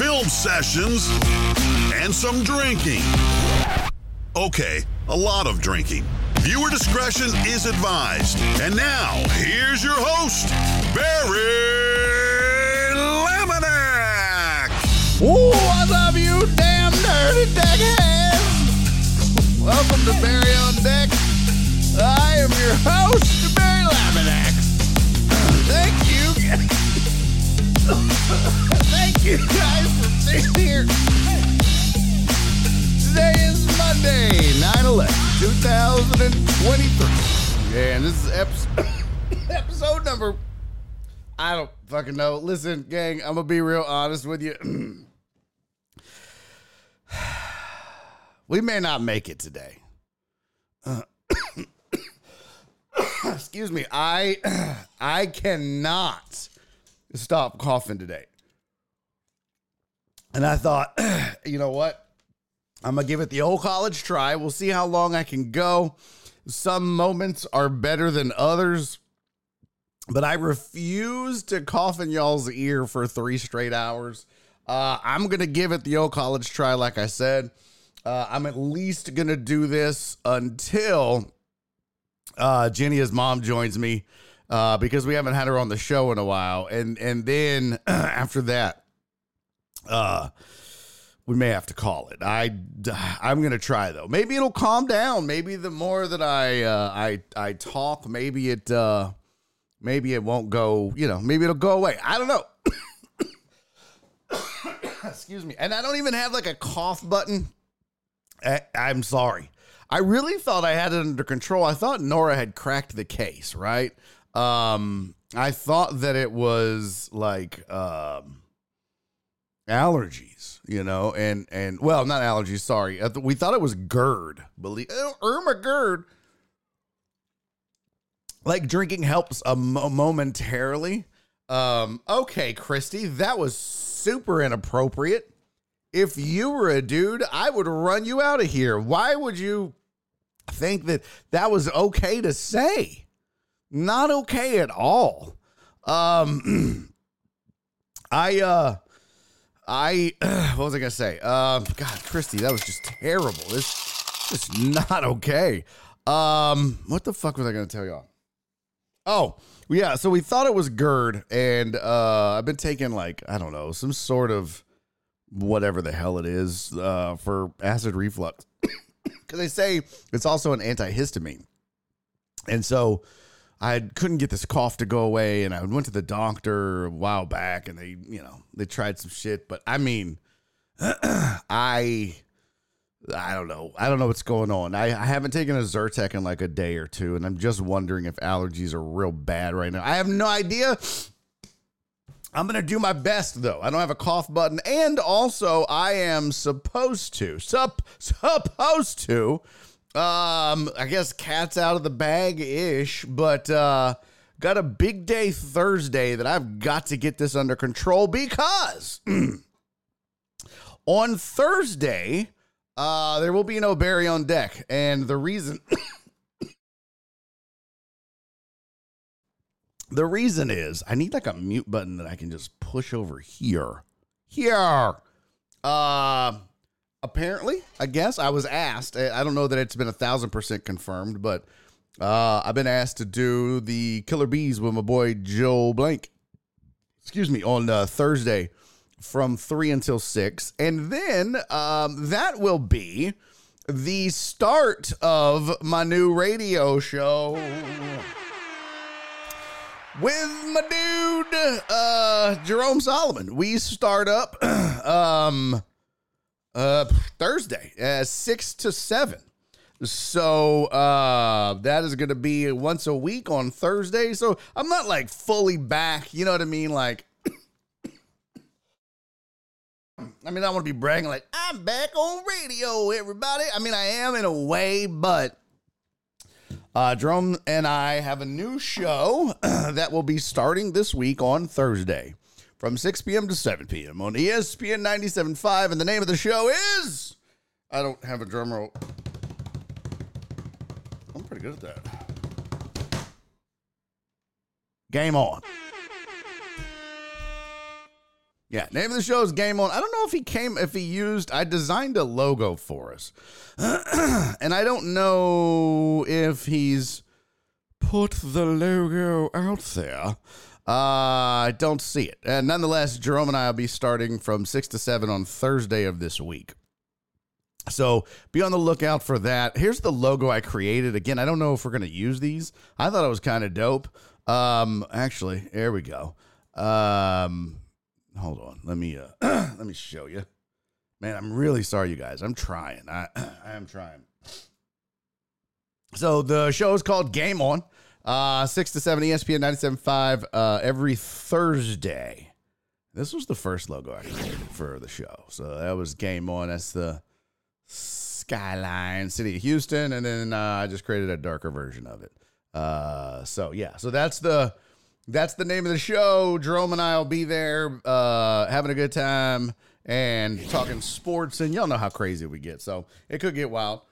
film sessions, and some drinking. Okay, a lot of drinking. Viewer discretion is advised. And now, here's your host, Barry Laminack. I love you, damn dirty deckheads. Welcome to Barry on Deck. I am your host, Barry Laminack. Thank you guys for being here. Today is Monday, 9 11, 2023. And this is episode, episode number. I don't fucking know. Listen, gang, I'm going to be real honest with you. we may not make it today. Uh, excuse me. I I cannot stop coughing today. And I thought, you know what? I'm going to give it the old college try. We'll see how long I can go. Some moments are better than others, but I refuse to cough in y'all's ear for three straight hours. Uh, I'm going to give it the old college try, like I said. Uh, I'm at least going to do this until uh, Jenny's mom joins me uh, because we haven't had her on the show in a while. And, and then after that, uh, we may have to call it. I I'm gonna try though. Maybe it'll calm down. Maybe the more that I uh, I I talk, maybe it uh, maybe it won't go. You know, maybe it'll go away. I don't know. Excuse me. And I don't even have like a cough button. I, I'm sorry. I really thought I had it under control. I thought Nora had cracked the case, right? Um, I thought that it was like um allergies, you know, and and well, not allergies. Sorry, we thought it was GERD. Believe oh, Irma GERD. Like drinking helps a mo- momentarily. Um, okay, Christy, that was super inappropriate. If you were a dude, I would run you out of here. Why would you think that that was okay to say? Not okay at all. Um, I uh. I what was I gonna say? Um, God, Christy, that was just terrible. This is not okay. Um, what the fuck was I gonna tell y'all? Oh, yeah. So we thought it was GERD, and uh, I've been taking like I don't know some sort of whatever the hell it is uh, for acid reflux because they say it's also an antihistamine, and so I couldn't get this cough to go away, and I went to the doctor a while back, and they, you know, they tried some shit, but I mean, I, I don't know, I don't know what's going on. I, I haven't taken a Zyrtec in like a day or two, and I'm just wondering if allergies are real bad right now. I have no idea. I'm gonna do my best though. I don't have a cough button, and also I am supposed to, sup, supposed to um, I guess cat's out of the bag ish, but uh, got a big day Thursday that I've got to get this under control because on Thursday, uh, there will be no Barry on deck, and the reason. The reason is I need like a mute button that I can just push over here. Here. Uh apparently, I guess I was asked. I don't know that it's been a thousand percent confirmed, but uh, I've been asked to do the Killer Bees with my boy Joe Blank. Excuse me, on uh, Thursday from three until six, and then um, that will be the start of my new radio show with my dude uh, Jerome Solomon. We start up. um uh Thursday uh 6 to 7. So uh that is going to be once a week on Thursday. So I'm not like fully back, you know what I mean? Like I mean, I want to be bragging like I'm back on radio, everybody. I mean, I am in a way, but uh, Jerome and I have a new show that will be starting this week on Thursday from 6 p.m. to 7 p.m. on ESPN 97.5. And the name of the show is. I don't have a drum roll. I'm pretty good at that. Game on. Yeah, name of the show is Game On. I don't know if he came, if he used, I designed a logo for us. and I don't know if he's put the logo out there. Uh, I don't see it. And nonetheless, Jerome and I will be starting from 6 to 7 on Thursday of this week. So be on the lookout for that. Here's the logo I created. Again, I don't know if we're going to use these. I thought it was kind of dope. Um, actually, there we go. Um, hold on. Let me uh let me show you. Man, I'm really sorry, you guys. I'm trying. I I am trying. So the show is called Game On. Uh, six to seven ESPN 97.5 uh, every Thursday. This was the first logo I created for the show. So that was Game On. That's the skyline city of Houston, and then uh, I just created a darker version of it. Uh, so yeah, so that's the that's the name of the show. Jerome and I will be there, uh, having a good time and talking sports, and y'all know how crazy we get, so it could get wild.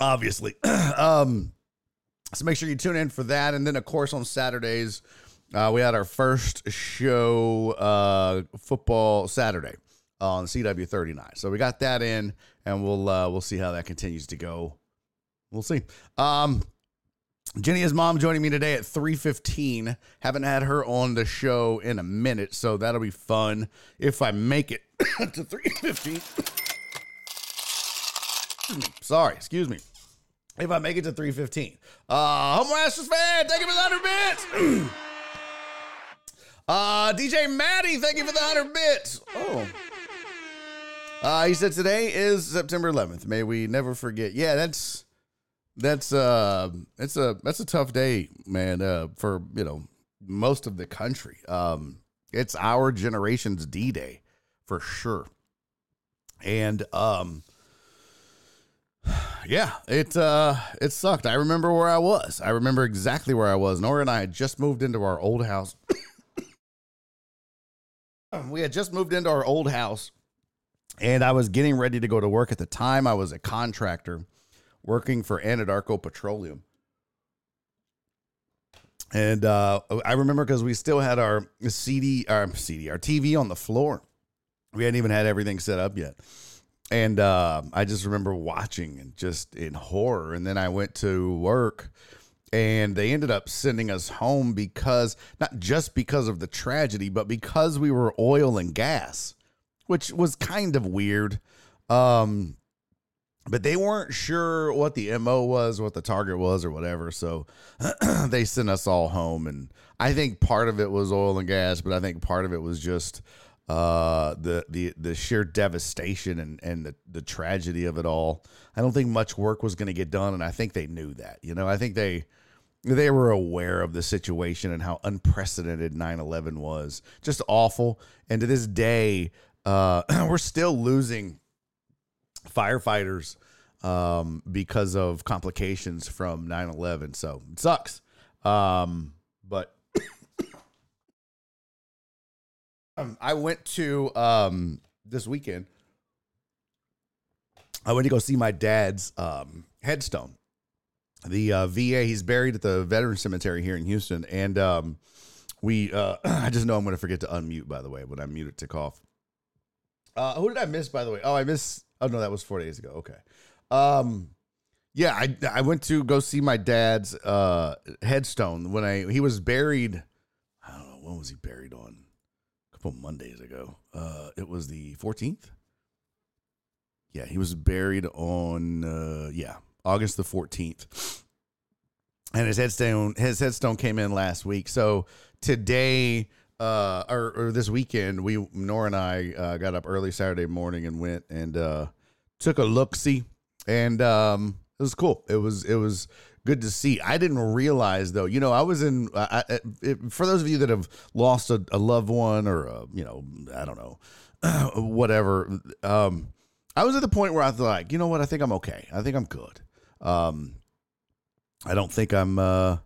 Obviously, um, so make sure you tune in for that, and then of course on Saturdays. Uh, we had our first show, uh, football Saturday on CW thirty nine. So we got that in, and we'll uh, we'll see how that continues to go. We'll see. Um, Jenny's mom joining me today at 3:15. Haven't had her on the show in a minute, so that'll be fun if I make it to 3:15. Sorry, excuse me. If I make it to 3:15. Uh Home Masters fan, thank you for the 100 bits. uh DJ Maddie, thank you for the 100 bits. Oh. Uh, he said today is September 11th. May we never forget. Yeah, that's that's uh it's a that's a tough day, man, uh for, you know, most of the country. Um it's our generation's D-Day for sure. And um yeah, it uh it sucked. I remember where I was. I remember exactly where I was. Nora and I had just moved into our old house. we had just moved into our old house and I was getting ready to go to work at the time. I was a contractor working for Anadarko Petroleum. And uh, I remember because we still had our CD, our CD, our TV on the floor. We hadn't even had everything set up yet. And uh, I just remember watching and just in horror. And then I went to work and they ended up sending us home because not just because of the tragedy, but because we were oil and gas, which was kind of weird. Um, but they weren't sure what the mo was what the target was or whatever so they sent us all home and i think part of it was oil and gas but i think part of it was just uh, the the the sheer devastation and and the, the tragedy of it all. I don't think much work was going to get done and i think they knew that you know? I think they they were aware of the situation and how unprecedented 9-11 was. Just awful. And to this day uh, we're still losing firefighters um, because of complications from 9-11 so it sucks. Um, but um, i went to um, this weekend i went to go see my dad's um, headstone the uh, va he's buried at the veteran cemetery here in houston and um, we uh, i just know i'm going to forget to unmute by the way when i mute it to cough uh, who did i miss by the way oh i miss Oh no, that was four days ago. Okay. Um, yeah, I I went to go see my dad's uh headstone when I he was buried. I don't know when was he buried on. Couple Mondays ago. Uh, it was the fourteenth. Yeah, he was buried on uh yeah August the fourteenth. And his headstone his headstone came in last week. So today uh, or, or, this weekend, we Nora and I uh, got up early Saturday morning and went and uh, took a look see, and um, it was cool. It was it was good to see. I didn't realize though. You know, I was in. I, it, for those of you that have lost a, a loved one or a, you know, I don't know. whatever. Um, I was at the point where I was like, you know what? I think I'm okay. I think I'm good. Um, I don't think I'm. Uh,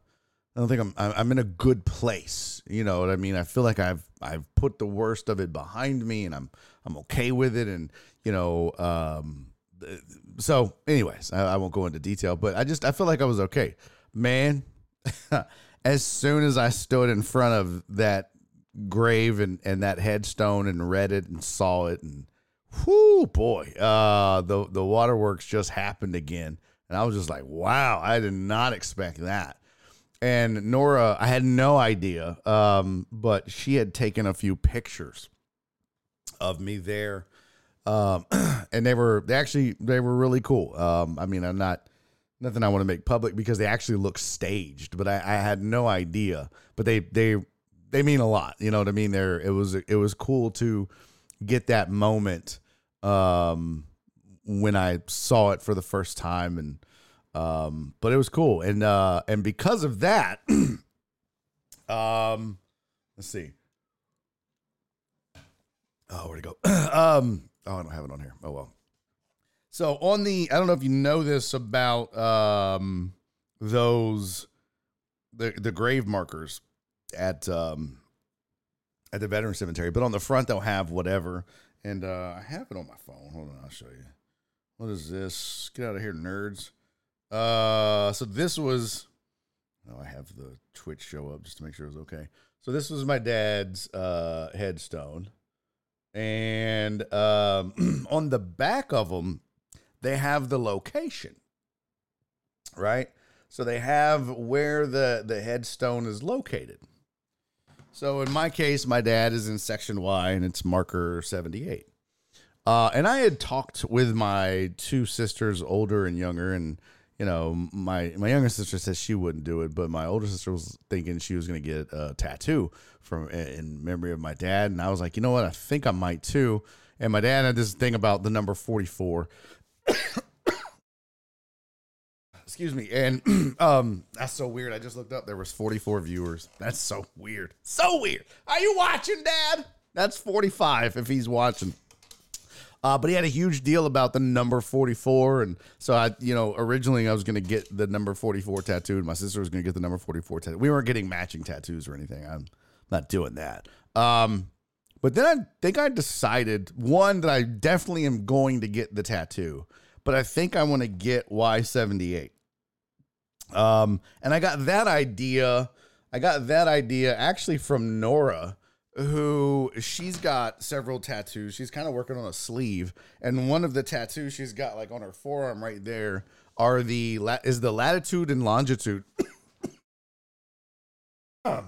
I don't think I'm. I'm in a good place. You know what I mean? I feel like I've I've put the worst of it behind me, and I'm I'm okay with it. And you know, um, so anyways, I, I won't go into detail, but I just I feel like I was okay, man. as soon as I stood in front of that grave and, and that headstone and read it and saw it and whoo boy, uh the the waterworks just happened again. And I was just like, wow, I did not expect that. And Nora, I had no idea, um, but she had taken a few pictures of me there. Um, and they were they actually they were really cool. Um, I mean, I'm not nothing I want to make public because they actually look staged, but I, I had no idea. But they they they mean a lot. You know what I mean? There it was it was cool to get that moment um when I saw it for the first time and um but it was cool. And uh and because of that um let's see. Oh, where'd it go? um oh I don't have it on here. Oh well. So on the, I don't know if you know this about um, those the the grave markers at um, at the veteran cemetery, but on the front they'll have whatever, and uh, I have it on my phone. Hold on, I'll show you. What is this? Get out of here, nerds. Uh, so this was. Oh, I have the Twitch show up just to make sure it was okay. So this was my dad's uh, headstone, and um, on the back of them they have the location, right? So they have where the, the headstone is located. So in my case, my dad is in section Y and it's marker 78. Uh, and I had talked with my two sisters, older and younger, and you know, my my younger sister says she wouldn't do it, but my older sister was thinking she was going to get a tattoo from in memory of my dad, and I was like, you know what, I think I might too. And my dad had this thing about the number forty four, Excuse me. And um that's so weird. I just looked up there was 44 viewers. That's so weird. So weird. Are you watching, Dad? That's 45 if he's watching. Uh, but he had a huge deal about the number 44. And so I, you know, originally I was going to get the number 44 tattooed. My sister was going to get the number 44 tattoo. We weren't getting matching tattoos or anything. I'm not doing that. Um, but then I think I decided one that I definitely am going to get the tattoo, but I think I want to get Y78. Um, and I got that idea. I got that idea actually from Nora, who she's got several tattoos. She's kind of working on a sleeve, and one of the tattoos she's got like on her forearm right there are the is the latitude and longitude.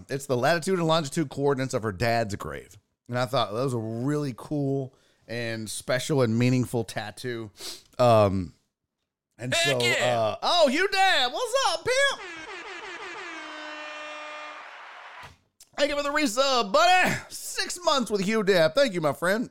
it's the latitude and longitude coordinates of her dad's grave. And I thought that was a really cool and special and meaningful tattoo. Um, and Heck so, yeah. uh, oh, you dad, what's up, pimp? Thank you for the resub, buddy. Six months with Hugh Dab. Thank you, my friend.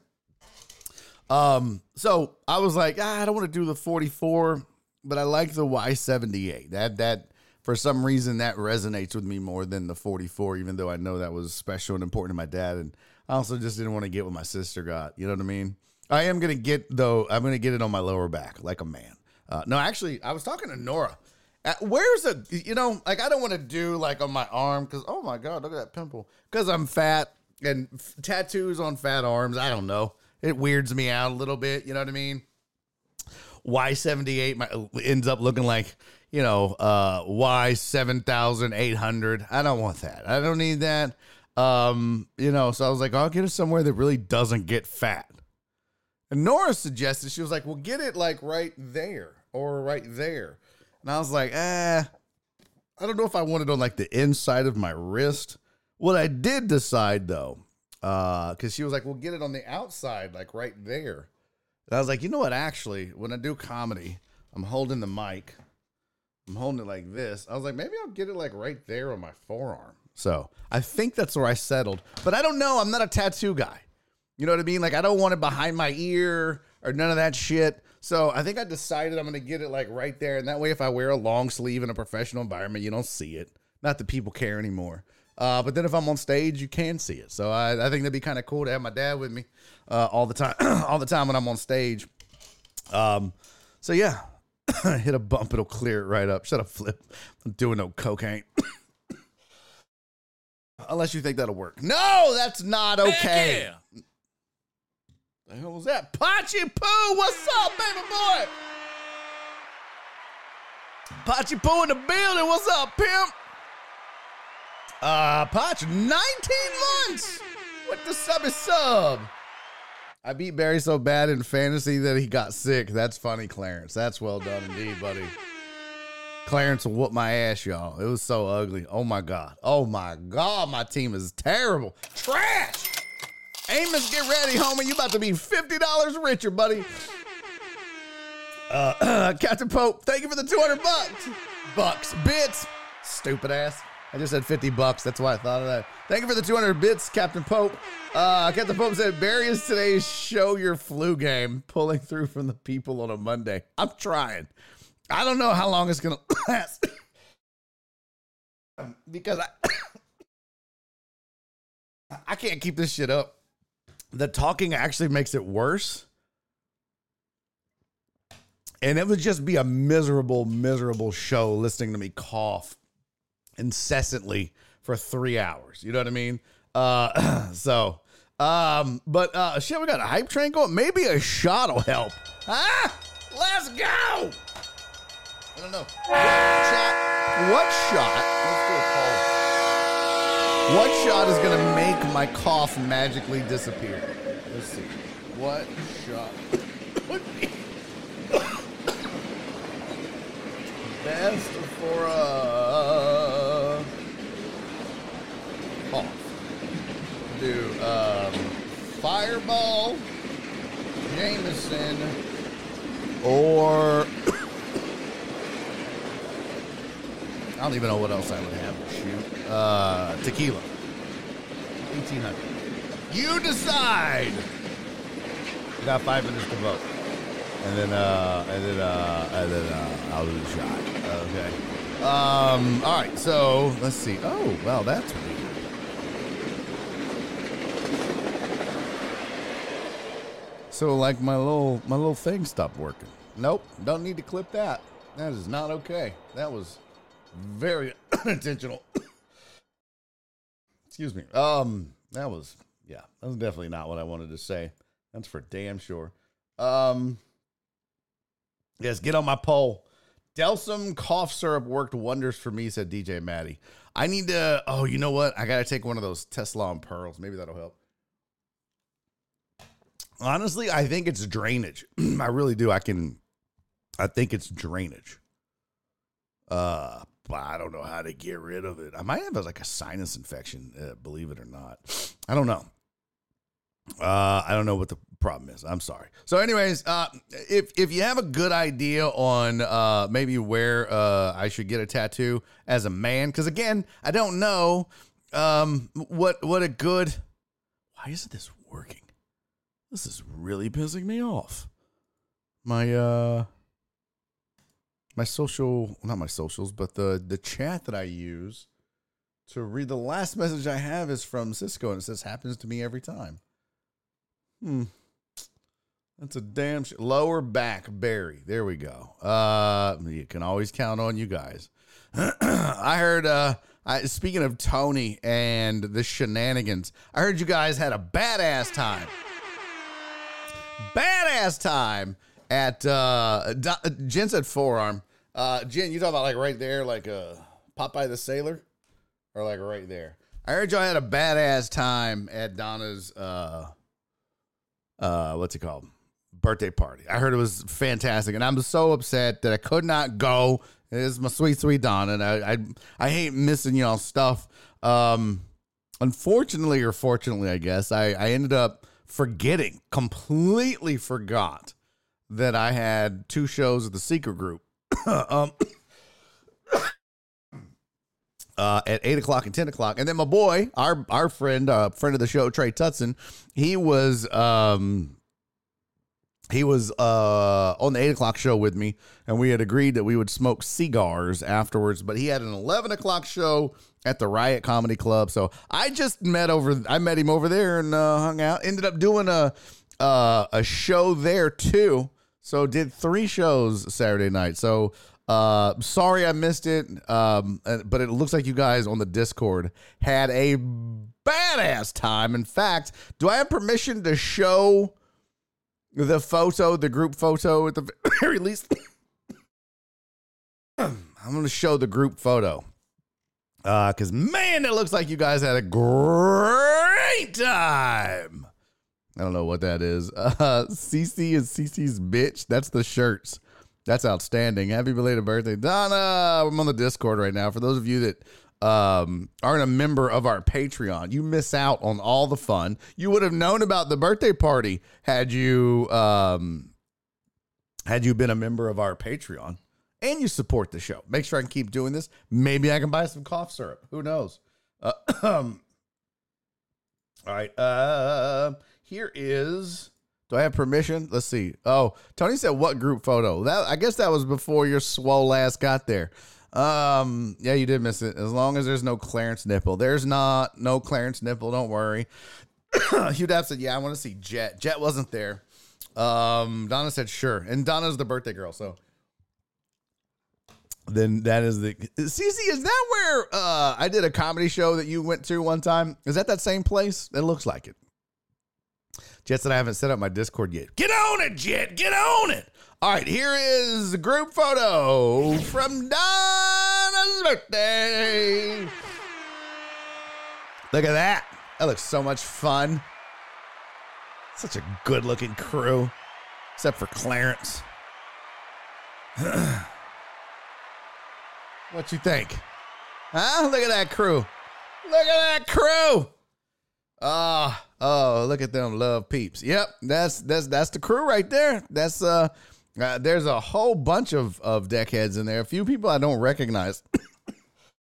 Um, so I was like, ah, I don't want to do the 44, but I like the Y78. That that for some reason that resonates with me more than the 44, even though I know that was special and important to my dad. And I also just didn't want to get what my sister got. You know what I mean? I am gonna get though. I'm gonna get it on my lower back like a man. Uh, no, actually, I was talking to Nora. Uh, where's a you know like I don't want to do like on my arm because oh my god look at that pimple. Because I'm fat and f- tattoos on fat arms I don't know. It weirds me out a little bit you know what I mean? Y seventy eight ends up looking like you know uh, Y seven thousand eight hundred. I don't want that. I don't need that. Um, you know, so I was like, I'll get it somewhere that really doesn't get fat. And Nora suggested, she was like, well, get it like right there or right there. And I was like, eh, I don't know if I want it on like the inside of my wrist. What I did decide though, uh, because she was like, well, get it on the outside, like right there. And I was like, you know what? Actually, when I do comedy, I'm holding the mic, I'm holding it like this. I was like, maybe I'll get it like right there on my forearm. So I think that's where I settled. But I don't know. I'm not a tattoo guy. You know what I mean? Like I don't want it behind my ear or none of that shit. So I think I decided I'm gonna get it like right there, and that way, if I wear a long sleeve in a professional environment, you don't see it. Not that people care anymore. Uh, but then if I'm on stage, you can see it. So I, I think that'd be kind of cool to have my dad with me uh, all the time, all the time when I'm on stage. Um, so yeah, hit a bump, it'll clear it right up. Shut up, Flip. I'm doing no cocaine. Unless you think that'll work. No, that's not okay. Yeah. The hell was that? Pachi Poo, what's up, baby boy? Pachi Poo in the building. What's up, pimp? Uh, Pachi, 19 months with the subby sub. I beat Barry so bad in fantasy that he got sick. That's funny, Clarence. That's well done indeed, buddy. Clarence will whoop my ass, y'all. It was so ugly. Oh my God. Oh my God. My team is terrible. Trash. Amos, get ready, homie. You about to be $50 richer, buddy. Uh, Captain Pope, thank you for the 200 bucks. Bucks, bits. Stupid ass. I just said 50 bucks. That's why I thought of that. Thank you for the 200 bits, Captain Pope. Uh, Captain Pope said, Barry is today's show your flu game, pulling through from the people on a Monday. I'm trying. I don't know how long it's going to last. because I, I can't keep this shit up. The talking actually makes it worse. And it would just be a miserable, miserable show listening to me cough incessantly for three hours. You know what I mean? Uh, so, um, but uh, shit, we got a hype train going. Maybe a shot will help. Ah, let's go. I don't know. What shot? What shot? Let's do a poll. What shot is gonna make my cough magically disappear? Let's see. What shot would be best for a cough? Do um, Fireball, Jameson, or I don't even know what else I would have to shoot. Uh, tequila. 1800. You decide. You got five minutes to vote. And then, uh, and then, uh, and then, uh, I'll do the shot. Okay. Um, all right. So let's see. Oh, well, that's weird. So like my little, my little thing stopped working. Nope. Don't need to clip that. That is not okay. That was very unintentional. Excuse me. Um, that was yeah, that was definitely not what I wanted to say. That's for damn sure. Um, yes, get on my poll. Delsym cough syrup worked wonders for me, said DJ Maddie. I need to. Oh, you know what? I gotta take one of those Tessalon Perles. Maybe that'll help. Honestly, I think it's drainage. I really do. I can. I think it's drainage. Uh, I don't know how to get rid of it. I might have like a sinus infection, uh, believe it or not. I don't know. Uh, I don't know what the problem is. I'm sorry. So, anyways, uh, if if you have a good idea on uh maybe where uh I should get a tattoo as a man, because again, I don't know um what what a good. Why isn't this working? This is really pissing me off. My uh my social not my socials but the the chat that i use to read the last message i have is from cisco and it says happens to me every time. Hmm. That's a damn sh- lower back barry. There we go. Uh you can always count on you guys. I heard uh I, speaking of tony and the shenanigans i heard you guys had a badass time. Badass time at uh jen said forearm uh, Jen, you talking about like right there, like uh, Popeye the Sailor, or like right there? I heard y'all had a badass time at Donna's uh, uh, what's it called? Birthday party. I heard it was fantastic, and I'm so upset that I could not go. It is my sweet, sweet Donna, and I, I, I hate missing y'all stuff. Um, unfortunately, or fortunately, I guess I, I ended up forgetting, completely forgot that I had two shows at the secret group um, uh, at eight o'clock and ten o'clock, and then my boy, our our friend, uh, friend of the show, Trey Tutson, he was um, he was uh, on the eight o'clock show with me, and we had agreed that we would smoke cigars afterwards. But he had an eleven o'clock show at the Riot Comedy Club, so I just met over. I met him over there and uh, hung out. Ended up doing a uh, a show there too. So did three shows Saturday night. So uh, sorry I missed it. Um, but it looks like you guys on the Discord had a badass time. In fact, do I have permission to show? the photo, the group photo at the very least. I'm going to show the group photo. Because, uh, man, it looks like you guys had a great time. I don't know what that is. Uh, CC is CC's bitch. That's the shirts. That's outstanding. Happy belated birthday, Donna. I'm on the Discord right now. For those of you that um, aren't a member of our Patreon, you miss out on all the fun. You would have known about the birthday party had you um, had you been a member of our Patreon and you support the show. Make sure I can keep doing this. Maybe I can buy some cough syrup. Who knows? Uh, all right. Uh, here is. Do I have permission? Let's see. Oh, Tony said what group photo? That I guess that was before your swole ass got there. Um, yeah, you did miss it. As long as there's no Clarence nipple, there's not no Clarence nipple. Don't worry. Hugh Dapp said, "Yeah, I want to see Jet." Jet wasn't there. Um, Donna said, "Sure," and Donna's the birthday girl, so then that is the CC. Is that where uh, I did a comedy show that you went to one time? Is that that same place? It looks like it. Jet said I haven't set up my Discord yet. Get on it, Jet. Get on it. All right, here is a group photo from Donna's birthday. Look at that. That looks so much fun. Such a good looking crew, except for Clarence. what you think? Huh? Look at that crew. Look at that crew. Ah, oh, look at them love peeps. Yep, that's that's that's the crew right there. That's uh uh, there's a whole bunch of, of deckheads in there. A few people I don't recognize.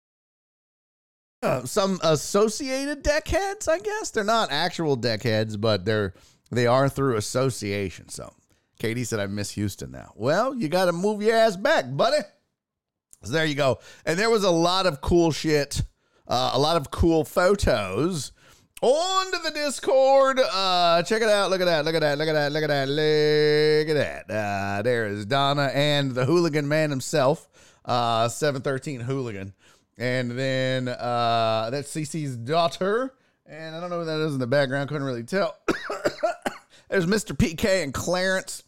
uh, some associated deckheads, I guess. They're not actual deckheads, but they're they are through association. So Katie said I miss Houston now. Well, you got to move your ass back, buddy. So there you go. And there was a lot of cool shit, uh, a lot of cool photos on to the Discord. Uh, check it out. Look at that. Look at that. Look at that. Look at that. Look at that. Uh, there is Donna and the hooligan man himself, uh, 713 hooligan. And then uh, that's CC's daughter. And I don't know who that is in the background. Couldn't really tell. There's Mr. PK and Clarence.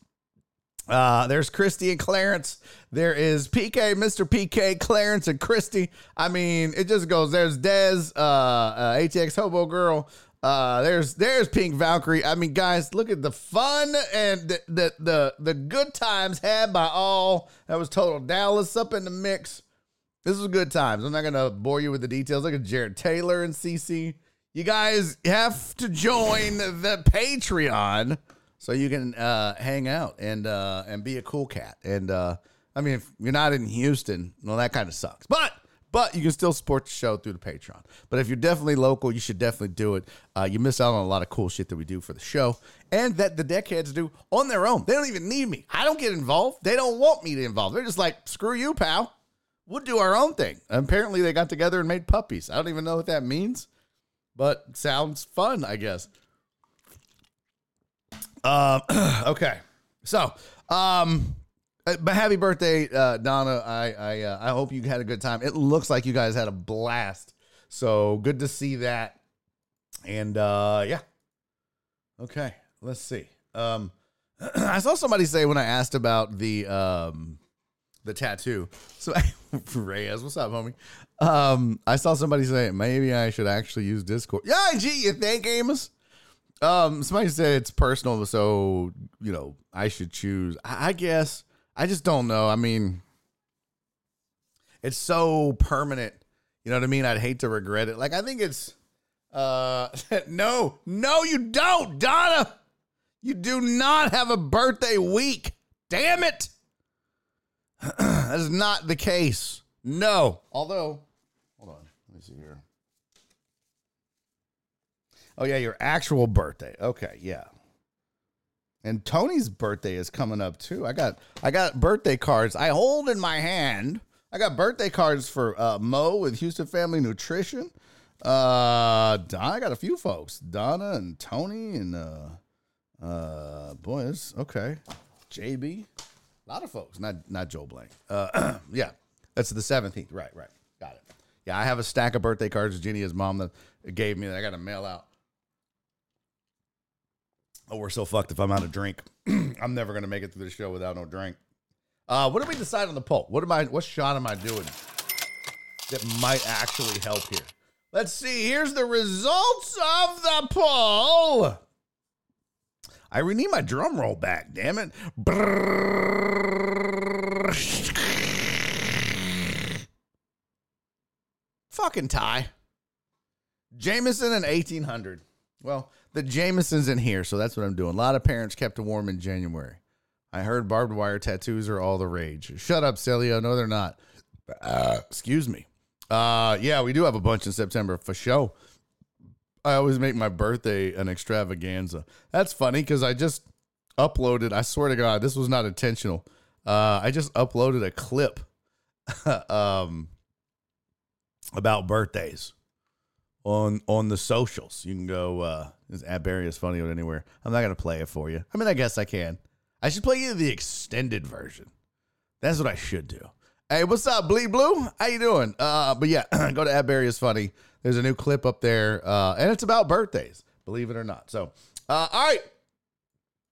Uh, there's Christy and Clarence. There is PK, Mr. PK, Clarence, and Christy. I mean, it just goes. There's Dez, uh, uh, ATX Hobo Girl. Uh, there's there's Pink Valkyrie. I mean, guys, look at the fun and the the the, the good times had by all. That was total Dallas up in the mix. This was good times. I'm not gonna bore you with the details. Look at Jared Taylor and CC. You guys have to join the Patreon so you can uh, hang out and uh, and be a cool cat. And uh, I mean, if you're not in Houston, well, that kind of sucks. But but you can still support the show through the Patreon. But if you're definitely local, you should definitely do it. Uh, you miss out on a lot of cool shit that we do for the show and that the deckheads do on their own. They don't even need me. I don't get involved. They don't want me to involve. They're just like, screw you, pal. We'll do our own thing. apparently, they got together and made puppies. I don't even know what that means, but sounds fun, I guess. Um, okay. So, um, but happy birthday, uh, Donna. I I uh, I hope you had a good time. It looks like you guys had a blast. So good to see that. And uh, yeah. Okay, let's see. Um, I saw somebody say when I asked about the um the tattoo. So Reyes, what's up, homie? Um, I saw somebody say maybe I should actually use Discord. Yeah, gee, you think, Amos? Um, somebody said it's personal, so you know I should choose. I, I guess I just don't know. I mean, it's so permanent. You know what I mean? I'd hate to regret it. Like I think it's uh no, no, you don't, Donna. You do not have a birthday week. Damn it. that is not the case. No. Although, hold on. Let me see here. Oh yeah, your actual birthday. Okay, yeah. And Tony's birthday is coming up too. I got I got birthday cards. I hold in my hand. I got birthday cards for uh, Mo with Houston Family Nutrition. Uh, I got a few folks, Donna and Tony and uh, uh, boy, it's okay. JB, a lot of folks. Not not Joe Blank. Uh, yeah, that's the seventeenth. Right, right. Got it. Yeah, I have a stack of birthday cards. Jenny's mom that gave me that I got to mail out. Oh, we're so fucked if I'm out of drink. I'm never gonna make it through the show without no drink. Uh, what did we decide on the poll? What am I? What shot am I doing that might actually help here? Let's see. Here's the results of the poll. I rename my drum roll back. Damn it. Fucking tie. Jameson and 1800. Well, the Jameson's in here, so that's what I'm doing. A lot of parents kept it warm in January. I heard barbed wire tattoos are all the rage. Shut up, Celio. No, they're not. Uh, excuse me. Uh, yeah, we do have a bunch in September for show. I always make my birthday an extravaganza. That's funny because I just uploaded. I swear to God, this was not intentional. Uh, I just uploaded a clip um, about birthdays on on the socials. You can go. Uh, at Barry is funny on anywhere. I'm not gonna play it for you. I mean, I guess I can. I should play you the extended version. That's what I should do. Hey, what's up, Bleed Blue? How you doing? Uh, but yeah, go to Adberry is funny. There's a new clip up there, uh, and it's about birthdays, believe it or not. So, uh, all right,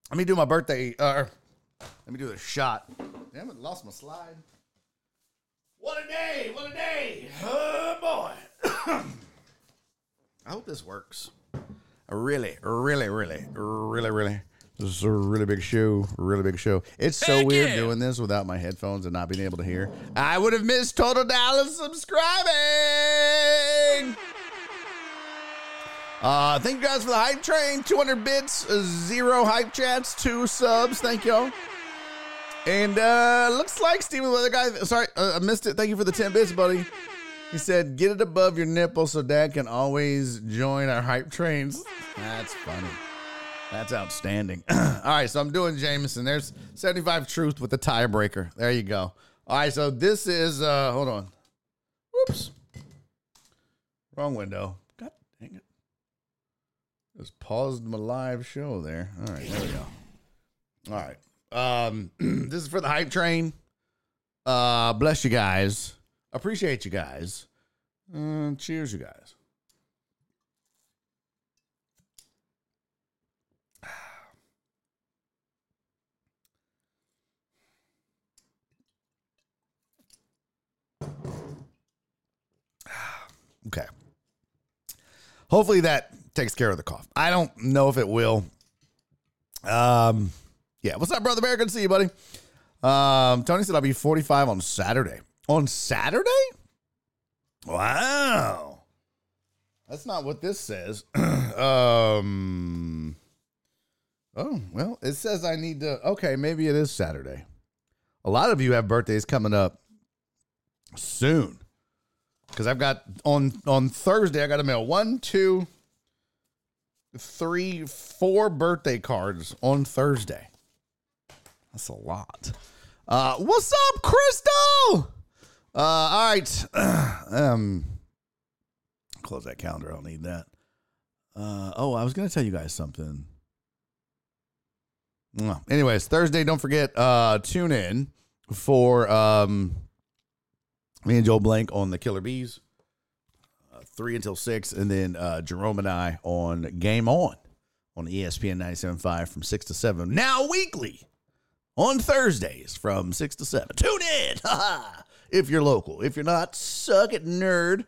let me do my birthday. Uh, let me do the shot. Damn it, lost my slide. What a day! What a day! Oh boy. I hope this works. Really, really, really, really, really. This is a really big show. Really big show. It's so Heck weird yeah. doing this without my headphones and not being able to hear. I would have missed Total Dallas subscribing. Uh, thank you guys for the hype train. 200 bits, zero hype chats, two subs. Thank y'all. And uh looks like Steven, the other guy. Sorry, uh, I missed it. Thank you for the 10 bits, buddy. He said, "Get it above your nipple so Dad can always join our hype trains." That's funny. That's outstanding. All right, so I'm doing Jameson. There's 75 truth with the tiebreaker. There you go. All right, so this is uh hold on. Whoops. Wrong window. God dang it. Just paused my live show there. All right, there we go. All right. Um this is for the hype train. Uh bless you guys. Appreciate you guys. Uh, cheers, you guys. Okay. Hopefully that takes care of the cough. I don't know if it will. Um, yeah. What's up, brother to see you, buddy. Um, Tony said I'll be 45 on Saturday. On Saturday? Wow. That's not what this says. um. Oh well, it says I need to. Okay, maybe it is Saturday. A lot of you have birthdays coming up soon because I've got on on Thursday. I got to mail one, two, three, four birthday cards on Thursday. That's a lot. Uh, what's up, Crystal? Uh, all right. um, close that calendar. I don't need that. Uh, oh, I was gonna tell you guys something. Anyways, Thursday. Don't forget. Uh, tune in for um me and Joe Blank on the Killer Bees, uh, three until six, and then uh, Jerome and I on Game On on ESPN 97.5 from six to seven. Now weekly on Thursdays from six to seven. Tune in, if you're local. If you're not, suck it, nerd.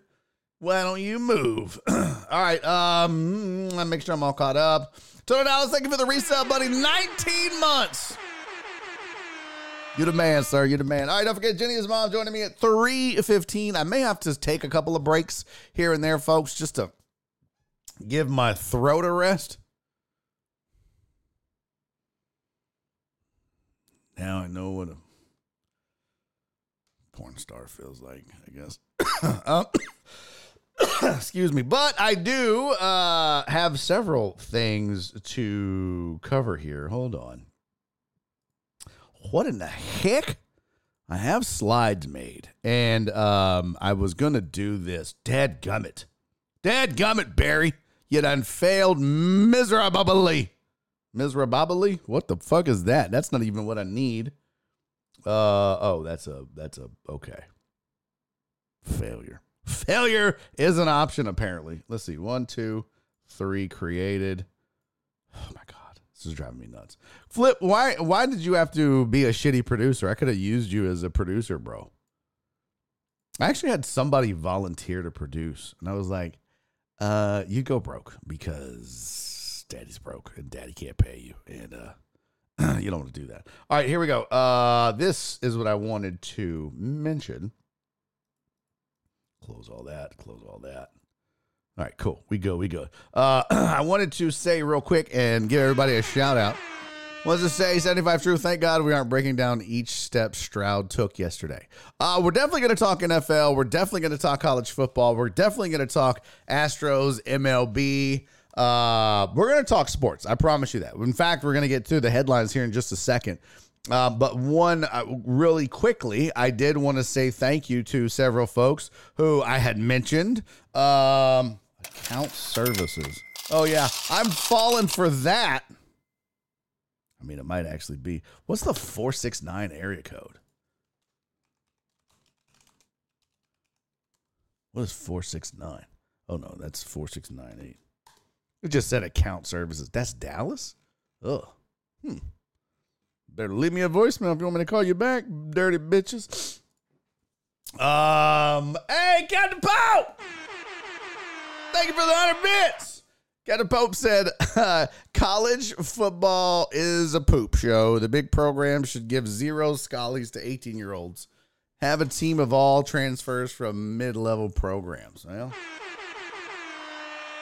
Why don't you move? all right, um, let me make sure I'm all caught up. Tony Dallas, thank you for the resale, buddy. 19 months. You're the man, sir. You're the man. All right, don't forget Jenny's mom, joining me at 3.15. I may have to take a couple of breaks here and there, folks, just to give my throat a rest. Now I know what a porn star feels like, I guess. Um, Excuse me. But I do uh, have several things to cover here. Hold on. What in the heck? I have slides made, and um, I was gonna do this. Dad gummit, Dad gummit, Barry. You done failed miserably. Miserably? What the fuck is that? That's not even what I need. Uh oh, that's a that's a okay. Failure. Failure is an option, apparently. Let's see. One, two, three created. Oh my god. This is driving me nuts. Flip, why why did you have to be a shitty producer? I could have used you as a producer, bro. I actually had somebody volunteer to produce, and I was like, uh, you go broke because daddy's broke and daddy can't pay you. And uh you don't want to do that. All right, here we go. Uh this is what I wanted to mention. Close all that, close all that. All right, cool. We go, we go. Uh, I wanted to say real quick and give everybody a shout out. What's to say 75 true. Thank God we aren't breaking down each step Stroud took yesterday. Uh, we're definitely going to talk NFL. We're definitely going to talk college football. We're definitely going to talk Astros, MLB. Uh, we're going to talk sports. I promise you that. In fact, we're going to get to the headlines here in just a second. Uh, but one, uh, really quickly, I did want to say thank you to several folks who I had mentioned. Um, account services. Oh, yeah. I'm falling for that. I mean, it might actually be. What's the 469 area code? What is 469? Oh, no, that's 4698. It just said account services. That's Dallas? Ugh. Hmm. Better leave me a voicemail if you want me to call you back, dirty bitches. Um, hey, Captain Pope! Thank you for the 100 bits. Captain Pope said, uh, college football is a poop show. The big program should give zero schollies to 18 year olds. Have a team of all transfers from mid level programs. Well,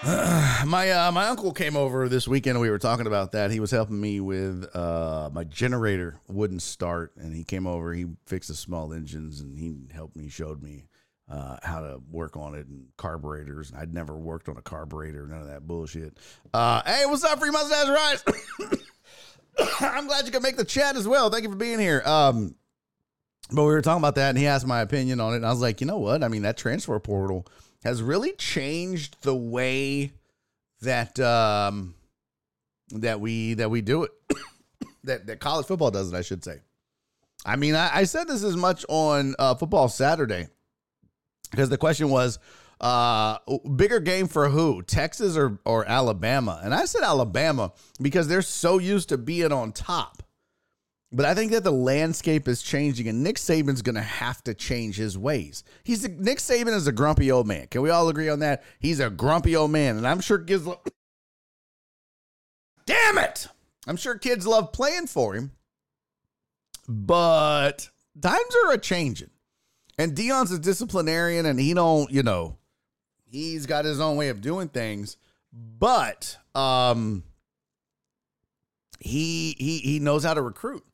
my uh, my uncle came over this weekend and we were talking about that. He was helping me with uh, my generator wouldn't start, and he came over. He fixed the small engines and he helped me, showed me uh, how to work on it and carburetors. I'd never worked on a carburetor, none of that bullshit. Uh, hey, what's up, Free Mustache Rise? I'm glad you could make the chat as well. Thank you for being here. Um, but we were talking about that, and he asked my opinion on it, and I was like, you know what? I mean, that transfer portal has really changed the way that um, that we that we do it. that that college football does it, I should say. I mean, I, I said this as much on uh, Football Saturday because the question was uh, bigger game for who, Texas or or Alabama, and I said Alabama because they're so used to being on top. But I think that the landscape is changing, and Nick Saban's going to have to change his ways. He's a, Nick Saban is a grumpy old man. Can we all agree on that? He's a grumpy old man, and I'm sure kids. Lo- Damn it! I'm sure kids love playing for him, but times are a changing, and Deion's a disciplinarian, and he don't, you know, he's got his own way of doing things, but um, he he he knows how to recruit.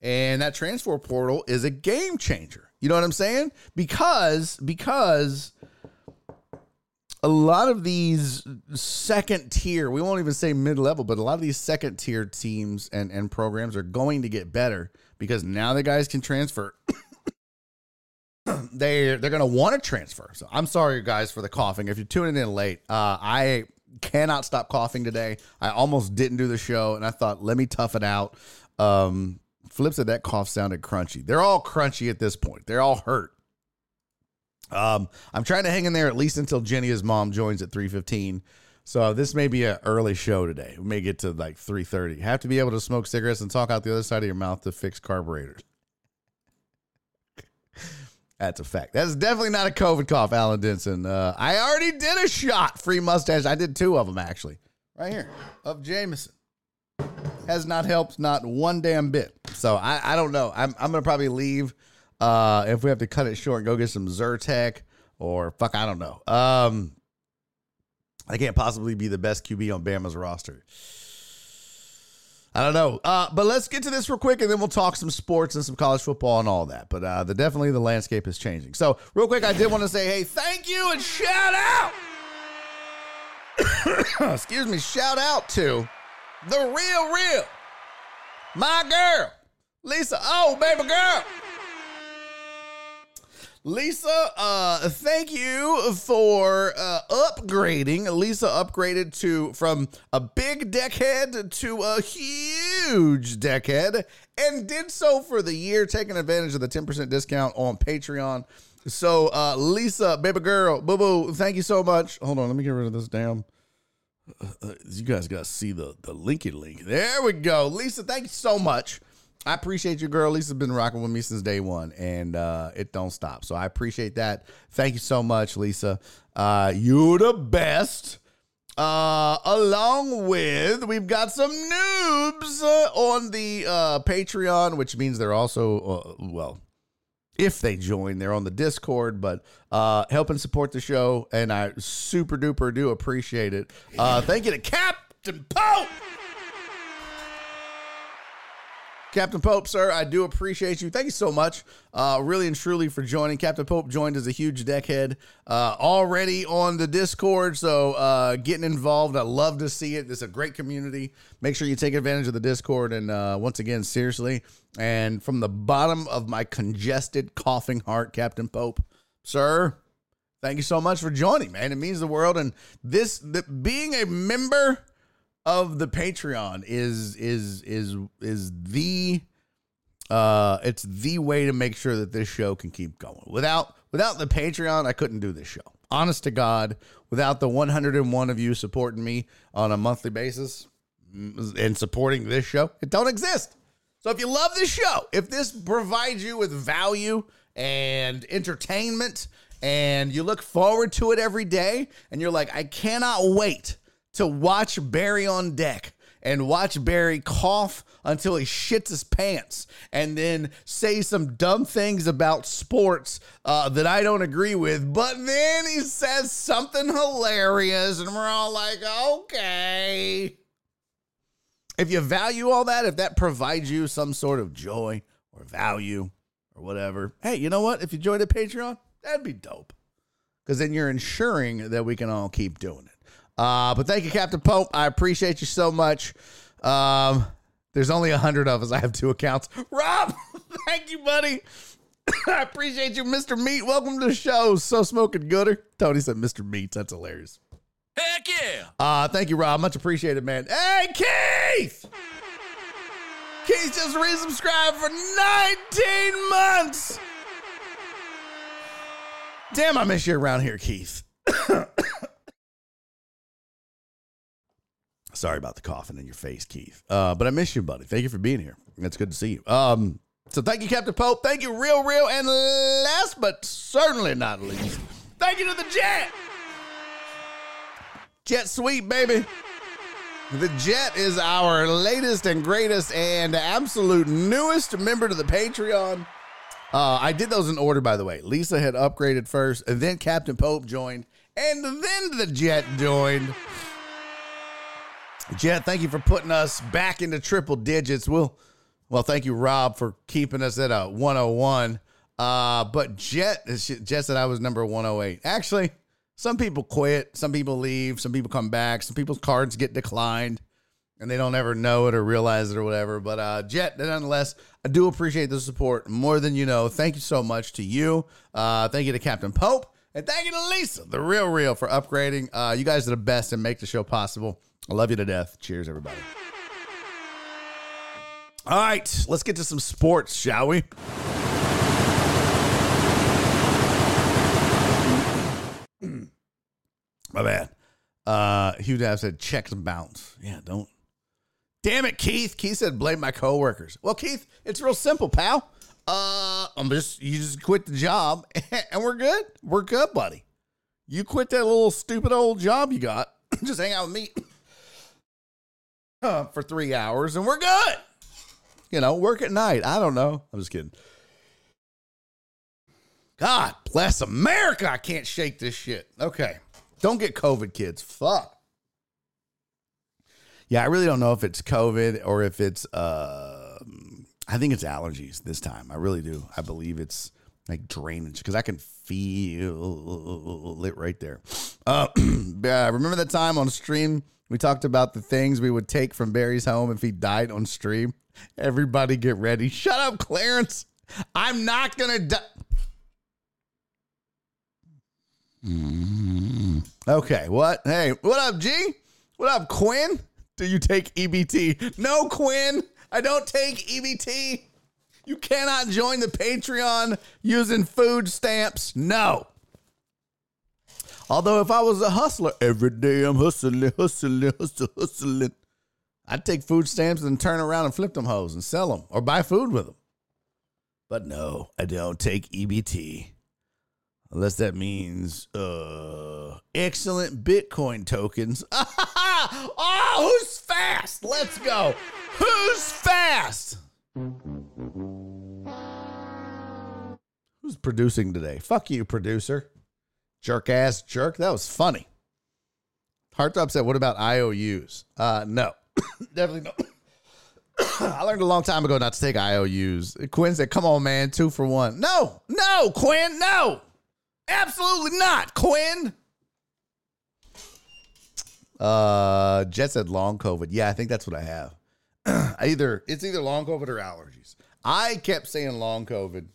And that transfer portal is a game changer. You know what I'm saying? Because because a lot of these second tier, we won't even say mid level, but a lot of these second tier teams and, and programs are going to get better because now the guys can transfer. they they're gonna want to transfer. So I'm sorry guys for the coughing. If you're tuning in late, uh, I cannot stop coughing today. I almost didn't do the show, and I thought let me tough it out. Um, Flip said that cough sounded crunchy. They're all crunchy at this point. They're all hurt. Um, I'm trying to hang in there at least until Jenny's mom, joins at 3:15. So this may be an early show today. We may get to like 3:30. Have to be able to smoke cigarettes and talk out the other side of your mouth to fix carburetors. That's a fact. That's definitely not a COVID cough, Alan Denson. Uh, I already did a shot, free mustache. I did two of them actually, right here of Jameson has not helped not one damn bit. So I, I don't know. I'm, I'm gonna probably leave uh, if we have to cut it short go get some Zyrtec or fuck I don't know. Um, I can't possibly be the best QB on Bama's roster. I don't know. Uh, but let's get to this real quick and then we'll talk some sports and some college football and all that. But uh, the, definitely the landscape is changing. So, real quick, I did want to say, hey, thank you and shout out. Excuse me, shout out to the real, real, my girl, Lisa. Oh, baby girl. Lisa, uh, thank you for uh, upgrading. Lisa upgraded to from a big deckhead to a huge deckhead and did so for the year, taking advantage of the 10% discount on Patreon. So, uh, Lisa, baby girl, boo boo, thank you so much. Hold on, let me get rid of this damn. You guys got to see the, the linky link. There we go. Lisa, thank you so much. I appreciate you, girl. Lisa's been rocking with me since day one, and uh, it don't stop. So I appreciate that. Thank you so much, Lisa. Uh, you're the best. Uh, along with, we've got some noobs uh, on the uh, Patreon, which means they're also, uh, well, if they join, they're on the Discord, but uh, help and support the show, and I super duper do appreciate it. Uh, thank you to Captain Pope. Captain Pope, sir, I do appreciate you. Thank you so much, uh, really and truly, for joining. Captain Pope joined as a huge deckhead uh, already on the Discord, so uh, getting involved, I love to see it. It's a great community. Make sure you take advantage of the Discord. And uh, once again, seriously, and from the bottom of my congested, coughing heart, Captain Pope, sir, thank you so much for joining, man. It means the world. And this, the, being a member of the Patreon is is is is the uh it's the way to make sure that this show can keep going. Without without the Patreon, I couldn't do this show. Honest to God, without the 101 of you supporting me on a monthly basis and supporting this show, it don't exist. So if you love this show, if this provides you with value and entertainment and you look forward to it every day and you're like, I cannot wait to watch Barry on deck and watch Barry cough until he shits his pants and then say some dumb things about sports uh, that I don't agree with. But then he says something hilarious, and we're all like, okay. If you value all that, if that provides you some sort of joy or value or whatever, hey, you know what? If you join the Patreon, that'd be dope. Because then you're ensuring that we can all keep doing it. Uh, but thank you, Captain Pope. I appreciate you so much. Um, there's only a hundred of us. I have two accounts. Rob, thank you, buddy. I appreciate you, Mr. Meat. Welcome to the show. So smoking gooder. Tony said Mr. Meat. That's hilarious. Heck yeah. Uh, thank you, Rob. Much appreciated, man. Hey, Keith! Keith just resubscribed for 19 months. Damn, I miss you around here, Keith. Sorry about the coughing in your face, Keith. Uh, but I miss you, buddy. Thank you for being here. It's good to see you. Um, so thank you, Captain Pope. Thank you, Real Real. And last but certainly not least, thank you to the Jet. Jet Sweet, baby. The Jet is our latest and greatest and absolute newest member to the Patreon. Uh, I did those in order, by the way. Lisa had upgraded first, and then Captain Pope joined, and then the Jet joined. Jet, thank you for putting us back into triple digits. We'll, well, thank you, Rob, for keeping us at a 101. Uh, but Jet, Jet said I was number 108. Actually, some people quit, some people leave, some people come back, some people's cards get declined and they don't ever know it or realize it or whatever. But uh, Jet, nonetheless, I do appreciate the support more than you know. Thank you so much to you. Uh, thank you to Captain Pope. And thank you to Lisa, the real, real, for upgrading. Uh, you guys are the best and make the show possible. I love you to death. Cheers, everybody. All right, let's get to some sports, shall we? My bad. Uh, Hugh Dab said checks and bounce. Yeah, don't. Damn it, Keith. Keith said blame my coworkers. Well, Keith, it's real simple, pal. Uh, I'm just you just quit the job and we're good. We're good, buddy. You quit that little stupid old job you got. just hang out with me uh, for three hours and we're good. You know, work at night. I don't know. I'm just kidding. God bless America. I can't shake this shit. Okay. Don't get COVID, kids. Fuck. Yeah, I really don't know if it's COVID or if it's. Uh, I think it's allergies this time. I really do. I believe it's like drainage because I can feel it right there. Uh, remember that time on stream we talked about the things we would take from Barry's home if he died on stream? Everybody get ready. Shut up, Clarence. I'm not going to die. Okay, what? Hey, what up, G? What up, Quinn? Do you take EBT? No, Quinn. I don't take EBT. You cannot join the Patreon using food stamps. No. Although if I was a hustler, every day I'm hustling, hustling, hustling, hustling. I'd take food stamps and turn around and flip them hoes and sell them or buy food with them. But no, I don't take EBT. Unless that means uh excellent Bitcoin tokens. oh, who's fast? Let's go. Who's fast? Who's producing today? Fuck you, producer. Jerk ass jerk. That was funny. Hearttop said, What about IOUs? Uh, no. Definitely no. I learned a long time ago not to take IOUs. Quinn said, Come on, man, two for one. No, no, Quinn, no. Absolutely not, Quinn. Uh, Jet said long COVID. Yeah, I think that's what I have. either it's either long COVID or allergies. I kept saying long COVID.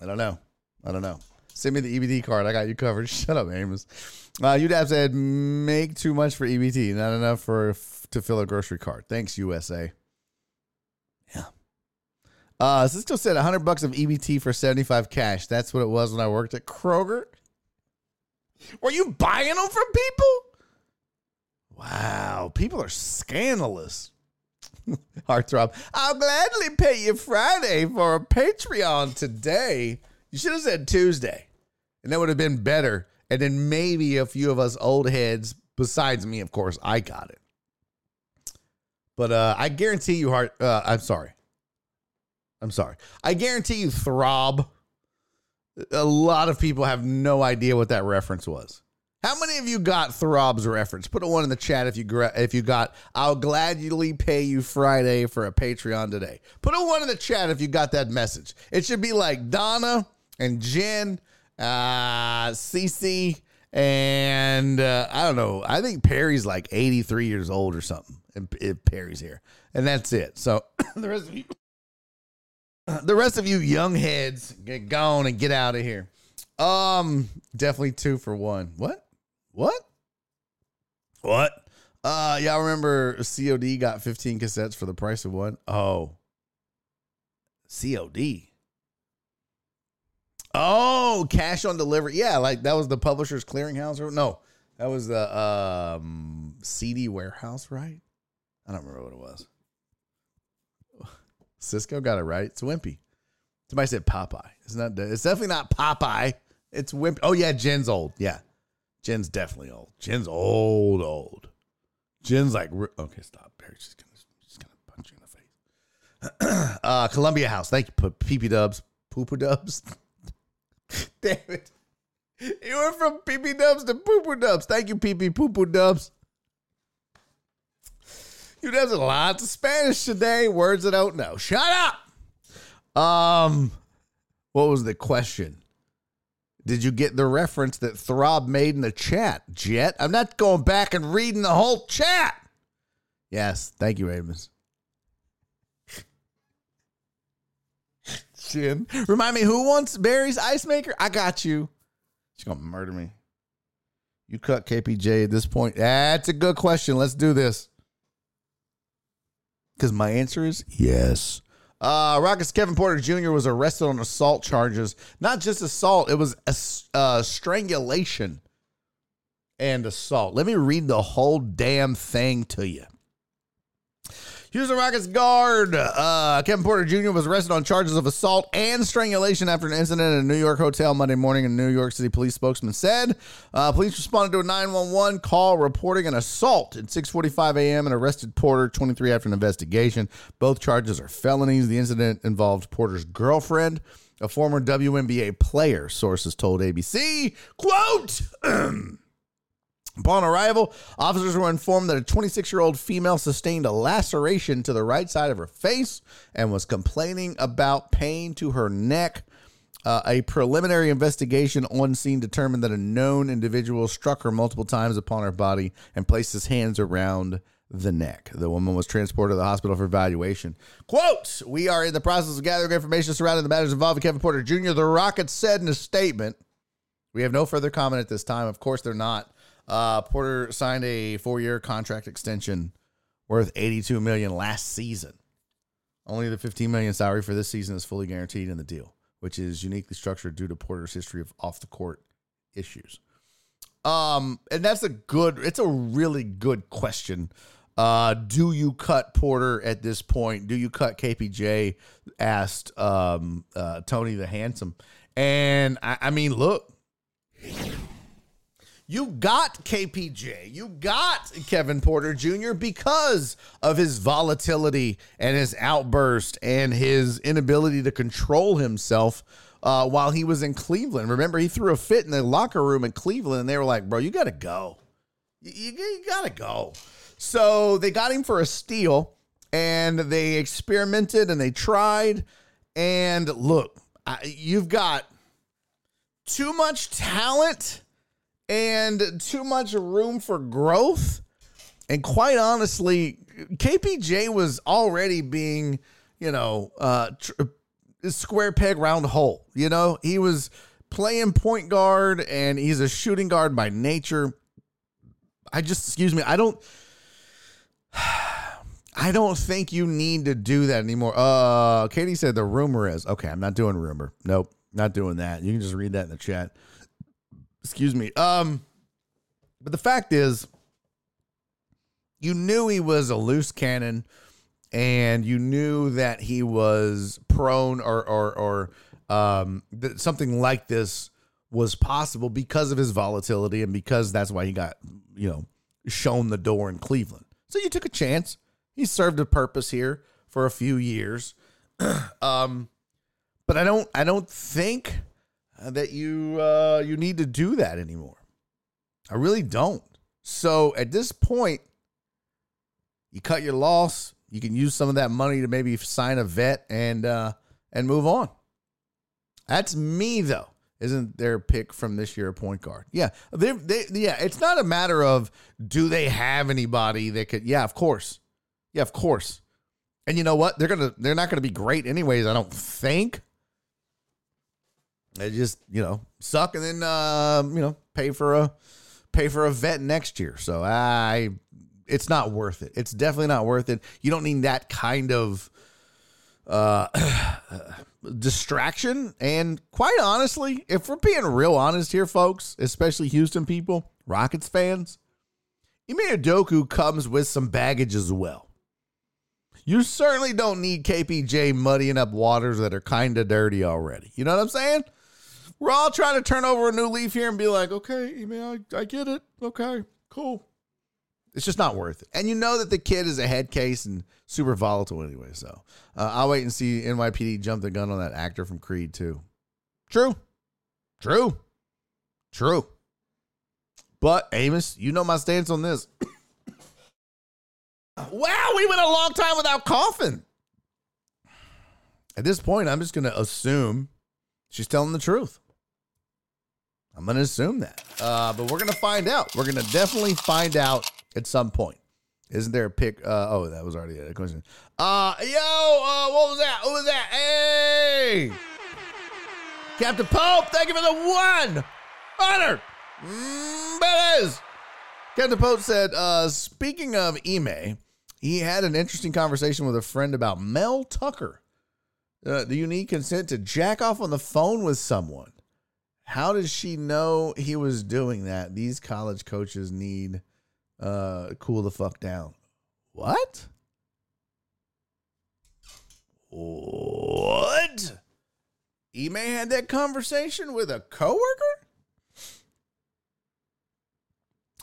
I don't know. I don't know. Send me the EBT card. I got you covered. Shut up, Amos. Uh, UDAP said, make too much for EBT, not enough for to fill a grocery cart. Thanks, USA. Yeah. Uh, Cisco said 100 bucks of EBT for 75 cash. That's what it was when I worked at Kroger. Were you buying them from people? Wow, people are scandalous. Heartthrob. I'll gladly pay you Friday for a Patreon today. You should have said Tuesday, and that would have been better. And then maybe a few of us old heads, besides me, of course, I got it. But uh, I guarantee you, heart. Uh, I'm sorry. I'm sorry. I guarantee you, Throb. A lot of people have no idea what that reference was. How many of you got Throb's reference? Put a one in the chat if you if you got. I'll gladly pay you Friday for a Patreon today. Put a one in the chat if you got that message. It should be like Donna and Jen, uh, Cece, and uh, I don't know. I think Perry's like 83 years old or something. And Perry's here, and that's it. So the rest of you, the rest of you young heads, get gone and get out of here. Um, definitely two for one. What? What? What? Uh, y'all remember COD got 15 cassettes for the price of one? Oh. COD. Oh, cash on delivery. Yeah, like that was the publisher's clearinghouse or no. That was the um CD warehouse, right? I don't remember what it was. Cisco got it right. It's Wimpy. Somebody said Popeye. It's not. It's definitely not Popeye. It's Wimpy. Oh yeah, Jen's old. Yeah, Jen's definitely old. Jen's old, old. Jen's like, okay, stop. Barry's just gonna, just gonna punch you in the face. uh, Columbia House. Thank you, PP Dubs. Pooper Dubs. Damn it. You went from PP Dubs to Pooper Dubs. Thank you, PP Pooper Dubs. You have a lot of Spanish today. Words I don't know. Shut up. Um, what was the question? Did you get the reference that Throb made in the chat, Jet? I'm not going back and reading the whole chat. Yes, thank you, Amos. Shin. Remind me who wants Barry's ice maker? I got you. She's gonna murder me. You cut KPJ at this point. That's a good question. Let's do this. Because my answer is yes. Uh, Rockets Kevin Porter Jr. was arrested on assault charges. Not just assault, it was a, uh, strangulation and assault. Let me read the whole damn thing to you. Houston Rockets guard uh, Kevin Porter Jr. was arrested on charges of assault and strangulation after an incident at a New York hotel Monday morning. A New York City police spokesman said uh, police responded to a 911 call reporting an assault at 6:45 a.m. and arrested Porter 23 after an investigation. Both charges are felonies. The incident involved Porter's girlfriend, a former WNBA player. Sources told ABC, "Quote." Upon arrival, officers were informed that a 26 year old female sustained a laceration to the right side of her face and was complaining about pain to her neck. Uh, a preliminary investigation on scene determined that a known individual struck her multiple times upon her body and placed his hands around the neck. The woman was transported to the hospital for evaluation. Quote, we are in the process of gathering information surrounding the matters involving Kevin Porter Jr. The Rockets said in a statement, we have no further comment at this time. Of course, they're not. Uh, Porter signed a four-year contract extension worth 82 million last season. Only the 15 million salary for this season is fully guaranteed in the deal which is uniquely structured due to Porter's history of off the court issues. Um, and that's a good, it's a really good question. Uh, do you cut Porter at this point? Do you cut KPJ? Asked um, uh, Tony the Handsome. And I, I mean, look, you got KPJ. You got Kevin Porter Jr. because of his volatility and his outburst and his inability to control himself uh, while he was in Cleveland. Remember, he threw a fit in the locker room in Cleveland, and they were like, bro, you got to go. You, you, got to go. So they got him for a steal, and they experimented and they tried. And look, I, you've got too much talent and too much room for growth. And quite honestly, KPJ was already being, you know, uh, tr- square peg round hole. You know, he was playing point guard and he's a shooting guard by nature. I just, excuse me, I don't. I don't think you need to do that anymore. Uh, Katie said the rumor is okay. I'm not doing rumor. Nope, not doing that. You can just read that in the chat. Excuse me. Um, but the fact is, you knew he was a loose cannon, and you knew that he was prone or or or um that something like this was possible because of his volatility and because that's why he got you know shown the door in Cleveland. So you took a chance. He served a purpose here for a few years. um, but I don't I don't think that you uh, you need to do that anymore. I really don't. So at this point, you cut your loss. You can use some of that money to maybe sign a vet and uh, and move on. That's me though. Isn't their pick from this year a point guard? Yeah, they, they, yeah. It's not a matter of do they have anybody that could. Yeah, of course. Yeah, of course. And you know what? They're gonna they're not gonna be great anyways. I don't think. They just you know suck and then uh, you know pay for a pay for a vet next year. So I, it's not worth it. It's definitely not worth it. You don't need that kind of uh, distraction. And quite honestly, if we're being real honest here, folks, especially Houston people, Rockets fans, Ime Udoka comes with some baggage as well. You certainly don't need KPJ muddying up waters that are kind of dirty already. You know what I'm saying? We're all trying to turn over a new leaf here and be like, okay, Ime, I, I get it. Okay, cool. It's just not worth it. And you know that the kid is a head case and super volatile anyway. So uh, I'll wait and see NYPD jump the gun on that actor from Creed too. True. True. True. But Amos, you know my stance on this. wow, we went a long time without coughing. At this point, I'm just going to assume she's telling the truth. I'm going to assume that. Uh, but we're going to find out. We're going to definitely find out at some point. Isn't there a pick? Uh, oh, that was already a question. Uh, yo, uh, what was that? Who was that? Hey, Captain Pope, thank you for the one honor. Mm, Captain Pope said, uh, speaking of Ime, he had an interesting conversation with a friend about Mel Tucker. Uh, do you need consent to jack off on the phone with someone? How does she know he was doing that? These college coaches need uh cool the fuck down. What? What? Ime had that conversation with a coworker?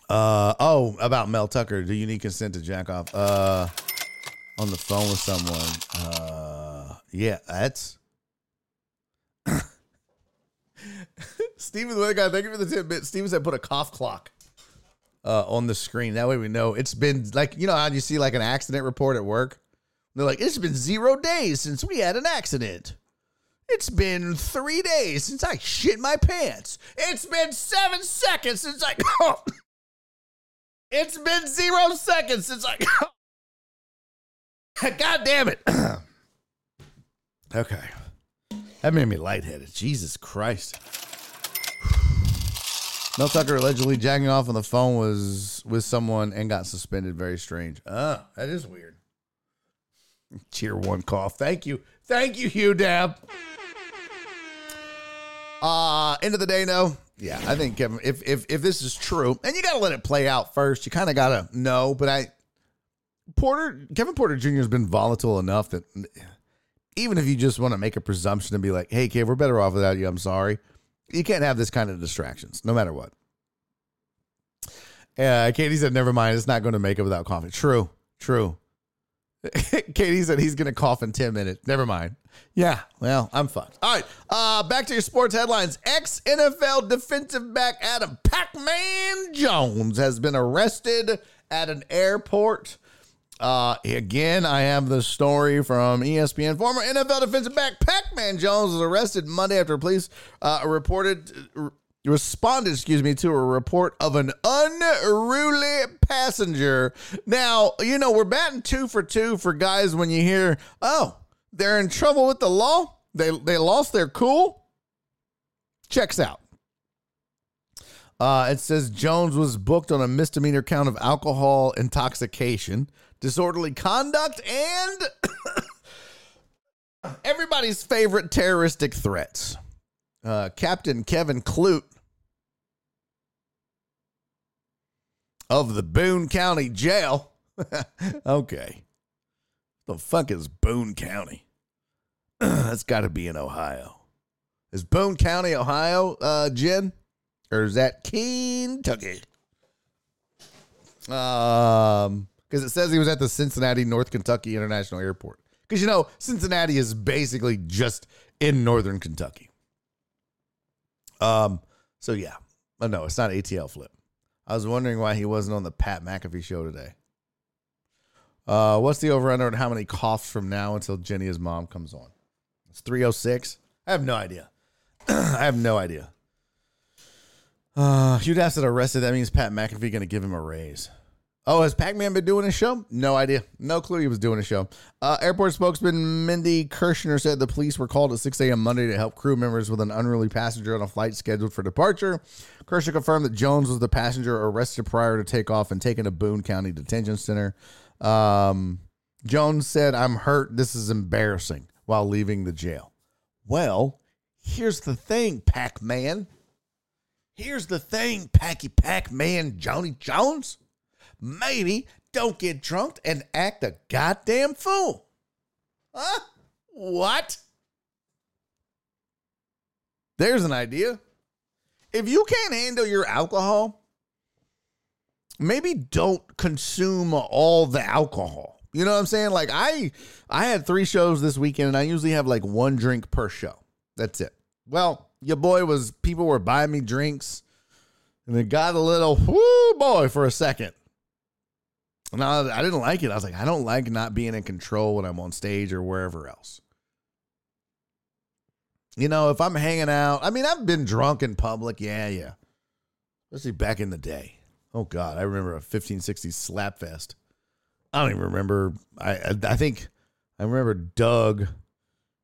Uh oh, about Mel Tucker. Do you need consent to jack off? Uh on the phone with someone. Uh yeah, that's Steven the other guy, thank you for the tidbit. Steven said put a cough clock uh, on the screen. That way we know it's been like you know how you see like an accident report at work. They're like, it's been zero days since we had an accident. It's been three days since I shit my pants. It's been seven seconds since I. it's been zero seconds since I. God damn it. okay. That made me lightheaded. Jesus Christ. Mel Tucker allegedly jacking off on the phone was with someone and got suspended. Very strange. Ah, that is weird. Cheer one cough. Thank you. Thank you, Hugh Dab. Uh end of the day, no. Yeah, I think Kevin, if if if this is true, and you gotta let it play out first, you kind of gotta know. But I Porter Kevin Porter Jr. has been volatile enough that even if you just want to make a presumption and be like, hey, Kev, we're better off without you. I'm sorry. You can't have this kind of distractions, no matter what. Uh, Katie said, never mind. It's not going to make it without coffee. True. True. Katie said he's going to cough in 10 minutes. Never mind. Yeah, well, I'm fucked. All right, uh, back to your sports headlines. Ex NFL defensive back Adam Pac Man Jones has been arrested at an airport. Uh, again, I have the story from ESPN. Former NFL defensive back Pac Man Jones was arrested Monday after police uh, reported. responded, excuse me, to a report of an unruly passenger. Now, you know, we're batting two for two for guys when you hear, oh, they're in trouble with the law. They they lost their cool. Checks out. Uh, it says Jones was booked on a misdemeanor count of alcohol intoxication, disorderly conduct, and everybody's favorite terroristic threats. Uh, Captain Kevin Clute of the Boone County Jail. okay. The fuck is Boone County? That's got to be in Ohio. Is Boone County, Ohio, uh, Jen? Or is that Kentucky? Um, because it says he was at the Cincinnati, North Kentucky International Airport. Because you know, Cincinnati is basically just in northern Kentucky. Um, so yeah. Oh no, it's not ATL flip. I was wondering why he wasn't on the Pat McAfee show today. Uh, what's the over under on how many coughs from now until Jenny's mom comes on? It's 306. I have no idea. I have no idea. Uh, Hugh Dassett arrested. That means Pat McAfee going to give him a raise. Oh, has Pac Man been doing a show? No idea. No clue he was doing a show. Uh, airport spokesman Mindy Kershner said the police were called at 6 a.m. Monday to help crew members with an unruly passenger on a flight scheduled for departure. Kershner confirmed that Jones was the passenger arrested prior to takeoff and taken to Boone County Detention Center. Um, Jones said, I'm hurt. This is embarrassing while leaving the jail. Well, here's the thing, Pac Man. Here's the thing, Packy Pac Man Johnny Jones. Maybe don't get drunk and act a goddamn fool. Huh? What? There's an idea. If you can't handle your alcohol, maybe don't consume all the alcohol. You know what I'm saying? Like I I had 3 shows this weekend and I usually have like one drink per show. That's it. Well, your boy was people were buying me drinks and it got a little whoo boy for a second. And I, I didn't like it. I was like, I don't like not being in control when I'm on stage or wherever else. You know, if I'm hanging out, I mean, I've been drunk in public. Yeah, yeah. Especially back in the day. Oh, God. I remember a 1560s slap fest. I don't even remember. I, I, I think I remember Doug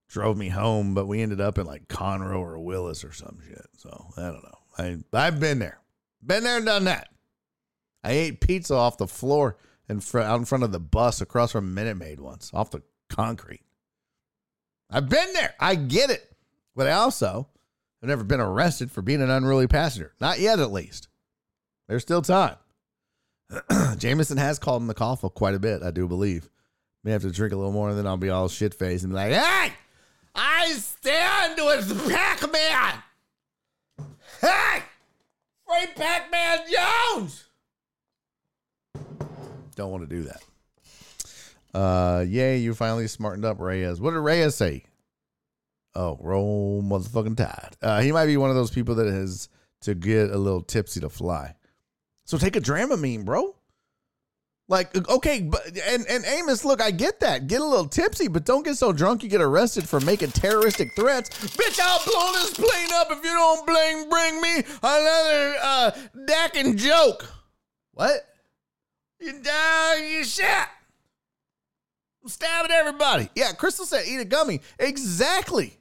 drove me home, but we ended up in like Conroe or Willis or some shit. So I don't know. I I've been there, been there and done that. I ate pizza off the floor in out in front of the bus across from Minute Maid once off the concrete. I've been there. I get it. But I also have never been arrested for being an unruly passenger. Not yet, at least. There's still time. Jameson has called him the coffle quite a bit, I do believe. May have to drink a little more, and then I'll be all shit faced and be like, hey, I stand with Pac Man. Hey, free Pac Man Jones. Don't want to do that. Uh, yay, you finally smartened up, Reyes. What did Reyes say? Oh, roll motherfucking tide. Uh, he might be one of those people that has to get a little tipsy to fly. So take a Dramamine, bro. Like, okay, but and and Amos, look, I get that. Get a little tipsy, but don't get so drunk you get arrested for making terroristic threats. Bitch, I'll blow this plane up if you don't bring bring me another uh Dak and joke. What? You die, you shot. I'm stabbing everybody. Yeah, Crystal said eat a gummy. Exactly.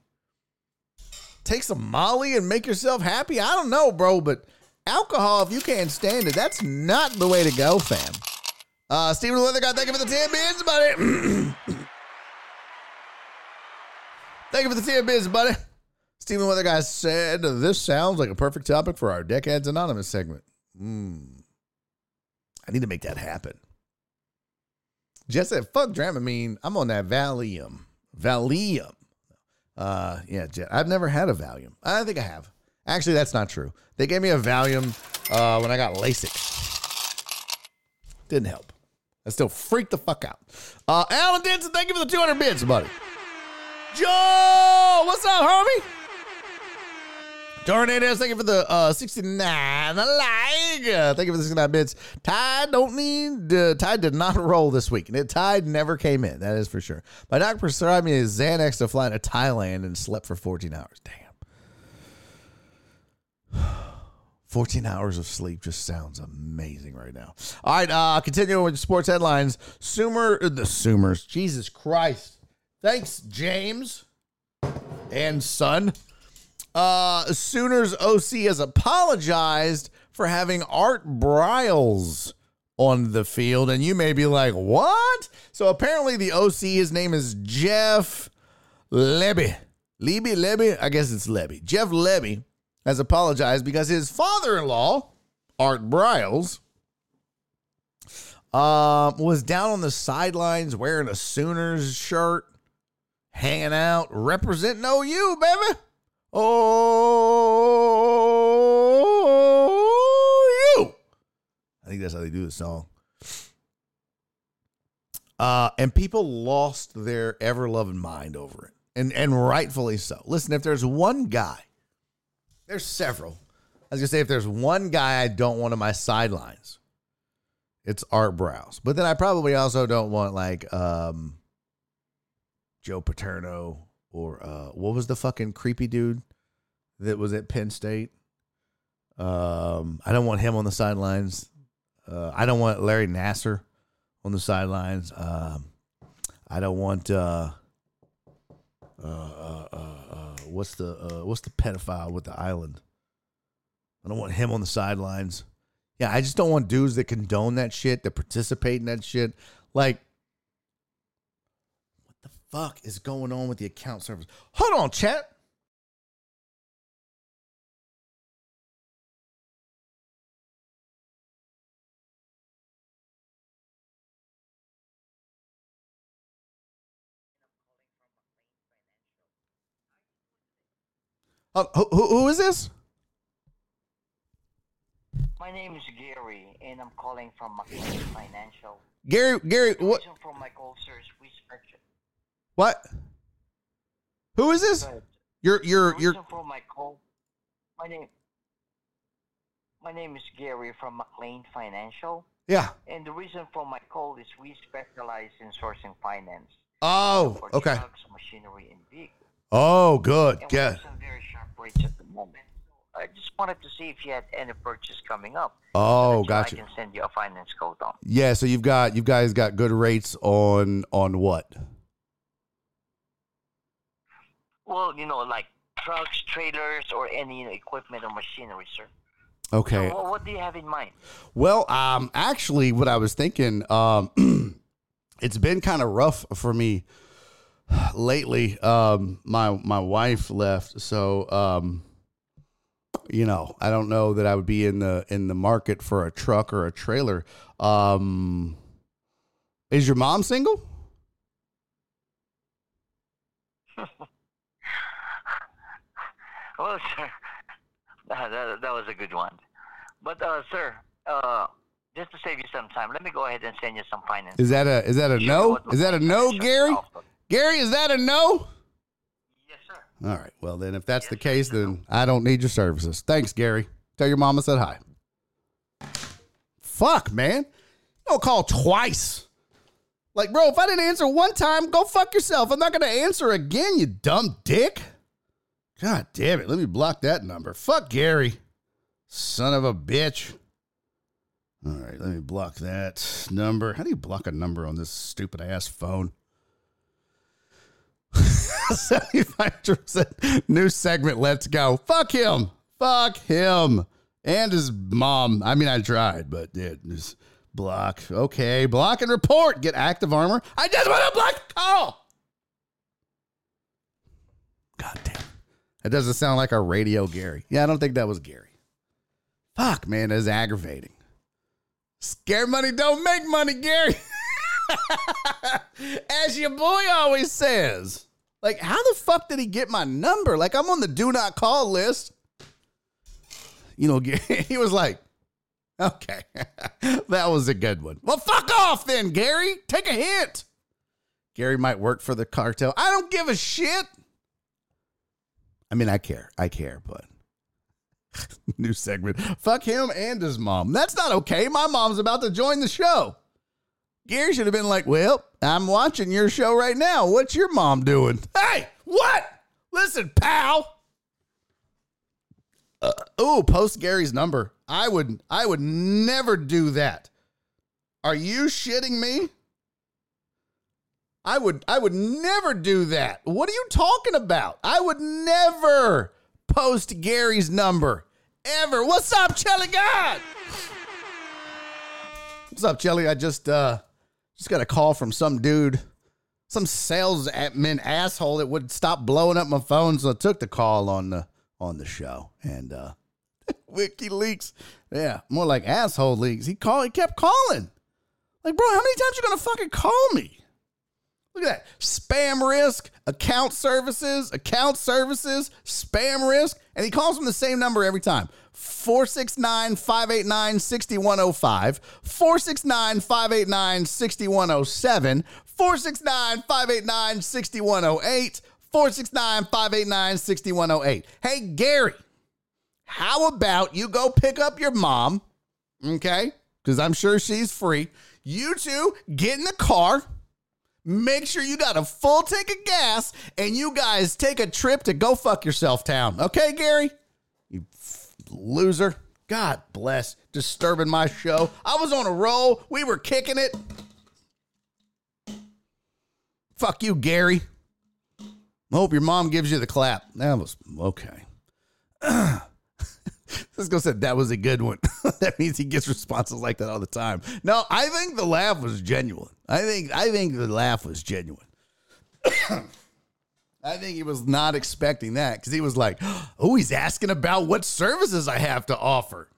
Take some Molly and make yourself happy. I don't know, bro, but alcohol, if you can't stand it, that's not the way to go, fam. Uh, Stephen Weather God, thank you for the 10 bits, buddy. thank you for the 10 bits, buddy. Stephen Weather Guy said, This sounds like a perfect topic for our Deckheads Anonymous segment. Mm. I need to make that happen. Jess said, fuck Dramamine. I'm on that Valium. Valium. Uh, yeah, Jet. I've never had a Valium. I think I have. Actually, that's not true. They gave me a Valium uh, when I got LASIK. Didn't help. I still freaked the fuck out. Uh, Alan Denson, thank you for the 200 bits, buddy. Joe, what's up, homie? Tornadoes, thank you for the uh, 69 like. Uh, thank you for the 69 bits. Tide don't need, uh, Tide did not roll this week. And it Tide never came in, that is for sure. My doctor prescribed me a Xanax to fly to Thailand and slept for 14 hours. Damn. 14 hours of sleep just sounds amazing right now. All right, uh, continuing with sports headlines. Sumer, uh, the Sumers, Jesus Christ. Thanks, James and son. Uh, Sooners OC has apologized for having Art Briles on the field. And you may be like, what? So apparently the OC, his name is Jeff Lebby. Lebby, Lebby? I guess it's Lebby. Jeff Lebby has apologized because his father in law, Art Briles, uh, was down on the sidelines wearing a Sooners shirt, hanging out, representing OU, baby. Oh, you. I think that's how they do the song. Uh, and people lost their ever loving mind over it. And and rightfully so. Listen, if there's one guy, there's several. I was gonna say if there's one guy I don't want on my sidelines, it's Art Briles. But then I probably also don't want like um Joe Paterno or uh, what was the fucking creepy dude that was at Penn State? Um, I don't want him on the sidelines. Uh, I don't want Larry Nassar on the sidelines. Um, I don't want uh, uh, uh, uh what's the what's the pedophile with the island? I don't want him on the sidelines. Yeah, I just don't want dudes that condone that shit, that participate in that shit. Like fuck is going on with the account service? Hold on, chat. Uh, who, who is this? My name is Gary, and I'm calling from McLean Financial. Gary, Gary, what? From my call, sir, we what? Who is this? You're you're you're. My call, my name. My name is Gary from McLean Financial. Yeah. And the reason for my call is we specialize in sourcing finance. Oh, okay. Trucks, machinery, and vehicles. Oh, good. And yeah. some very sharp rates at the moment. I just wanted to see if you had any purchase coming up. Oh, so gotcha. I can send you a finance code on. Yeah, so you've got you guys got good rates on on what? Well, you know, like trucks, trailers, or any you know, equipment or machinery, sir. Okay. So, what do you have in mind? Well, um, actually, what I was thinking, um, it's been kind of rough for me lately. Um, my my wife left, so um, you know, I don't know that I would be in the in the market for a truck or a trailer. Um, is your mom single? Well, sir, that, that, that was a good one. But, uh, sir, uh, just to save you some time, let me go ahead and send you some finance. Is that a is that a no? Is that a no, Gary? Gary, is that a no? Yes, sir. All right. Well, then, if that's yes, the case, sir. then I don't need your services. Thanks, Gary. Tell your mama said hi. Fuck, man. Don't call twice. Like, bro, if I didn't answer one time, go fuck yourself. I'm not gonna answer again, you dumb dick. God damn it. Let me block that number. Fuck Gary. Son of a bitch. All right, let me block that number. How do you block a number on this stupid ass phone? 75% new segment. Let's go. Fuck him. Fuck him. And his mom. I mean, I tried, but it just block. Okay, block and report. Get active armor. I just want to block the call. God damn. That doesn't sound like a radio Gary. Yeah, I don't think that was Gary. Fuck, man, that's aggravating. Scare money don't make money, Gary. As your boy always says. Like, how the fuck did he get my number? Like, I'm on the do not call list. You know, he was like, okay, that was a good one. Well, fuck off then, Gary. Take a hint. Gary might work for the cartel. I don't give a shit. I mean, I care. I care, but new segment. Fuck him and his mom. That's not okay. My mom's about to join the show. Gary should have been like, Well, I'm watching your show right now. What's your mom doing? Hey, what? Listen, pal. Uh, oh, post Gary's number. I would I would never do that. Are you shitting me? I would I would never do that. What are you talking about? I would never post Gary's number. Ever. What's up, Chelly God? What's up, Chelly? I just uh just got a call from some dude, some sales admin asshole that would stop blowing up my phone, so I took the call on the on the show. And uh WikiLeaks. Yeah, more like asshole leaks. He called he kept calling. Like, bro, how many times you gonna fucking call me? Look at that. Spam risk, account services, account services, spam risk. And he calls from the same number every time 469 589 6105, 469 589 6107, 469 589 6108, 469 589 6108. Hey, Gary, how about you go pick up your mom? Okay. Because I'm sure she's free. You two get in the car Make sure you got a full tank of gas and you guys take a trip to go fuck yourself town. Okay, Gary? You f- loser. God bless. Disturbing my show. I was on a roll. We were kicking it. Fuck you, Gary. Hope your mom gives you the clap. That was okay. Cisco said that was a good one. that means he gets responses like that all the time. No, I think the laugh was genuine. I think I think the laugh was genuine. I think he was not expecting that because he was like, "Oh, he's asking about what services I have to offer."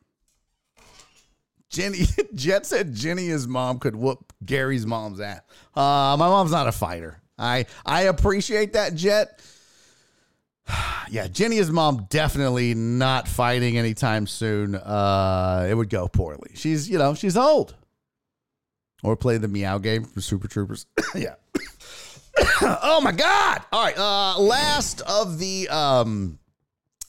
Jenny Jet said Jenny, his mom, could whoop Gary's mom's ass. Uh, my mom's not a fighter. I I appreciate that, Jet yeah, Jenny, his mom, definitely not fighting anytime soon. Uh, it would go poorly. She's, you know, she's old. Or play the meow game from Super Troopers. yeah. oh my God. All right. Uh, last of the um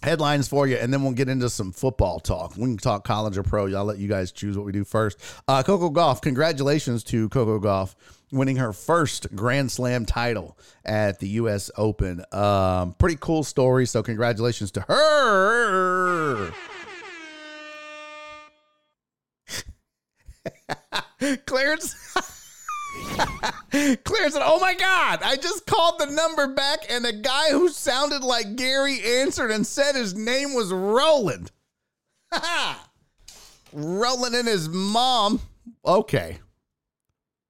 headlines for you, and then we'll get into some football talk. We can talk college or pro. I'll let you guys choose what we do first. Uh, Coco Gauff. congratulations to Coco Gauff winning her first Grand Slam title at the U.S. Open. Um, pretty cool story. So congratulations to her. Clarence. Clarence Oh my God, I just called the number back and the guy who sounded like Gary answered and said his name was Roland. Roland and his mom. Okay.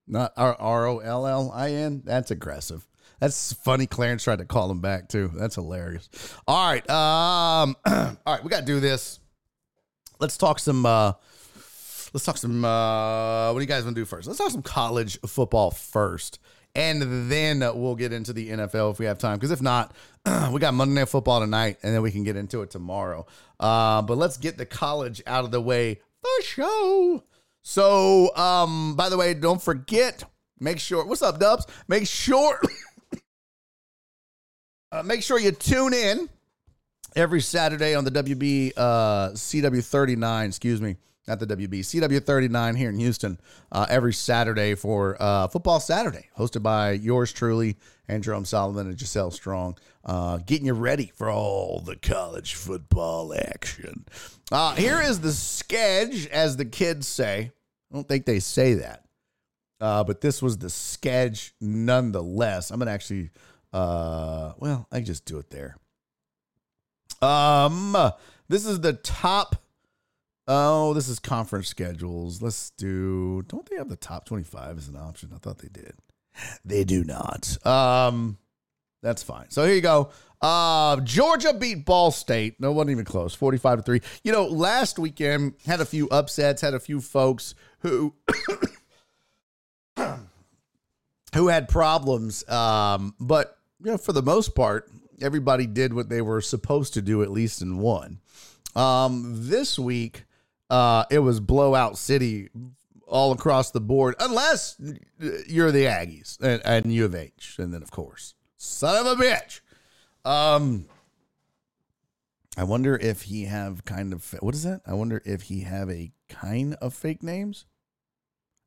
Not R O L L I N. That's aggressive. That's funny. Clarence tried to call him back too. That's hilarious. All right. Um, all right, we got to do this. Let's talk some uh let's talk some uh what do you guys want to do first? Let's talk some college football first. And then we'll get into the NFL if we have time. Because if not, we got Monday Night Football tonight, and then we can get into it tomorrow. Uh, but let's get the college out of the way for show. So, um, by the way, don't forget, make sure, what's up, Dubs? Make sure, uh, make sure you tune in every Saturday on the WB, uh, CW39, excuse me, at the WB. CW39 here in Houston uh, every Saturday for uh, Football Saturday, hosted by yours truly, and Jerome Solomon and Giselle Strong, uh, getting you ready for all the college football action. Uh, here is the sketch, as the kids say. I don't think they say that. Uh, but this was the sketch nonetheless. I'm going to actually, uh, well, I can just do it there. Um, this is the top. Oh, this is conference schedules. Let's do. Don't they have the top 25 as an option? I thought they did. They do not. Um, that's fine. So here you go. Uh, Georgia beat Ball State. No, wasn't even close. 45 to 3. You know, last weekend had a few upsets, had a few folks who who had problems. Um, but you know, for the most part, everybody did what they were supposed to do, at least in one. Um, this week, uh, it was blowout city all across the board, unless you're the Aggies and, and U of H, and then of course, son of a bitch. Um, I wonder if he have kind of what is that? I wonder if he have a kind of fake names.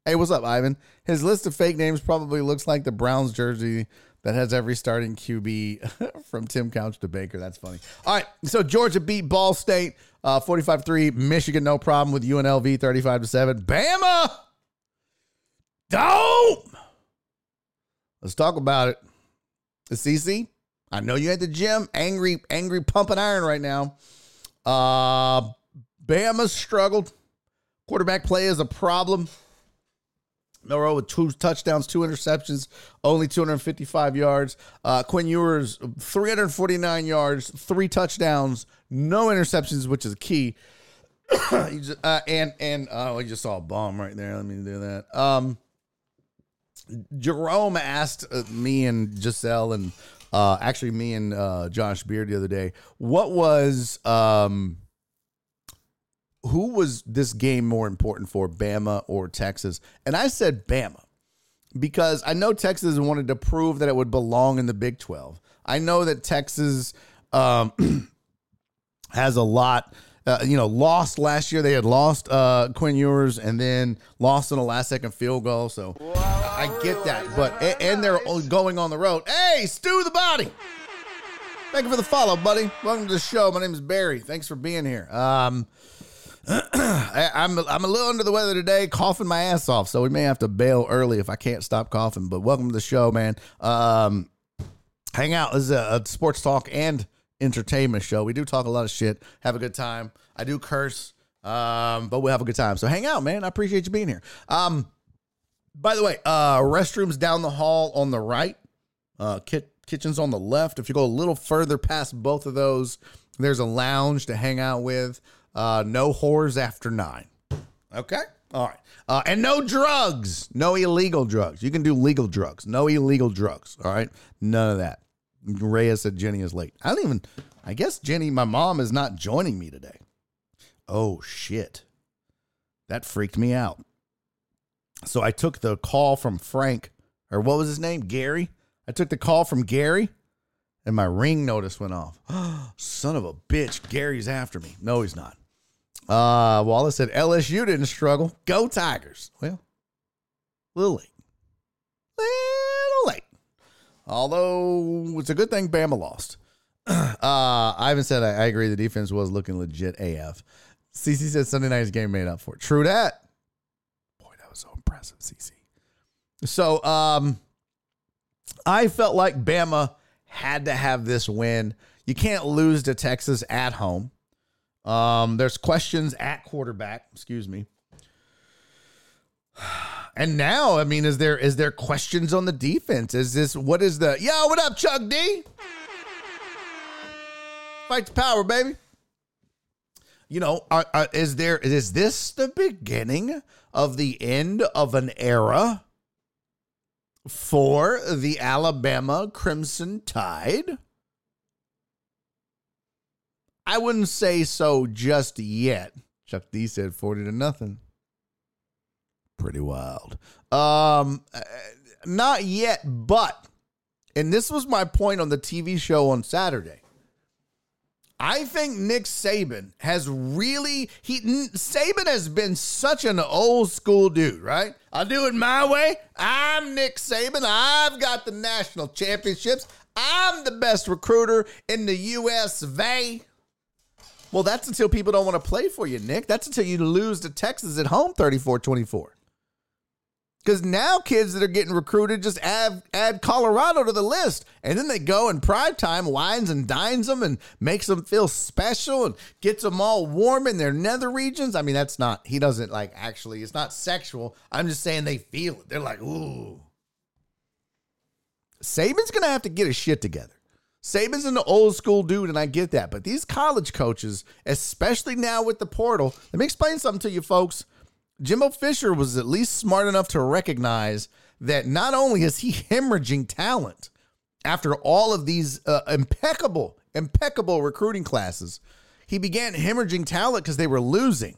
Hey, what's up, Ivan? His list of fake names probably looks like the Browns jersey that has every starting QB from Tim Couch to Baker. That's funny. All right, so Georgia beat Ball State uh, 45 3. Michigan, no problem with UNLV 35 7. Bama! Dope! Let's talk about it. CC, I know you at the gym, angry, angry pumping iron right now. Uh, Bama struggled. Quarterback play is a problem. Milroe with two touchdowns, two interceptions, only 255 yards. Uh, Quinn Ewers, 349 yards, three touchdowns, no interceptions, which is key. uh, and and oh, I just saw a bomb right there. Let me do that. Um, Jerome asked uh, me and Giselle and uh, actually me and uh, Josh Beard the other day, what was um who was this game more important for, Bama or Texas? And I said Bama because I know Texas wanted to prove that it would belong in the Big 12. I know that Texas um, has a lot. Uh, you know, lost last year. They had lost uh, Quinn Ewers and then lost in a last second field goal. So I get that. But and they're going on the road. Hey, Stu the body. Thank you for the follow, buddy. Welcome to the show. My name is Barry. Thanks for being here. Um, I, am I'm, I'm a little under the weather today, coughing my ass off, so we may have to bail early if I can't stop coughing. But welcome to the show, man. Um, hang out. This is a, a sports talk and entertainment show. We do talk a lot of shit, have a good time. I do curse, um, but we'll have a good time. So hang out, man. I appreciate you being here. Um, by the way, uh, restrooms down the hall on the right, uh, kit, kitchen's on the left. If you go a little further past both of those, there's a lounge to hang out with. Uh, no whores after nine. Okay. All right. Uh, and no drugs. No illegal drugs. You can do legal drugs. No illegal drugs. All right. None of that. Rhea said Jenny is late. I don't even, I guess Jenny, my mom, is not joining me today. Oh, shit. That freaked me out. So I took the call from Frank, or what was his name? Gary. I took the call from Gary and my ring notice went off. Son of a bitch. Gary's after me. No, he's not. Uh, Wallace said LSU didn't struggle. Go Tigers. Well, little late. Little late. Although it's a good thing Bama lost. Uh, Ivan said, I, I agree. The defense was looking legit AF. CC said Sunday night's game made up for it. True that. Boy, that was so impressive, CC. So, um, I felt like Bama had to have this win. You can't lose to Texas at home. Um, there's questions at quarterback. Excuse me. And now, I mean, is there is there questions on the defense? Is this what is the yo? What up, Chuck D? Fight the power, baby. You know, are, are, is there is this the beginning of the end of an era for the Alabama Crimson Tide? I wouldn't say so just yet. Chuck D said 40 to nothing. Pretty wild. Um not yet, but and this was my point on the TV show on Saturday. I think Nick Saban has really he Saban has been such an old school dude, right? I'll do it my way. I'm Nick Saban. I've got the national championships. I'm the best recruiter in the US A. Well, that's until people don't want to play for you, Nick. That's until you lose to Texas at home 34 24. Because now kids that are getting recruited just add, add Colorado to the list. And then they go in prime time, wines and dines them and makes them feel special and gets them all warm in their nether regions. I mean, that's not, he doesn't like actually, it's not sexual. I'm just saying they feel it. They're like, ooh. Saban's going to have to get his shit together. Saban's an old school dude, and I get that. But these college coaches, especially now with the portal, let me explain something to you folks. Jimbo Fisher was at least smart enough to recognize that not only is he hemorrhaging talent after all of these uh, impeccable, impeccable recruiting classes, he began hemorrhaging talent because they were losing.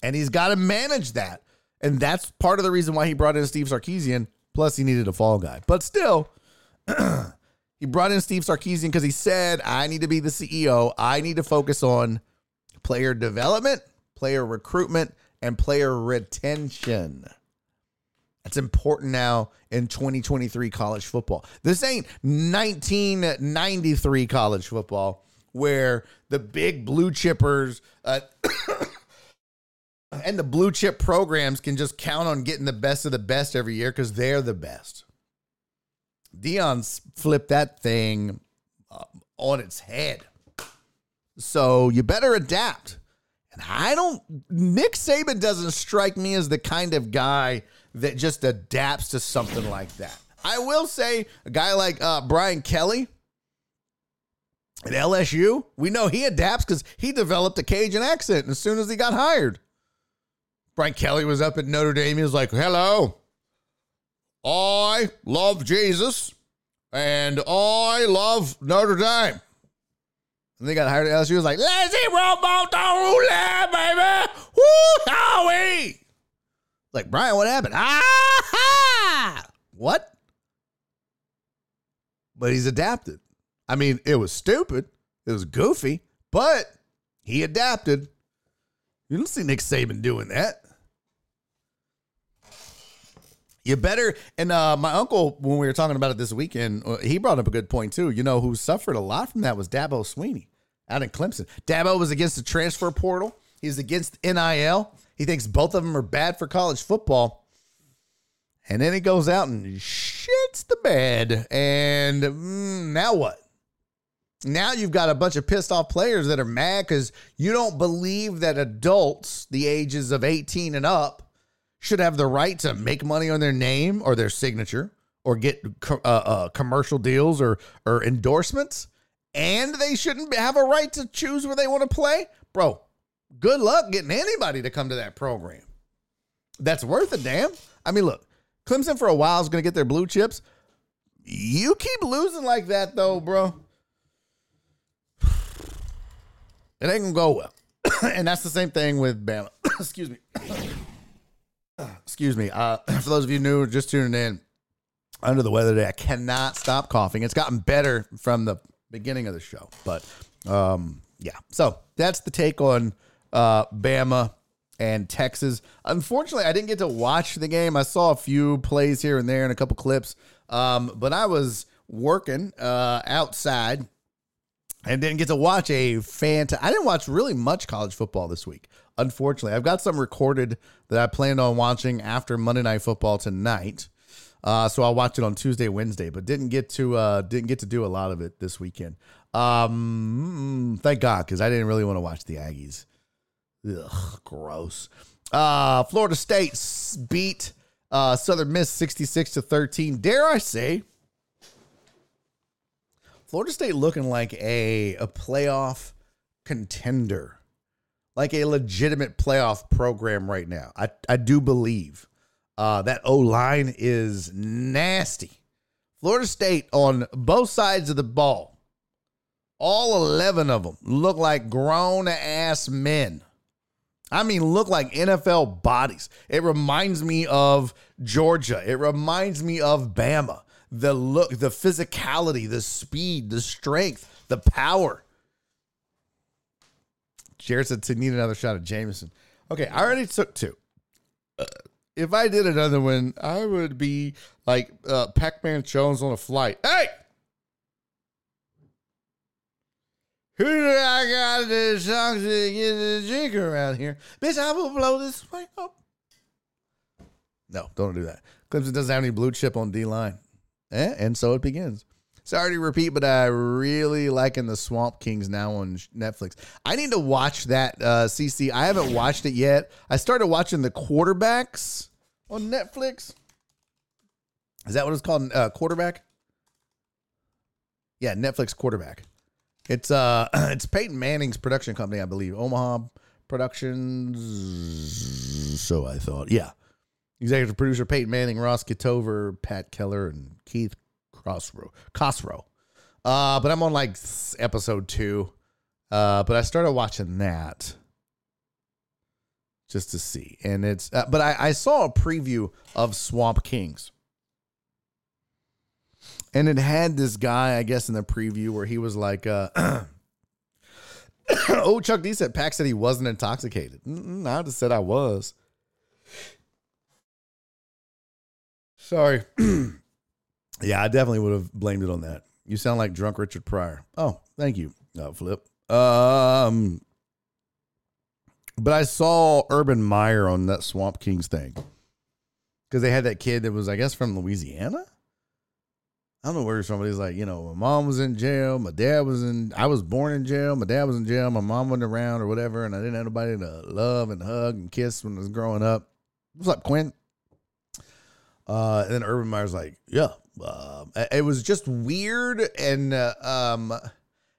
And he's got to manage that. And that's part of the reason why he brought in Steve Sarkisian. Plus, he needed a fall guy. But still, he brought in Steve Sarkisian because he said, I need to be the CEO. I need to focus on player development, player recruitment, and player retention. That's important now in 2023 college football. This ain't 1993 college football where the big blue chippers uh, and the blue chip programs can just count on getting the best of the best every year because they're the best. Deion's flipped that thing uh, on its head. So you better adapt. And I don't, Nick Saban doesn't strike me as the kind of guy that just adapts to something like that. I will say a guy like uh, Brian Kelly at LSU, we know he adapts because he developed a Cajun accent as soon as he got hired. Brian Kelly was up at Notre Dame. He was like, hello, I love Jesus and I love Notre Dame. And they got hired at LSU. Was like, let's Lazy Robo baby. Woo, Howie. Like, Brian, what happened? Ah, what? But he's adapted. I mean, it was stupid. It was goofy, but he adapted. You don't see Nick Saban doing that. You better. And uh, my uncle, when we were talking about it this weekend, uh, he brought up a good point too. You know, who suffered a lot from that was Dabo Swinney out in Clemson. Dabo was against the transfer portal. He's against NIL. He thinks both of them are bad for college football. And then he goes out and shits the bed. And mm, now what? Now you've got a bunch of pissed off players that are mad because you don't believe that adults, the ages of 18 and up, should have the right to make money on their name or their signature or get uh, uh, commercial deals or, or endorsements and they shouldn't have a right to choose where they want to play, bro, good luck getting anybody to come to that program. That's worth a damn. I mean, look, Clemson for a while is going to get their blue chips. You keep losing like that, though, bro. It ain't going to go well. and that's the same thing with Bama. Excuse me. Excuse me. Uh, for those of you new, just tuning in, under the weather today, I cannot stop coughing. It's gotten better from the beginning of the show. But um, yeah, so that's the take on uh, Bama and Texas. Unfortunately, I didn't get to watch the game. I saw a few plays here and there and a couple clips, um, but I was working uh, outside and didn't get to watch a fantastic. I didn't watch really much college football this week. Unfortunately, I've got some recorded that I planned on watching after Monday Night Football tonight. Uh, so I'll watch it on Tuesday, Wednesday, but didn't get to uh, didn't get to do a lot of it this weekend. Um, thank God, because I didn't really want to watch the Aggies. Ugh, gross. Uh, Florida State beat uh, Southern Miss sixty six to thirteen. Dare I say, Florida State looking like a a playoff contender, like a legitimate playoff program right now. I I do believe. Uh, that O line is nasty. Florida State on both sides of the ball, all 11 of them look like grown ass men. I mean, look like NFL bodies. It reminds me of Georgia. It reminds me of Bama. The look, the physicality, the speed, the strength, the power. Jared said to need another shot of Jameson. Okay, I already took two. Uh, if I did another one, I would be like uh, Pac Man Jones on a flight. Hey! Who do I got to talk to get a drink around here? Bitch, I will blow this way up. No, don't do that. Clemson doesn't have any blue chip on D line. Eh? And so it begins. Sorry to repeat, but I really liking the Swamp Kings now on Netflix. I need to watch that uh, CC. I haven't watched it yet. I started watching the quarterbacks on Netflix. Is that what it's called? Uh, quarterback? Yeah, Netflix quarterback. It's uh it's Peyton Manning's production company, I believe. Omaha Productions. So I thought. Yeah. Executive producer Peyton Manning, Ross Ketover, Pat Keller, and Keith Crossrow. Cossrow. Uh, but I'm on like episode two. Uh, but I started watching that just to see. And it's, uh, but I, I saw a preview of Swamp Kings. And it had this guy, I guess, in the preview where he was like, uh, oh, Chuck D said, Pack said he wasn't intoxicated. Mm-mm, I just said I was. Sorry. yeah, I definitely would have blamed it on that. You sound like drunk Richard Pryor. Oh, thank you, uh, Flip. Um, but I saw Urban Meyer on that Swamp Kings thing because they had that kid that was, I guess, from Louisiana. I don't know where he's like, you know, my mom was in jail, my dad was in, I was born in jail, my dad was in jail, my mom wasn't around or whatever, and I didn't have nobody to love and hug and kiss when I was growing up. What's up, Quinn? Uh, and then Urban Meyer's like, yeah, uh, it was just weird and uh, um,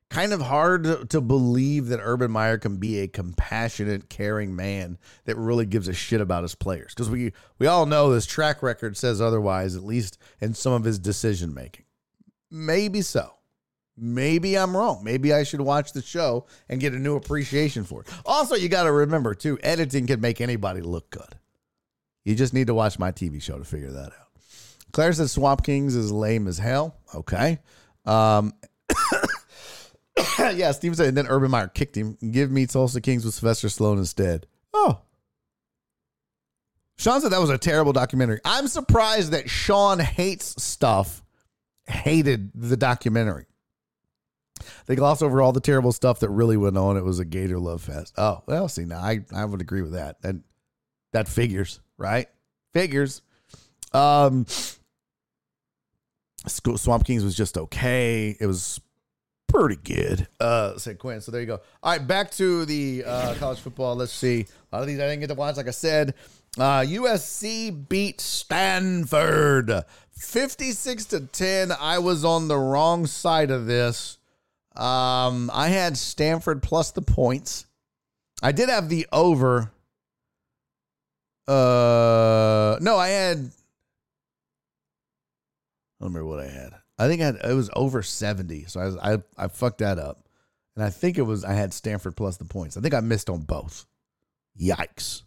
kind of hard to believe that Urban Meyer can be a compassionate, caring man that really gives a shit about his players. Because we we all know this track record says otherwise, at least in some of his decision making. Maybe so. Maybe I'm wrong. Maybe I should watch the show and get a new appreciation for it. Also, you got to remember too, editing can make anybody look good. You just need to watch my TV show to figure that out. Claire says Swamp Kings is lame as hell. Okay. Um, yeah, Steve said, and then Urban Meyer kicked him. Give me Tulsa Kings with Sylvester Stallone instead. Oh. Sean said that was a terrible documentary. I'm surprised that Sean hates stuff, hated the documentary. They glossed over all the terrible stuff that really went on. It was a Gator love fest. Oh, well, see, now I, I would agree with that. And that figures, right? Figures. Um, Swamp Kings was just okay. It was pretty good. Uh, said Quinn. So there you go. All right, back to the uh, college football. Let's see. A lot of these I didn't get to watch. Like I said, uh, USC beat Stanford 56 to 10. I was on the wrong side of this. Um, I had Stanford plus the points. I did have the over. Uh, no, I had. I don't remember what I had. I think I had, it was over 70. So I, was, I I fucked that up. And I think it was I had Stanford plus the points. I think I missed on both. Yikes.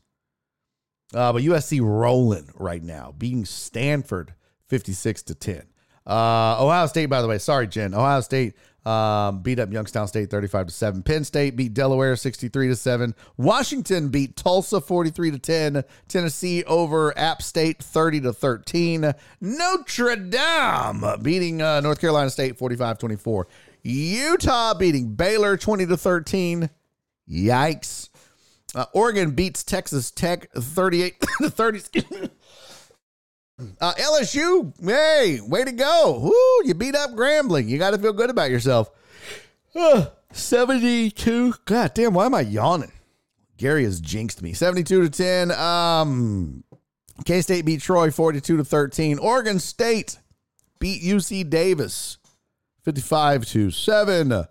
Uh, but USC rolling right now, beating Stanford 56 to 10. Uh, Ohio State, by the way, sorry, Jen. Ohio State um, beat up Youngstown State 35 to 7. Penn State beat Delaware 63 to 7. Washington beat Tulsa 43 to 10. Tennessee over App State 30 to 13. Notre Dame beating uh, North Carolina State 45 24. Utah beating Baylor 20 to 13. Yikes. Uh, Oregon beats Texas Tech 38 to 30. Uh, LSU, hey, way to go. Woo, you beat up Grambling. You got to feel good about yourself. Uh, 72. God damn, why am I yawning? Gary has jinxed me. 72 to 10. Um, K State beat Troy 42 to 13. Oregon State beat UC Davis 55 to 7. Uh,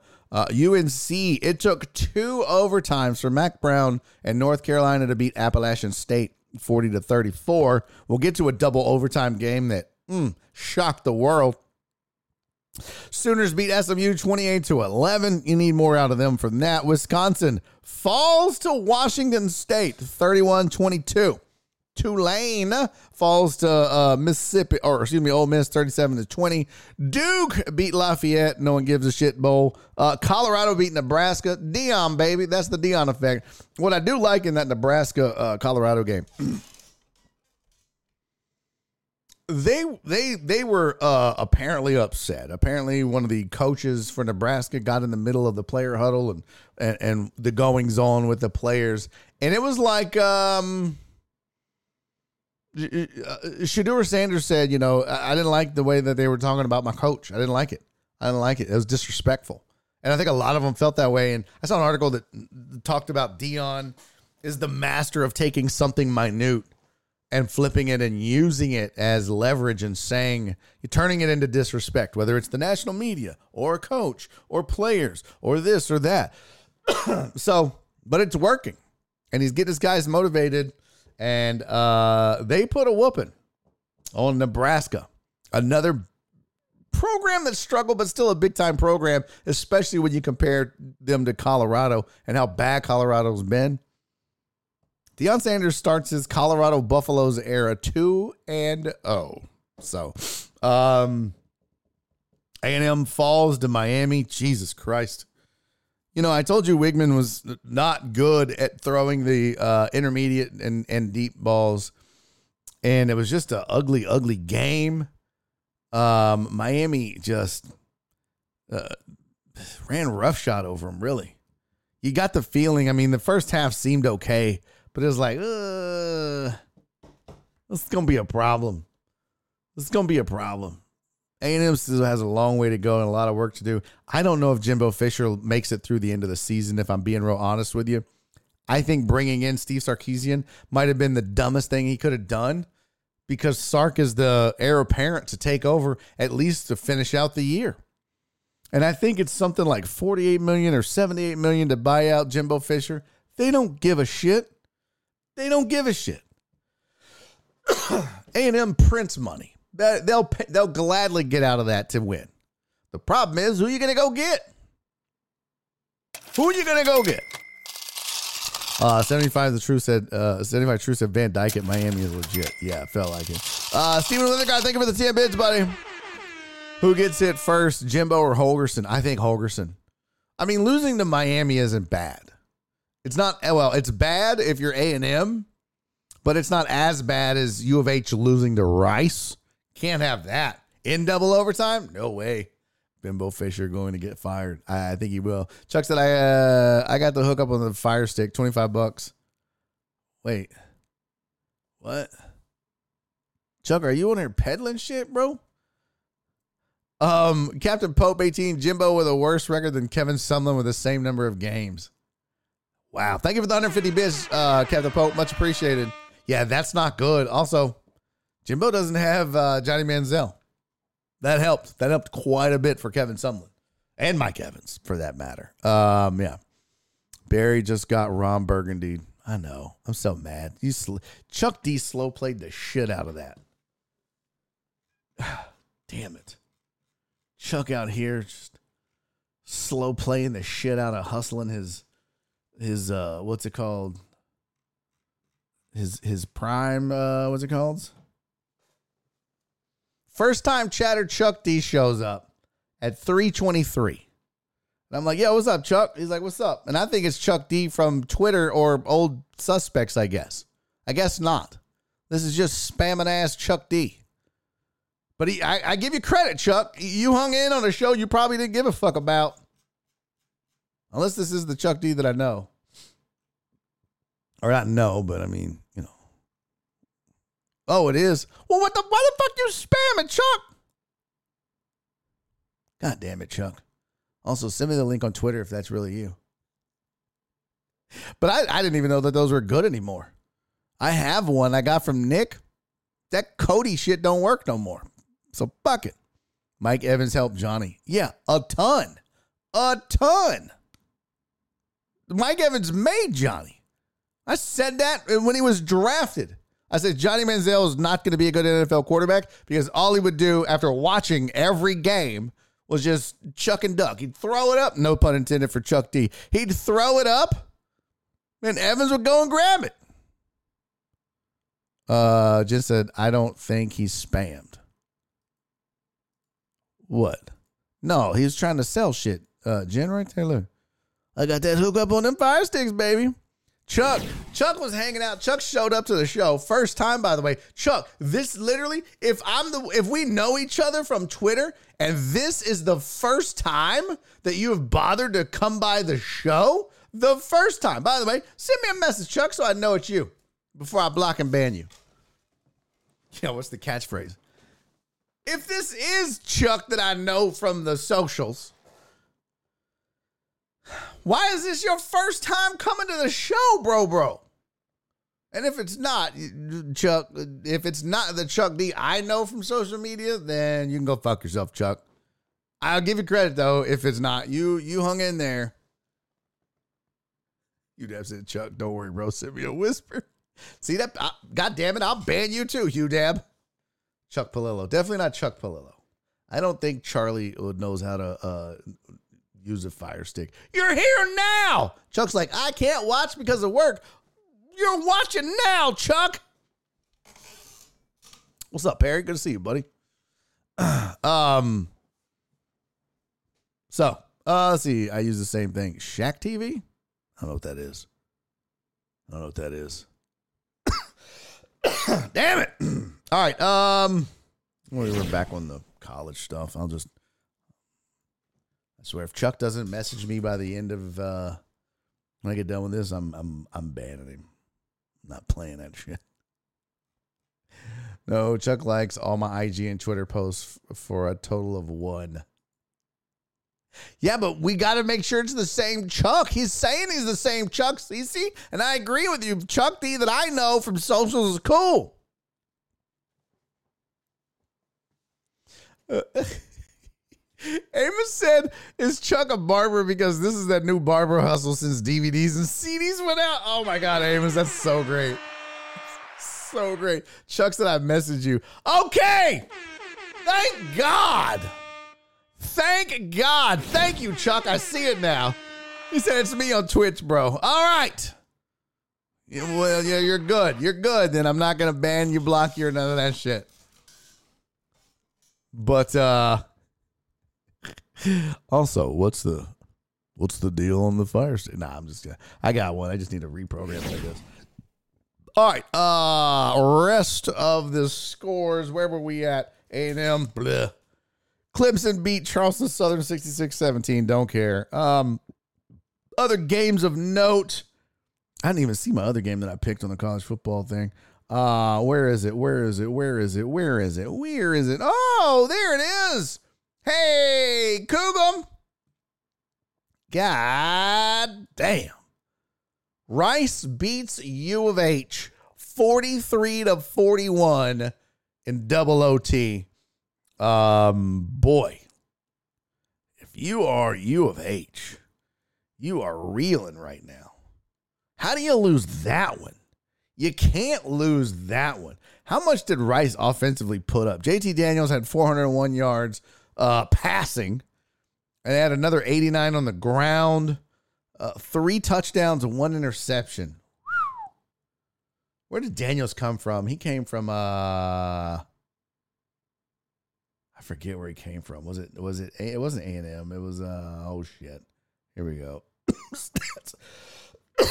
UNC, it took two overtimes for Mack Brown and North Carolina to beat Appalachian State 40 to 34. We'll get to a double overtime game that mm, shocked the world. Sooners beat SMU 28 to 11. You need more out of them from that. Wisconsin falls to Washington State 31 22. Tulane falls to uh, Mississippi, or excuse me, Ole Miss 37 to 20. Duke beat Lafayette. No one gives a shit bowl. Uh, Colorado beat Nebraska. Deion, baby. That's the Deion effect. What I do like in that Nebraska uh, Colorado game. they they they were uh, apparently upset. Apparently, one of the coaches for Nebraska got in the middle of the player huddle and and, and the goings on with the players, and it was like um, Shedeur Sanders said, you know, I didn't like the way that they were talking about my coach. I didn't like it. I didn't like it. It was disrespectful, and I think a lot of them felt that way. And I saw an article that talked about Deion is the master of taking something minute and flipping it and using it as leverage and saying, turning it into disrespect, whether it's the national media or a coach or players or this or that. so, but it's working. And he's getting his guys motivated. And uh, they put a whooping on Nebraska. Another program that struggled, but still a big time program, especially when you compare them to Colorado and how bad Colorado's been. Deion Sanders starts his Colorado Buffaloes era 2 and 0. So, um, A&M falls to Miami. Jesus Christ. You know, I told you Weigman was not good at throwing the uh, intermediate and, and deep balls. And it was just an ugly, ugly game. Um, Miami just uh, ran roughshod over him, really. You got the feeling, I mean, the first half seemed okay but it was like, uh, this is gonna be a problem. This is gonna be a problem. A&M still has a long way to go and a lot of work to do. I don't know if Jimbo Fisher makes it through the end of the season. If I'm being real honest with you, I think bringing in Steve Sarkisian might have been the dumbest thing he could have done because Sark is the heir apparent to take over at least to finish out the year. And I think it's something like 48 million or 78 million to buy out Jimbo Fisher. They don't give a shit. They don't give a shit. A&M prints money. They'll they'll gladly get out of that to win. The problem is who are you going to go get? Who are you going to go get? Uh, 75 the truth said uh 75 True said Van Dyke at Miami is legit. Yeah, it felt like it. Uh Steven Lindergaard, thank you for the 10 bids, buddy. Who gets it first, Jimbo or Holgorsen? I think Holgorsen. I mean, losing to Miami isn't bad. It's not well. It's bad if you're A and M, but it's not as bad as U of H losing to Rice. Can't have that in double overtime. No way. Bimbo Fisher going to get fired. I, I think he will. Chuck said I uh, I got the hook up on the fire stick, twenty five bucks. Wait, what? Chuck, are you on here peddling shit, bro? Um, Captain Pope 18, Jimbo with a worse record than Kevin Sumlin with the same number of games. Wow. Thank you for the 150 bits, uh, Captain Pope. Much appreciated. Yeah, that's not good. Also, Jimbo doesn't have uh, Johnny Manziel. That helped. That helped quite a bit for Kevin Sumlin and Mike Evans, for that matter. Um, yeah. Barry just got Ron Burgundy. I know. I'm so mad. You sl- Chuck D slow played the shit out of that. Damn it. Chuck out here just slow playing the shit out of hustling his his uh what's it called? His his prime uh what's it called? First time chatter Chuck D shows up at 323. And I'm like, yo, what's up, Chuck? He's like, what's up? And I think it's Chuck D from Twitter or old suspects, I guess. I guess not. This is just spamming ass Chuck D. But he, I, I give you credit, Chuck. You hung in on a show you probably didn't give a fuck about. Unless this is the Chuck D that I know. Or not know, but I mean, you know. Oh, it is? Well, what the why the fuck you spamming, Chuck? God damn it, Chuck. Also, send me the link on Twitter if that's really you. But I, I didn't even know that those were good anymore. I have one I got from Nick. That Cody shit don't work no more. So fuck it. Mike Evans helped Johnny. Yeah, a ton. A ton. Mike Evans made Johnny. I said that when he was drafted. I said Johnny Manziel is not going to be a good NFL quarterback because all he would do after watching every game was just chuck and duck. He'd throw it up, no pun intended for Chuck D. He'd throw it up, and Evans would go and grab it. Uh, just said, I don't think he's spammed. What? No, he was trying to sell shit. Uh, Jen right there, look. I got that hook up on them fire sticks, baby. Chuck, Chuck was hanging out. Chuck showed up to the show first time, by the way. Chuck, this literally, if I'm the, if we know each other from Twitter, and this is the first time that you have bothered to come by the show, the first time. By the way, send me a message, Chuck, so I know it's you before I block and ban you. Yeah, what's the catchphrase? If this is Chuck that I know from the socials, why is this your first time coming to the show, bro, bro? And if it's not Chuck, if it's not the Chuck D I know from social media, then you can go fuck yourself, Chuck. I'll give you credit though if it's not you. You hung in there. You'd have said, Chuck, don't worry, bro. Send me a whisper. See that? Uh, God damn it, I'll ban you too, Hugh Dab. Chuck Palillo. Definitely not Chuck Palillo. I don't think Charlie knows how to uh, use a fire stick. You're here now. Chuck's like, I can't watch because of work. You're watching now, Chuck. What's up, Perry? Good to see you, buddy. um. So, uh, let's see. I use the same thing. Shack TV. I don't know what that is. I don't know what that is. Damn it! All right. Um, we're back on the college stuff. I'll just. Swear, if Chuck doesn't message me by the end of uh, when I get done with this, I'm I'm I'm banning him. I'm not playing that shit. No, Chuck likes all my IG and Twitter posts for a total of one. Yeah, but we got to make sure it's the same Chuck. He's saying he's the same Chuck, CC, and I agree with you. Chuck D that I know from socials is cool. Uh, Amos said, "Is Chuck a barber because this is that new barber hustle since DVDs and CDs went out?" Oh my God, Amos, that's so great, so great. Chuck said, "I messaged you." Okay, thank God. Thank God. Thank you, Chuck. I see it now. He said it's me on Twitch, bro. All right. Yeah, well, yeah, you're good. You're good. Then I'm not gonna ban you, block you, or none of that shit. But uh also, what's the what's the deal on the fire station? Nah, I'm just gonna I got one. I just need to reprogram it, I guess. All right. Uh rest of the scores. Where were we at? A&M. Blah. Clemson beat Charleston Southern 66-17. Don't care. Um, other games of note. I didn't even see my other game that I picked on the college football thing. Uh, where is it? Where is it? Where is it? Where is it? Where is it? Oh, there it is. Hey, Cougum. God damn. Rice beats U of H 43 to 41 in double OT. Um, boy, if you are U of H, you are reeling right now. How do you lose that one? You can't lose that one. How much did Rice offensively put up? JT Daniels had 401 yards uh, passing, and they had another 89 on the ground, uh, three touchdowns, and one interception. Where did Daniels come from? He came from uh I forget where he came from. Was it was it it wasn't A and M. It was uh oh shit. Here we go.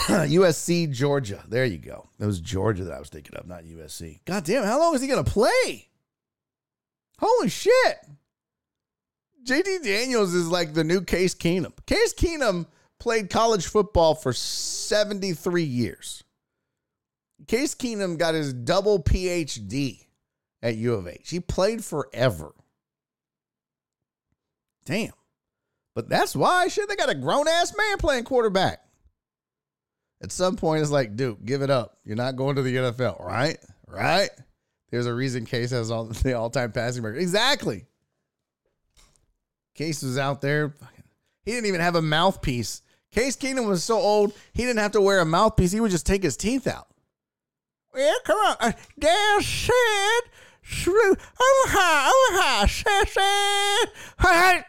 USC Georgia. There you go. It was Georgia that I was thinking of, not USC. God damn, how long is he gonna play? Holy shit. JT Daniels is like the new Case Keenum. Case Keenum played college football for 73 years. Case Keenum got his double PhD at U of H. He played forever. Damn. But that's why shit they got a grown ass man playing quarterback. At some point, it's like, dude, give it up. You're not going to the NFL, right? Right? There's a reason Case has all the all time passing record. Exactly. Case was out there. He didn't even have a mouthpiece. Case Keenum was so old, he didn't have to wear a mouthpiece. He would just take his teeth out. Yeah, come on. Uh, Dad said, shrew, oh, oh, hi, said.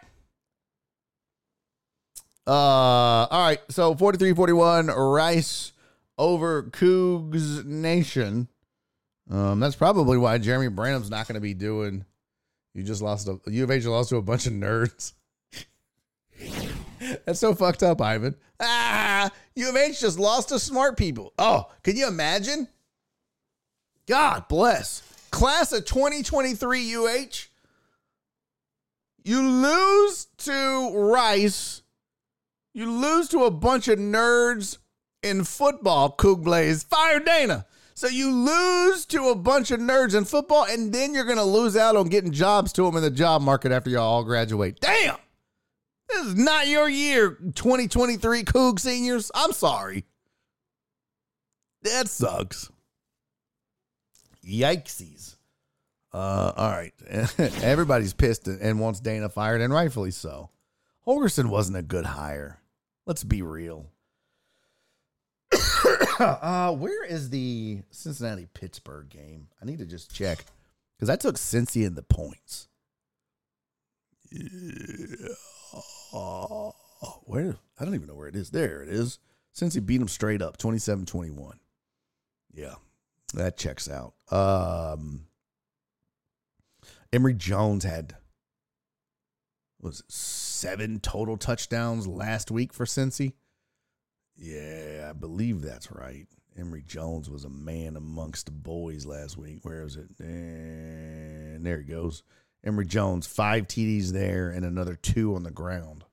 Uh, all right. So 43 41, Rice over Cougs Nation. Um, that's probably why Jeremy Branham's not going to be doing. You just lost a U of H lost to a bunch of nerds. That's so fucked up, Ivan. Ah, U of H just lost to smart people. Oh, can you imagine? God bless. Class of 2023 UH. You lose to Rice. You lose to a bunch of nerds in football, Coog Blaze. Fire Dana. So you lose to a bunch of nerds in football, and then you're going to lose out on getting jobs to them in the job market after y'all all graduate. Damn. This is not your year, 2023 Coog seniors. I'm sorry. That sucks. Yikesies. Uh, all right. Everybody's pissed and wants Dana fired, and rightfully so. Holgorsen wasn't a good hire. Let's be real. uh, where is the Cincinnati Pittsburgh game? I need to just check because I took Cincy in the points. Yeah. Uh, where? I don't even know where it is. There it is. Cincy beat them straight up 27 21. Yeah, that checks out. Um, Emory Jones had was it, seven total touchdowns last week for Cincy. Yeah, I believe that's right. Emory Jones was a man amongst the boys last week. Where is it? And there he goes. Emory Jones, five TDs there and another two on the ground.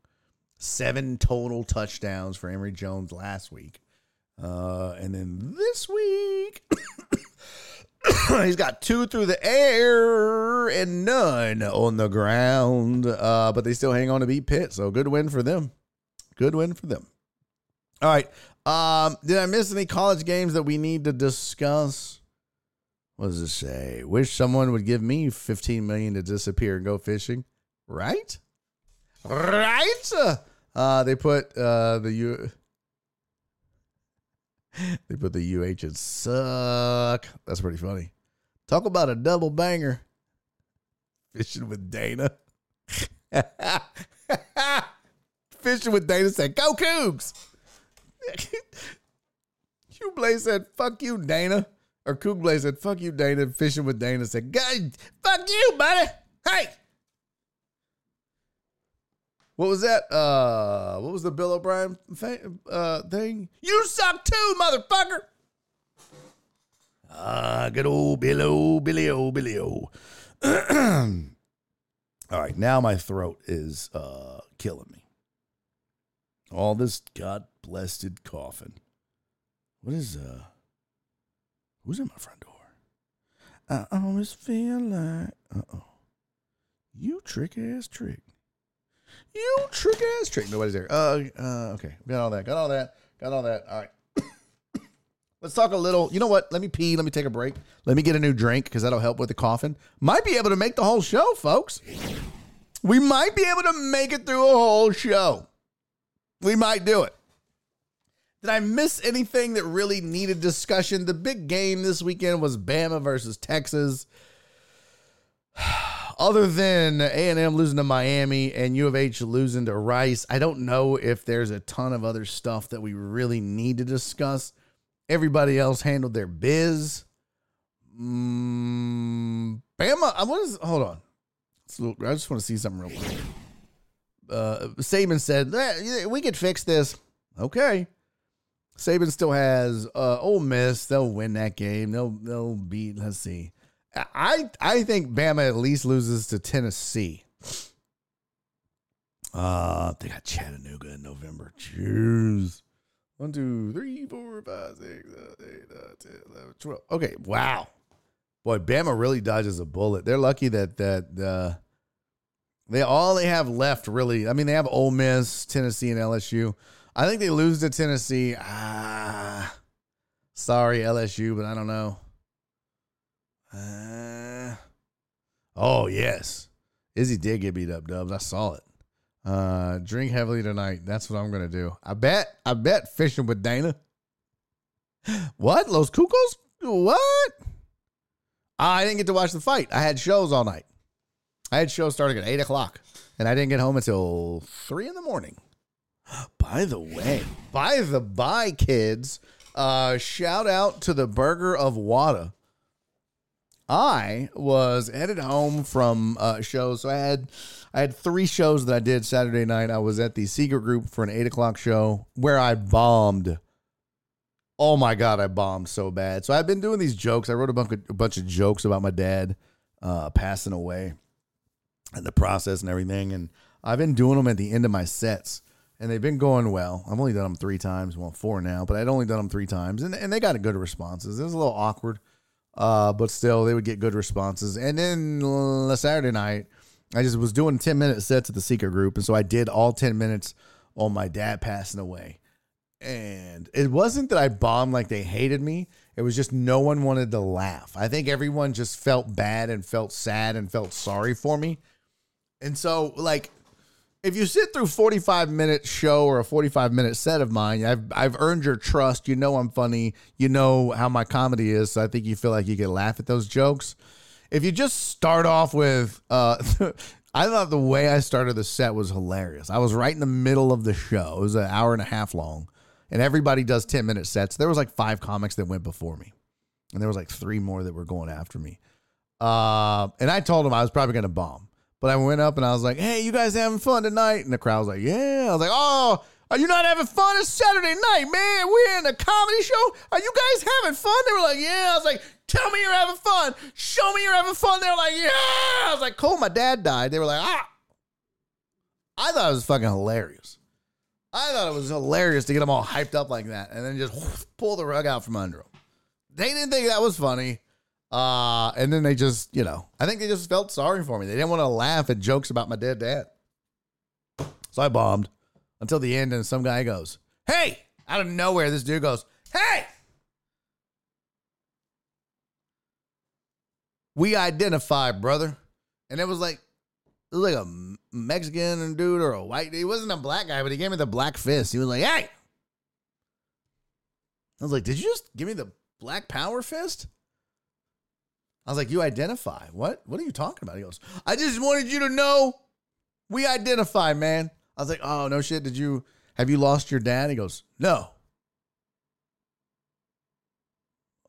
Seven total touchdowns for Emory Jones last week. Uh, and then this week, he's got two through the air and none on the ground. Uh, but they still hang on to beat Pitt. So good win for them. Good win for them. All right. Um, did I miss any college games that we need to discuss? What does it say? Wish someone would give me 15 million to disappear and go fishing. Right? Right? Uh, they put uh, the U they put the UH in suck. That's pretty funny. Talk about a double banger. Fishing with Dana. Fishing with Dana said, Go Cougs. Hugh Blaze said, Fuck you, Dana. Or Coog Blaze said, Fuck you, Dana. Fishing with Dana said, God, fuck you, buddy. Hey. What was that? Uh, what was the Bill O'Brien fa- uh, thing? You suck too, motherfucker. Ah, good old Billy O, Billy O, Billy O. All right, now my throat is uh, killing me. All this God blessed coughing. What is uh? Who's at my front door? I always feel like uh oh. You trick ass trick. You trick ass trick. Nobody's there. Uh, uh, okay. Got all that. Got all that. Got all that. All right. Let's talk a little. You know what? Let me pee. Let me take a break. Let me get a new drink because that'll help with the coughing. Might be able to make the whole show, folks. We might be able to make it through a whole show. We might do it. Did I miss anything that really needed discussion? The big game this weekend was Bama versus Texas. Other than A&M losing to Miami and U of H losing to Rice, I don't know if there's a ton of other stuff that we really need to discuss. Everybody else handled their biz. Mm, Bama, I was hold on. I just want to see something real quick. Uh, Saban said eh, we could fix this. Okay. Saban still has uh, Ole Miss. They'll win that game. They'll they'll beat. Let's see. I I think Bama at least loses to Tennessee. Uh, they got Chattanooga in November. Cheers. One, two, three, four, five, six, seven, eight, nine, 10, 11, 12. Okay, wow. Boy, Bama really dodges a bullet. They're lucky that that uh, they all they have left really. I mean, they have Ole Miss, Tennessee, and LSU. I think they lose to Tennessee. Ah, sorry LSU, but I don't know. Uh, oh yes, Izzy did get beat up, Dubs. I saw it. Uh, drink heavily tonight. That's what I'm gonna do. I bet. I bet fishing with Dana. What? Los Cucos? What? I didn't get to watch the fight. I had shows all night. I had shows starting at eight o'clock, and I didn't get home until three in the morning. By the way, by the by, kids, uh, shout out to the Burger of Wada I was headed home from uh, shows. So I had I had three shows that I did Saturday night. I was at the secret group for an eight o'clock show where I bombed. Oh my god, I bombed so bad. So I've been doing these jokes. I wrote a bunch of, a bunch of jokes about my dad uh, passing away and the process and everything. And I've been doing them at the end of my sets, and they've been going well. I've only done them three times, well, four now, but I'd only done them three times, and, and they got a good responses. It was a little awkward, uh, but still, they would get good responses. And then uh, Saturday night, I just was doing 10 minute sets at the Secret Group, and so I did all 10 minutes on my dad passing away. And it wasn't that I bombed like they hated me. It was just no one wanted to laugh. I think everyone just felt bad and felt sad and felt sorry for me. And so, like, if you sit through 45 minute show or a 45 minute set of mine, I've I've earned your trust. You know I'm funny. You know how my comedy is. So I think you feel like you can laugh at those jokes. If you just start off with, uh, I thought the way I started the set was hilarious. I was right in the middle of the show. It was an hour and a half long, and everybody does 10 minute sets. There was like five comics that went before me, and there was like three more that were going after me. Uh, and I told them I was probably going to bomb. But I went up and I was like, hey, you guys having fun tonight? And the crowd was like, yeah. I was like, oh, are you not having fun? It's Saturday night, man. We're in a comedy show. Are you guys having fun? They were like, yeah. I was like, tell me you're having fun. Show me you're having fun. They were like, yeah. I was like, cool. My dad died. They were like, ah. I thought it was fucking hilarious. I thought it was hilarious to get them all hyped up like that and then just pull the rug out from under them. They didn't think that was funny. Uh, and then they just, you know, I think they just felt sorry for me. They didn't want to laugh at jokes about my dead dad. So I bombed until the end, and some guy goes, Hey, out of nowhere, this dude goes, Hey, we identify, brother. And it was like, it was like a Mexican dude or a white. He wasn't a black guy, but he gave me the black fist. He was like, "Hey!" I was like, "Did you just give me the black power fist?" I was like, "You identify? What? What are you talking about?" He goes, "I just wanted you to know we identify, man." I was like, "Oh no shit! Did you have you lost your dad?" He goes, "No."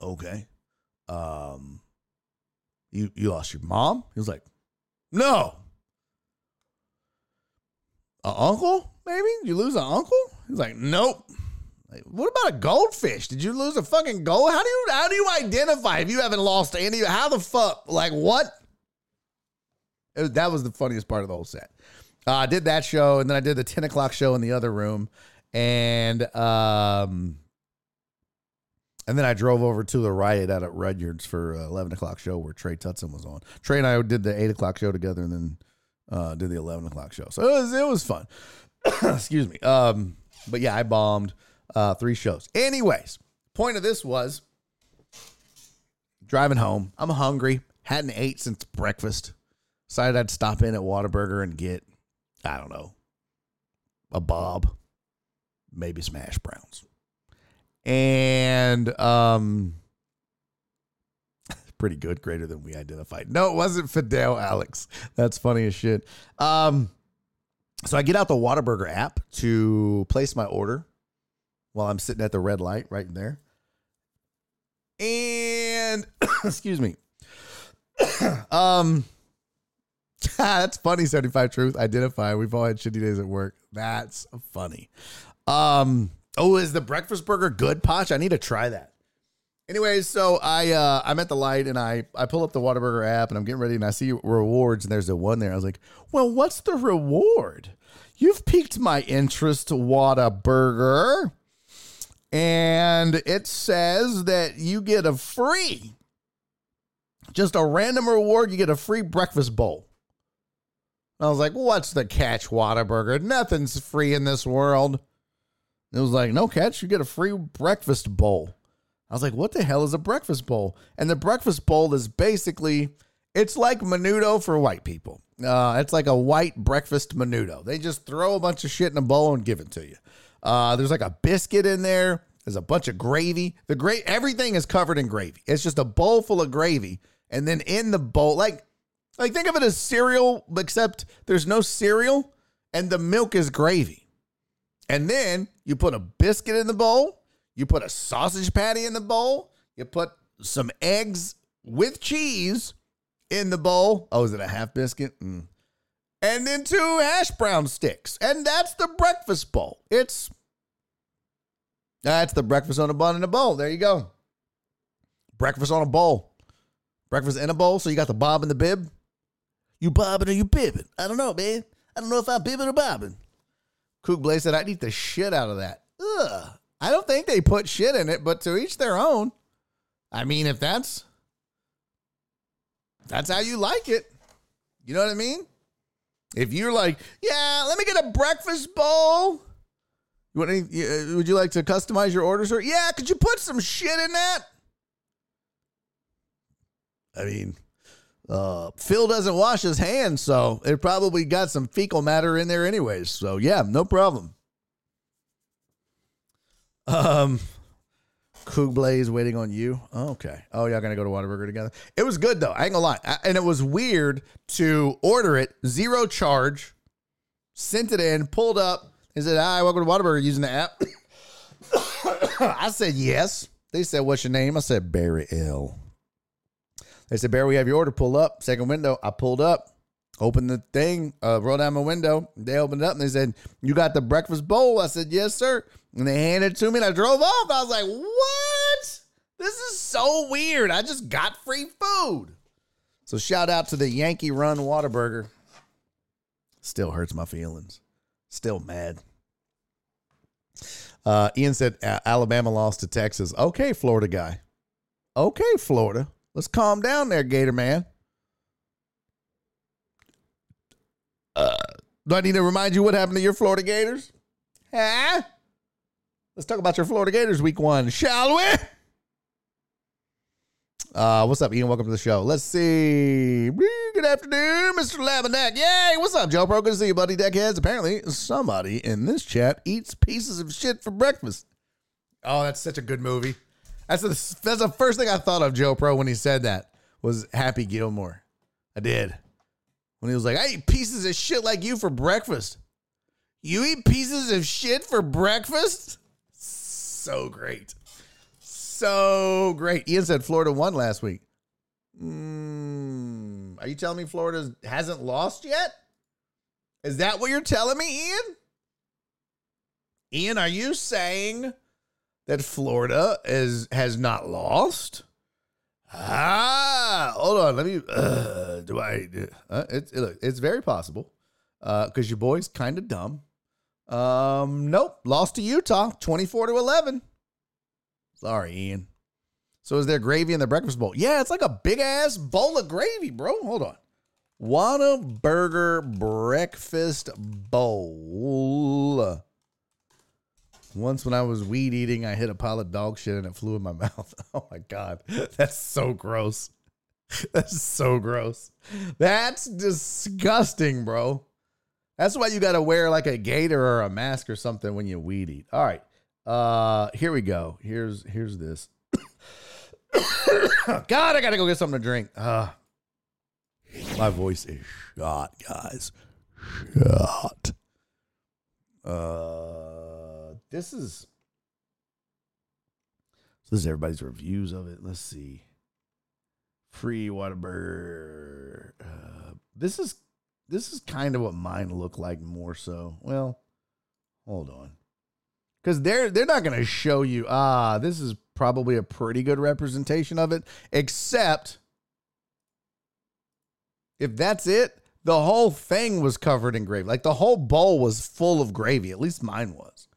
Okay. Um, you you lost your mom? He was like, "No." A uncle? Maybe you lose an uncle? He's like, "Nope." What about a goldfish? Did you lose a fucking gold? How do you how do you identify if you haven't lost any? How the fuck? Like what? That was the funniest part of the whole set. Uh, I did that show, and then I did the ten o'clock show in the other room, and um, and then I drove over to the riot out at Rudyard's for uh, eleven o'clock show where Trey Tutson was on. Trey and I did the eight o'clock show together, and then uh, did the eleven o'clock show. So it was it was fun. Excuse me. Um, but yeah, I bombed uh, three shows. Anyways, point of this was driving home. I'm hungry. Hadn't ate since breakfast. Decided I'd stop in at Whataburger and get, I don't know, a bob, maybe some hash browns. And um pretty good, greater than we identified. No, it wasn't Fidel Alex. That's funny as shit. Um so I get out the Whataburger app to place my order while I'm sitting at the red light right there. And excuse me. um that's funny 75 truth identify. We've all had shitty days at work. That's funny. Um oh is the breakfast burger good potch i need to try that. Anyways so i uh i'm at the light and i i pull up the Whataburger app and i'm getting ready and i see rewards and there's a one there. I was like well what's the reward? You've piqued my interest Whataburger and it says that you get a free, just a random reward. You get a free breakfast bowl. I was like, what's the catch, Whataburger? Nothing's free in this world. It was like, no catch, you get a free breakfast bowl. I was like, what the hell is a breakfast bowl? And the breakfast bowl is basically, it's like menudo for white people. Uh, it's like a white breakfast menudo. They just throw a bunch of shit in a bowl and give it to you. Uh, there's like a biscuit in there. There's a bunch of gravy. The great everything is covered in gravy. It's just a bowl full of gravy, and then in the bowl, like, like think of it as cereal, except there's no cereal, and the milk is gravy. And then you put a biscuit in the bowl. You put a sausage patty in the bowl. You put some eggs with cheese in the bowl. Oh, is it a half biscuit? Mm. And then two hash brown sticks. And that's the breakfast bowl. It's that's the breakfast on a bun in a bowl. There you go. Breakfast on a bowl. Breakfast in a bowl. So you got the bob and the bib. You bobbing or you bibbing? I don't know, man. I don't know if I'm bibbing or bobbing. Coog Blaze said, I'd eat the shit out of that. Ugh. I don't think they put shit in it, but to each their own. I mean, if that's that's how you like it, you know what I mean? If you're like, yeah, let me get a breakfast bowl. You want any, would you like to customize your order, sir? Yeah, could you put some shit in that? I mean, uh, Phil doesn't wash his hands, so it probably got some fecal matter in there, anyways. So yeah, no problem. Um, Coog Blaze waiting on you. okay. Oh, y'all gonna go to Whataburger together? It was good though. I ain't gonna lie, I, and it was weird to order it zero charge, sent it in, pulled up, and said, "Hi, welcome to Whataburger using the app." I said yes. They said, "What's your name?" I said, "Barry L." They said, "Barry, we have your order. Pull up." Second window. I pulled up, opened the thing, uh, rolled down my window. They opened it up and they said, "You got the breakfast bowl?" I said, "Yes, sir." And they handed it to me and I drove off. I was like, what? This is so weird. I just got free food. So shout out to the Yankee Run Whataburger. Still hurts my feelings. Still mad. Uh, Ian said Alabama lost to Texas. Okay, Florida guy. Okay, Florida. Let's calm down there, Gator man. Uh, do I need to remind you what happened to your Florida Gators? Huh? Let's talk about your Florida Gators week one, shall we? Uh, what's up, Ian? Welcome to the show. Let's see. Good afternoon, Mr. Laminack. Yay! What's up, Joe Pro? Good to see you, buddy. Deckheads. Apparently, somebody in this chat eats pieces of shit for breakfast. Oh, that's such a good movie. That's the, that's the first thing I thought of Joe Pro when he said that was Happy Gilmore. I did. When he was like, I eat pieces of shit like you for breakfast. You eat pieces of shit for breakfast? So great. So great. Ian said Florida won last week. Mm, are you telling me Florida hasn't lost yet? Is that what you're telling me, Ian? Ian, are you saying that Florida is has not lost? Ah, hold on. Let me. Uh, do I? Uh, it's it, it's very possible because uh, your boy's kind of dumb. Um, nope, lost to Utah, twenty-four to eleven. Sorry, Ian. So is there gravy in the breakfast bowl? Yeah, it's like a big ass bowl of gravy, bro. Hold on. Whataburger breakfast bowl. Once when I was weed eating, I hit a pile of dog shit and it flew in my mouth. Oh my God. That's so gross. That's so gross. That's disgusting, bro. That's why you got to wear like a gator or a mask or something when you weed eat. All right. Uh here we go. Here's here's this. God, I got to go get something to drink. Uh my voice is shot, guys. Shot. Uh this is so this is everybody's reviews of it. Let's see. Free Whataburger. Uh, this is this is kind of what mine look like more so. Well, hold on. Cuz they're they're not going to show you ah, this is probably a pretty good representation of it except if that's it, the whole thing was covered in gravy. Like the whole bowl was full of gravy. At least mine was.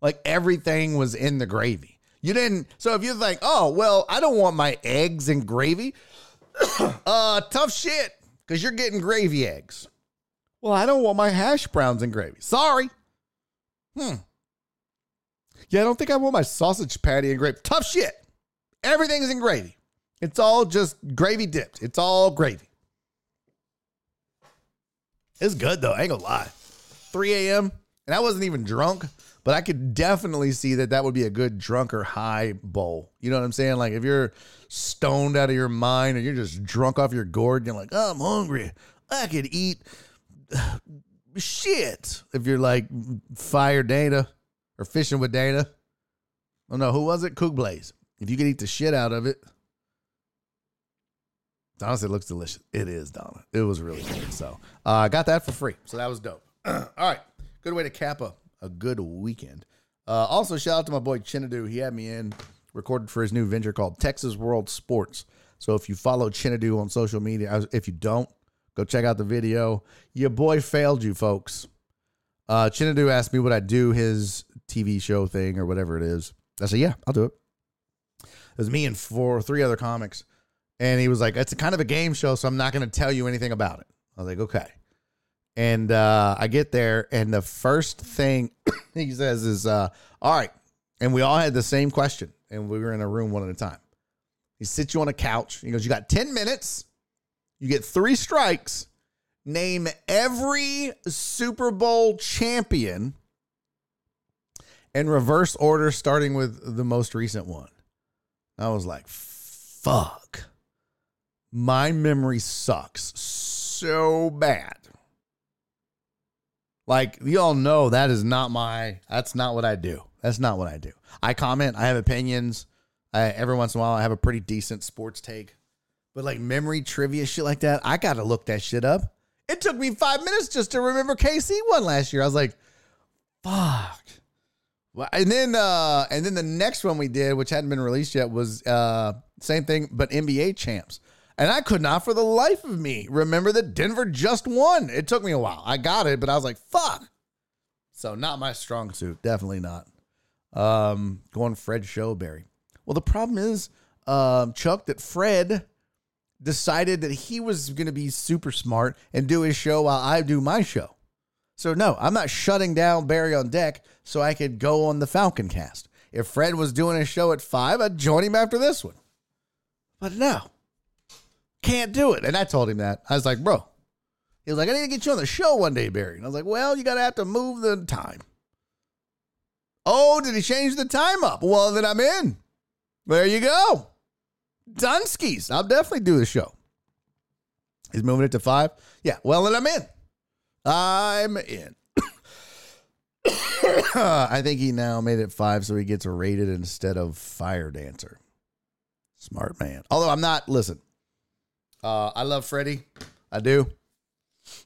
Like everything was in the gravy. You didn't. So if you think, oh well, I don't want my eggs and gravy. uh, tough shit, because you're getting gravy eggs. Well, I don't want my hash browns and gravy. Sorry. Hmm. Yeah, I don't think I want my sausage patty and gravy. Tough shit. Everything's in gravy. It's all just gravy dipped. It's all gravy. It's good though. I ain't gonna lie. 3 a.m. and I wasn't even drunk, but I could definitely see that that would be a good drunk or high bowl. You know what I'm saying? Like if you're stoned out of your mind or you're just drunk off your gourd, you're like, oh, I'm hungry. I could eat shit. If you're like fire Dana or fishing with Dana. Oh no, who was it? Coog Blaze. If you could eat the shit out of it. Said it looks delicious. It is, Donna. It was really good. So uh, I got that for free. So that was dope. All right. Good way to cap a, a good weekend. Uh, also, shout out to my boy Chinadu. He had me in, recorded for his new venture called Texas World Sports. So if you follow Chinadu on social media, if you don't, go check out the video. Your boy failed you, folks. Uh, Chinadu asked me would I do his TV show thing or whatever it is. I said, yeah, I'll do it. It was me and four, three other comics. And he was like, it's kind of a game show, so I'm not going to tell you anything about it. I was like, okay. And uh, I get there, and the first thing he says is, uh, all right. And we all had the same question, and we were in a room one at a time. He sits you on a couch. He goes, You got 10 minutes. You get three strikes. Name every Super Bowl champion in reverse order, starting with the most recent one. I was like, fuck. My memory sucks so bad. Like, you all know that is not my, that's not what I do. That's not what I do. I comment, I have opinions. I, every once in a while, I have a pretty decent sports take. But like memory trivia shit like that, I got to look that shit up. It took me five minutes just to remember KC won last year. I was like, fuck. Well, and then uh, and then the next one we did, which hadn't been released yet, was uh, same thing, but NBA champs. And I could not for the life of me remember that Denver just won. It took me a while. I got it, but I was like, fuck. So not my strong suit. Definitely not. Um, going Fred Showberry. Well, the problem is, um, Chuck, that Fred decided that he was going to be super smart and do his show while I do my show. So no, I'm not shutting down Barry on deck so I could go on the Falcon cast. If Fred was doing a show at five, I'd join him after this one. But no, can't do it. And I told him that. I was like, bro, he was like, I need to get you on the show one day, Barry. And I was like, well, you got to have to move the time. Oh, did he change the time up? Well, then I'm in. There you go. Dunskies. I'll definitely do the show. He's moving it to five. Yeah. Well, then I'm in. I'm in. I think he now made it five, so he gets rated instead of fire dancer. Smart man. Although I'm not. Listen, uh, I love Freddie. I do.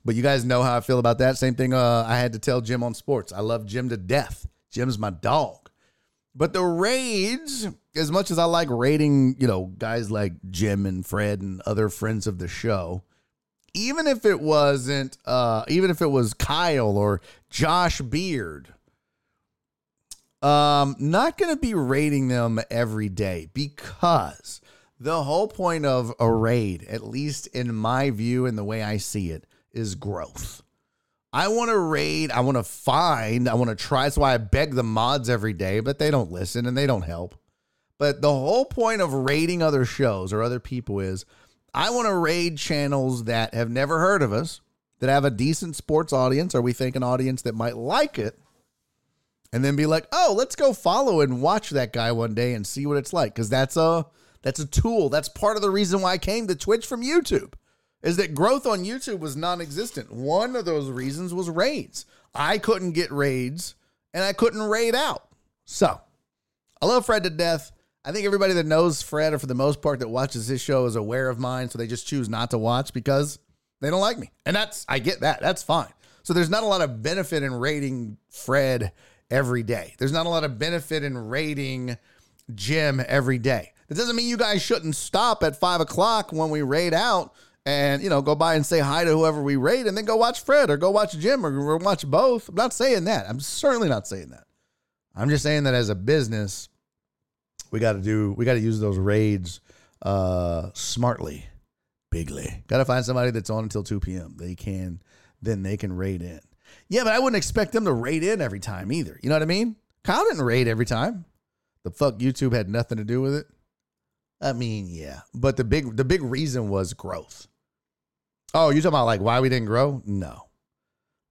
But you guys know how I feel about that. Same thing uh, I had to tell Jim on sports. I love Jim to death. Jim's my dog. But the raids, as much as I like raiding, you know, guys like Jim and Fred and other friends of the show, even if it wasn't, uh, even if it was Kyle or Josh Beard, um, not going to be raiding them every day because the whole point of a raid, at least in my view and the way I see it, is growth. I want to raid, I want to find, I want to try. That's why I beg the mods every day, but they don't listen and they don't help. But the whole point of raiding other shows or other people is I want to raid channels that have never heard of us, that have a decent sports audience, or we think an audience that might like it, and then be like, oh, let's go follow and watch that guy one day and see what it's like. Because that's a that's a tool. That's part of the reason why I came to Twitch from YouTube is that growth on YouTube was non existent. One of those reasons was raids. I couldn't get raids and I couldn't raid out. So I love Fred to death. I think everybody that knows Fred, or for the most part that watches this show, is aware of mine. So they just choose not to watch because they don't like me. And that's, I get that. That's fine. So there's not a lot of benefit in raiding Fred every day. There's not a lot of benefit in raiding Jim every day. That doesn't mean you guys shouldn't stop at five o'clock when we raid out and you know go by and say hi to whoever we rate and then go watch fred or go watch jim or, watch both. I'm not saying that. I'm certainly not saying that. I'm just saying that as a business we got to do we got to use those raids uh smartly bigly. Got to find somebody that's on until 2 p.m they can then they can raid in. Yeah but i wouldn't expect them to raid in every time either. You know what i mean? Kyle didn't raid every time. The fuck youtube had nothing to do with it I mean, yeah, but the big the big reason was growth. Oh, you talking about like why we didn't grow? No,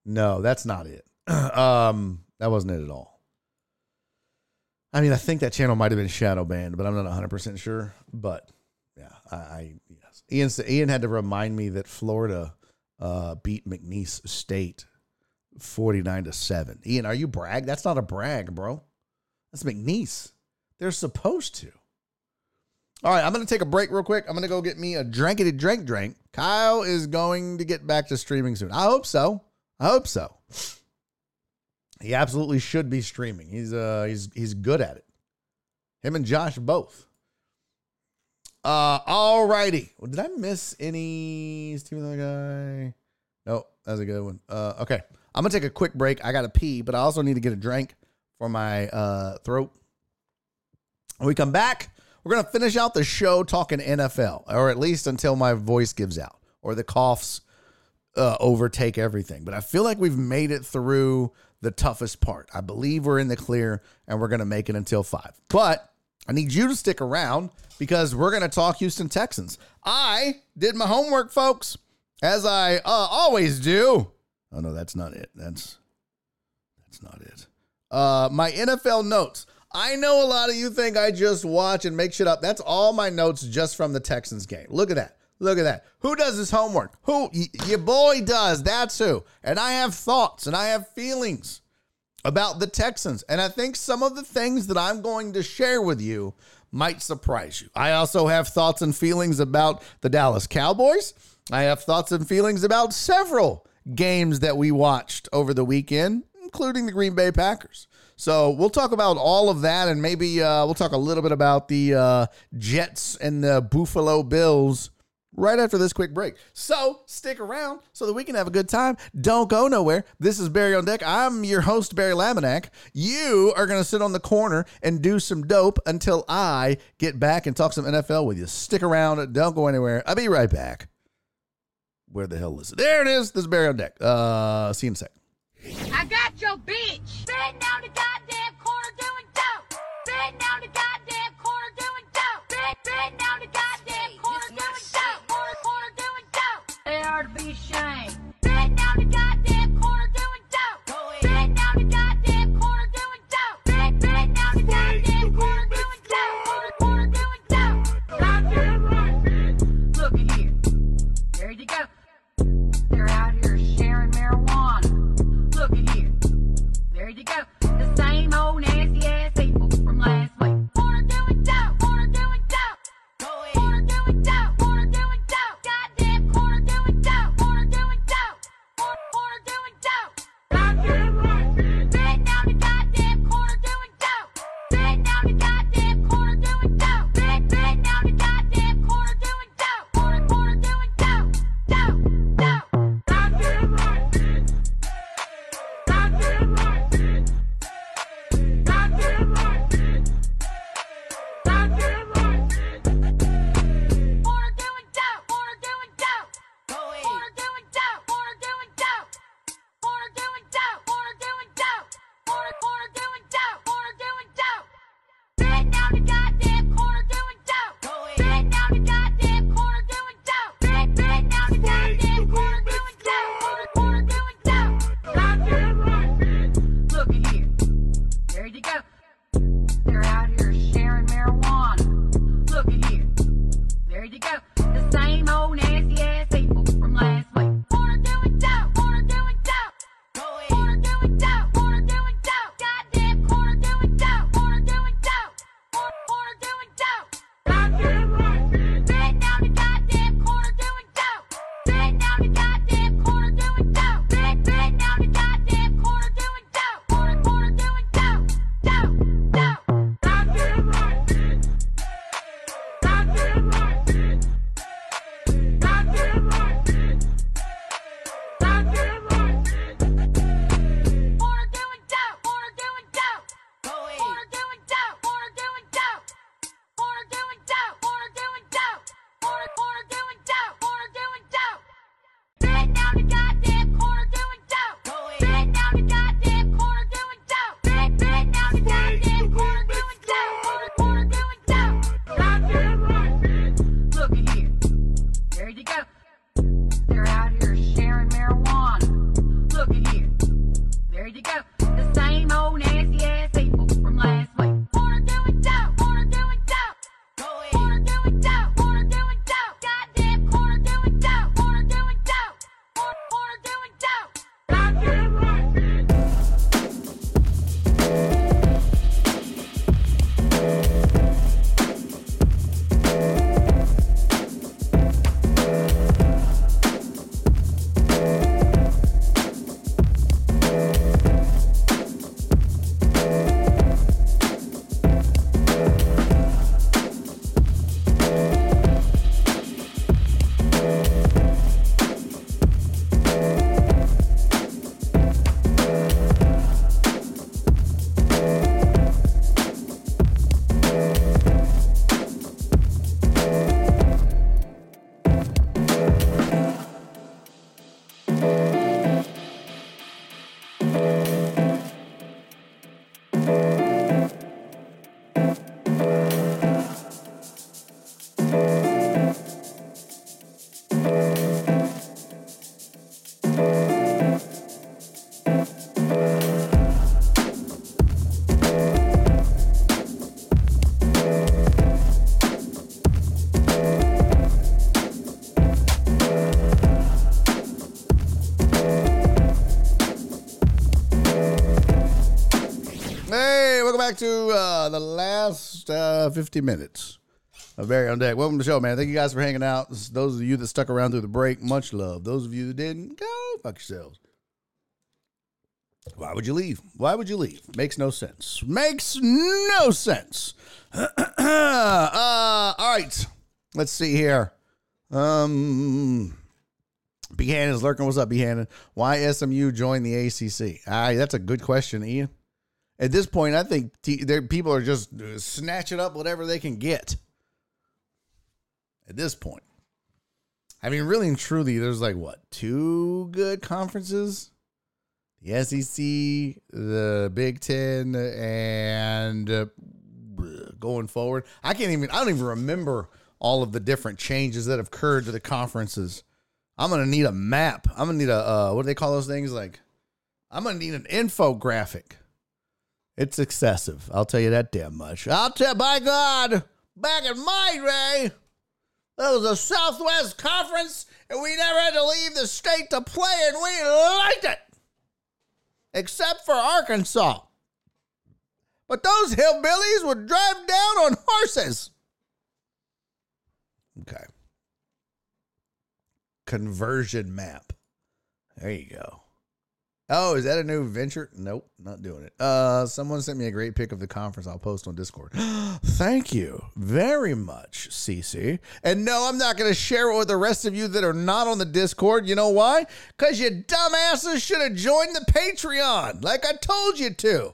no, that's not it. um, that wasn't it at all. I mean, I think that channel might have been shadow banned, but I'm not 100 percent sure. But yeah, I, I yes, Ian Ian had to remind me that Florida uh, beat McNeese State 49 to seven. Ian, are you brag? That's not a brag, bro. That's McNeese. They're supposed to. All right, I'm going to take a break real quick. I'm going to go get me a drankety drink drink. Kyle is going to get back to streaming soon. I hope so. I hope so. He absolutely should be streaming. He's uh he's he's good at it. Him and Josh both. Uh all righty. Well, did I miss any Steven the guy? Nope, that's a good one. Uh okay. I'm gonna take a quick break. I gotta pee, but I also need to get a drink for my uh throat. When we come back, we're going to finish out the show talking NFL, or at least until my voice gives out or the coughs uh, overtake everything. But I feel like we've made it through the toughest part. I believe we're in the clear and we're going to make it until five. But I need you to stick around because we're going to talk Houston Texans. I did my homework, folks, as I uh, always do. Oh, no, that's not it. That's that's not it. Uh, my NFL notes. I know a lot of you think I just watch and make shit up. That's all my notes just from the Texans game. Look at that. Look at that. Who does his homework? Who? Y- your boy does. That's who. And I have thoughts and I have feelings about the Texans. And I think some of the things that I'm going to share with you might surprise you. I also have thoughts and feelings about the Dallas Cowboys. I have thoughts and feelings about several games that we watched over the weekend, including the Green Bay Packers. So we'll talk about all of that, and maybe uh, we'll talk a little bit about the uh, Jets and the Buffalo Bills right after this quick break. So stick around so that we can have a good time. Don't go nowhere. This is Barry on Deck. I'm your host, Barry Laminack. You are going to sit on the corner and do some dope until I get back and talk some NFL with you. Stick around. Don't go anywhere. I'll be right back. Where the hell is it? There it is. This is Barry on Deck. Uh, see you in a sec. I got your bitch sitting on the goddamn corner doing dope. Sitting on the goddamn corner doing dope. Sit- Sitting on the goddamn corner doing dope. Corner, corner doing dope. They are to be ashamed. Sitting on the goddamn corner doing dope. Sitting on the goddamn to uh, the last uh, 50 minutes of Barry on Deck. Welcome to the show, man. Thank you guys for hanging out. Those of you that stuck around through the break, much love. Those of you that didn't, go fuck yourselves. Why would you leave? Why would you leave? Makes no sense. Makes no sense. uh, all right. Let's see here. Um, Buchanan's lurking. What's up, Buchanan? Why SMU joined the ACC? Ah, that's a good question, Ian. At this point, I think t- people are just uh, snatching up whatever they can get. At this point, I mean, really and truly, there's like what two good conferences: the SEC, the Big Ten, and uh, going forward. I can't even. I don't even remember all of the different changes that have occurred to the conferences. I'm gonna need a map. I'm gonna need a uh, what do they call those things? Like, I'm gonna need an infographic. It's excessive. I'll tell you that damn much. I'll tell. By God, back in my day, there was a Southwest Conference, and we never had to leave the state to play, and we liked it, except for Arkansas. But those hillbillies would drive down on horses. Okay. Conversion map. There you go. Oh, is that a new venture? Nope, not doing it. Uh, someone sent me a great pic of the conference. I'll post on Discord. Thank you very much, CC. And no, I'm not going to share it with the rest of you that are not on the Discord. You know why? Because you dumbasses should have joined the Patreon, like I told you to.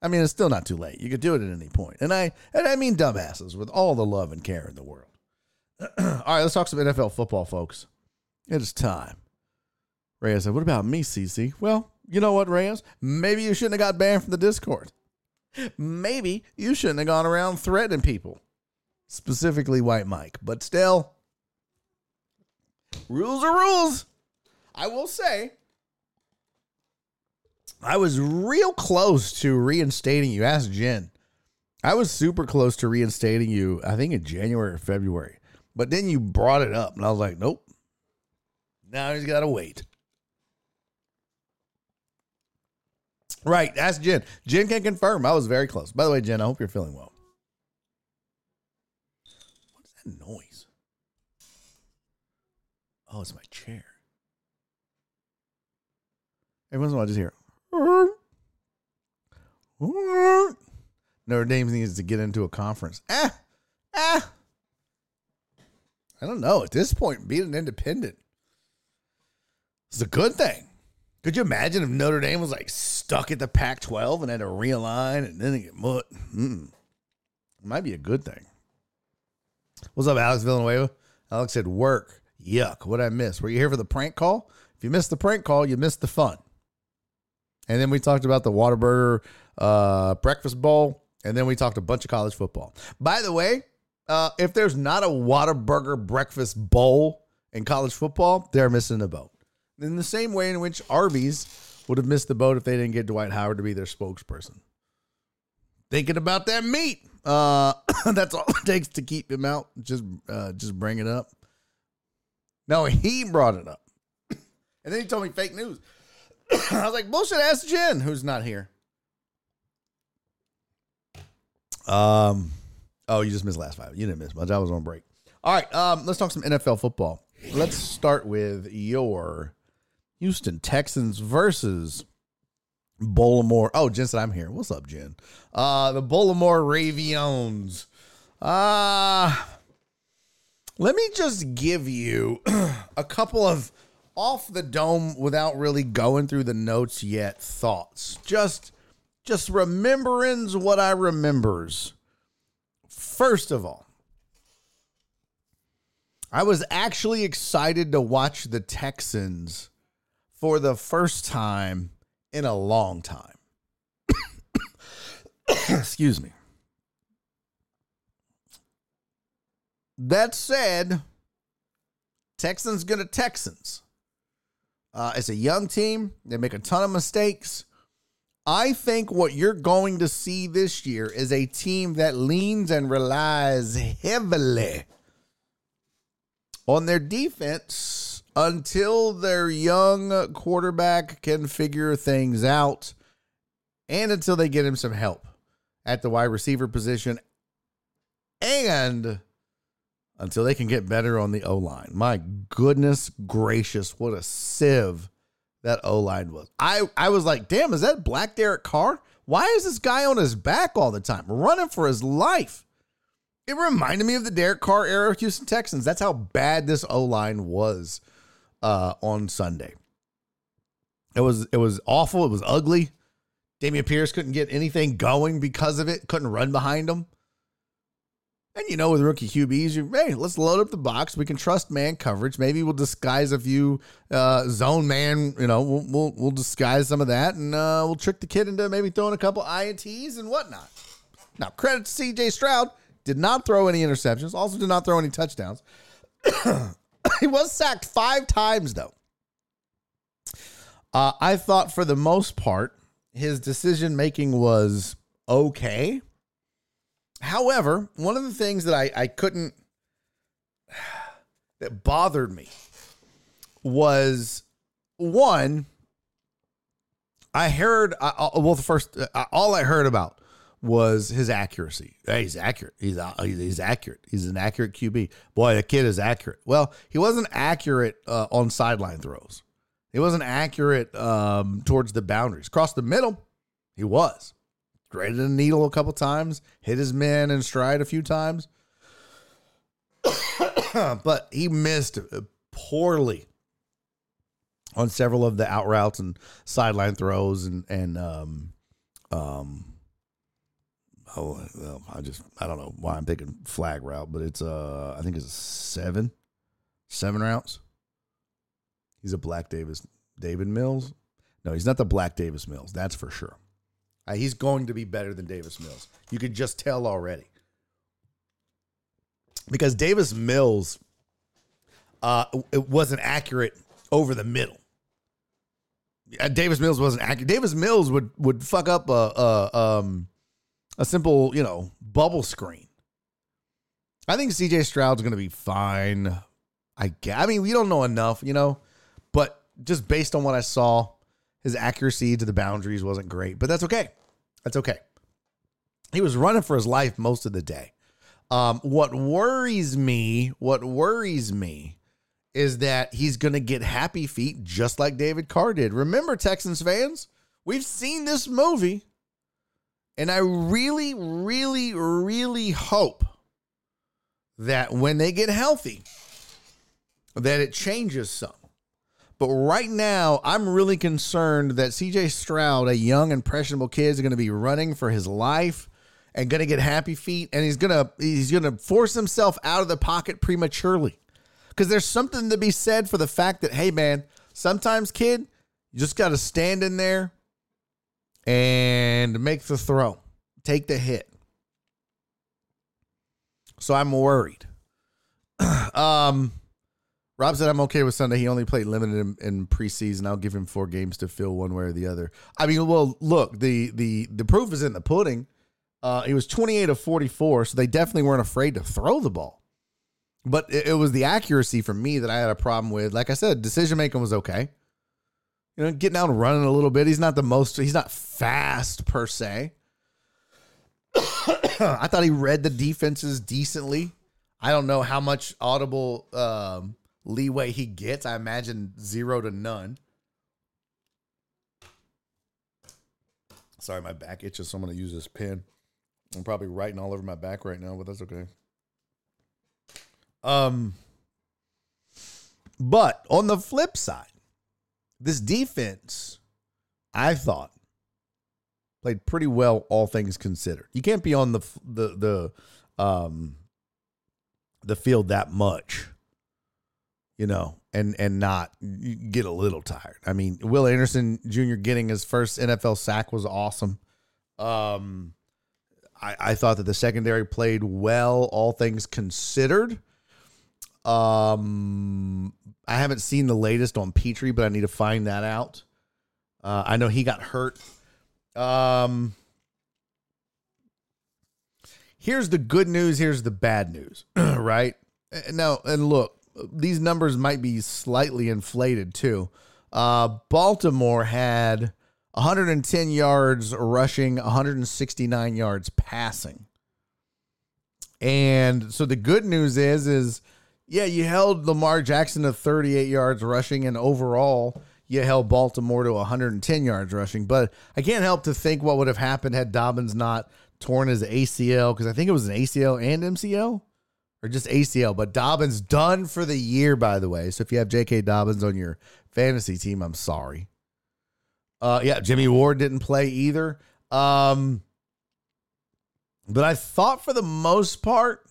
I mean, it's still not too late. You could do it at any point. And I and I mean dumbasses with all the love and care in the world. all right, let's talk some NFL football, folks. It is time. Reyes said, What about me, CC? Well, you know what, Reyes? Maybe you shouldn't have got banned from the Discord. Maybe you shouldn't have gone around threatening people, specifically White Mike. But still, rules are rules. I will say, I was real close to reinstating you. Ask Jen. I was super close to reinstating you, I think in January or February. But then you brought it up, and I was like, nope. Now he's got to wait. Right. Ask Jen. Jen can confirm. I was very close. By the way, Jen, I hope you're feeling well. What is that noise? Oh, it's my chair. Every once in a while, I just hear. Notre Dame needs to get into a conference. Ah, ah. I don't know. At this point, being an independent is a good thing. Could you imagine if Notre Dame was like stuck at the Pac 12 and had to realign and then get mut? Mm. Might be a good thing. What's up, Alex Villanueva? Alex said, work. Yuck. What I miss? Were you here for the prank call? If you missed the prank call, you missed the fun. And then we talked about the Whataburger uh, breakfast bowl. And then we talked a bunch of college football. By the way, uh, if there's not a Whataburger breakfast bowl in college football, they're missing the boat. In the same way in which Arby's would have missed the boat if they didn't get Dwight Howard to be their spokesperson. Thinking about that meat. Uh, that's all it takes to keep him out. Just, uh, just bring it up. No, he brought it up, and then he told me fake news. I was like, bullshit. Ask Jen, who's not here. Um. Oh, you just missed last five. You didn't miss much. I was on break. All right. Um. Let's talk some NFL football. Let's start with your Houston Texans versus Baltimore. Oh, Jen said I'm here. What's up, Jen? Uh, the Baltimore Ravens. Uh let me just give you a couple of off the dome without really going through the notes yet thoughts. Just just rememberings what I remembers. First of all, I was actually excited to watch the Texans for the first time in a long time. Excuse me. That said, Texans gonna Texans. Uh, it's a young team. They make a ton of mistakes. I think what you're going to see this year is a team that leans and relies heavily on their defense until their young quarterback can figure things out and until they get him some help. at the wide receiver position and until they can get better on the O line. My goodness gracious, what a sieve that O line was. I, I was like, damn, is that Black Derek Carr? Why is this guy on his back all the time, running for his life? It reminded me of the Derek Carr era of Houston Texans. That's how bad this O line was uh, on Sunday. It was it was awful. It was ugly. Dameon Pierce couldn't get anything going because of it. Couldn't run behind him. And you know, with rookie QBs, you hey, let's load up the box. We can trust man coverage. Maybe we'll disguise a few uh, zone man. You know, we'll we'll, we'll disguise some of that, and uh, we'll trick the kid into maybe throwing a couple ints and whatnot. Now, credit to C.J. Stroud, did not throw any interceptions. Also, did not throw any touchdowns. he was sacked five times though. Uh, I thought for the most part his decision making was okay. However, one of the things that I, I couldn't, that bothered me was one, I heard, uh, well, the first, uh, all I heard about was his accuracy. Hey, he's accurate. He's, uh, he's accurate. He's an accurate QB. Boy, the kid is accurate. Well, he wasn't accurate uh, on sideline throws. He wasn't accurate um, towards the boundaries. Across the middle, he was. Graded a needle a couple times, hit his men in stride a few times. but he missed poorly on several of the out routes and sideline throws and and um um oh well, I just I don't know why I'm thinking flag route, but it's uh I think it's seven seven routes. He's a Black Davis David Mills. No, he's not the Black Davis Mills. That's for sure. Uh, he's going to be better than Davis Mills. You could just tell already. Because Davis Mills uh, it wasn't accurate over the middle. Uh, Davis Mills wasn't accurate. Davis Mills would would fuck up a, a um a simple you know bubble screen. I think CJ Stroud's going to be fine. I guess. I mean, we don't know enough, you know, but just based on what I saw, his accuracy to the boundaries wasn't great, but that's okay. That's okay. He was running for his life most of the day. Um, what worries me, what worries me is that he's going to get happy feet just like David Carr did. Remember, Texans fans, we've seen this movie, and I really, really, really hope that when they get healthy, that it changes some. But right now, I'm really concerned that CJ Stroud, a young, impressionable kid, is going to be running for his life and going to get happy feet, and he's gonna he's gonna force himself out of the pocket prematurely. Because there's something to be said for the fact that, hey man, sometimes, kid, you just got to stand in there and make the throw, take the hit. So I'm worried. um, Rob said I'm okay with Sunday. He only played limited in, in, preseason. I'll give him four games to fill one way or the other. I mean, well, look, the the the proof is in the pudding. Uh, he was 28 of 44, so they definitely weren't afraid to throw the ball. But it, it was the accuracy for me that I had a problem with. Like I said, decision making was okay. You know, getting out and running a little bit. He's not the most. He's not fast per se. I thought he read the defenses decently. I don't know how much audible um, leeway he gets. I imagine zero to none. Sorry, my back itches, so I'm going to use this pen. I'm probably writing all over my back right now, but that's okay. Um, but on the flip side, this defense, I thought, played pretty well, all things considered. You can't be on the the the um the field that much you know, and and not get a little tired. I mean, Will Anderson Jr. getting his first NFL sack was awesome. Um, I, I thought that the secondary played well, all things considered. Um, I haven't seen the latest on Pitre, but I need to find that out. Uh, I know he got hurt. Um, here's the good news. Here's the bad news, right? Now, and look, these numbers might be slightly inflated too. Uh, Baltimore had 110 yards rushing, 169 yards passing. And so the good news is is yeah, you held Lamar Jackson to 38 yards rushing and overall you held Baltimore to 110 yards rushing, but I can't help to think what would have happened had Dobbins not torn his ACL because I think it was an ACL and MCL or just ACL, but Dobbins done for the year by the way. So if you have JK Dobbins on your fantasy team, I'm sorry. Uh yeah, Jimmy Ward didn't play either. Um but I thought for the most part,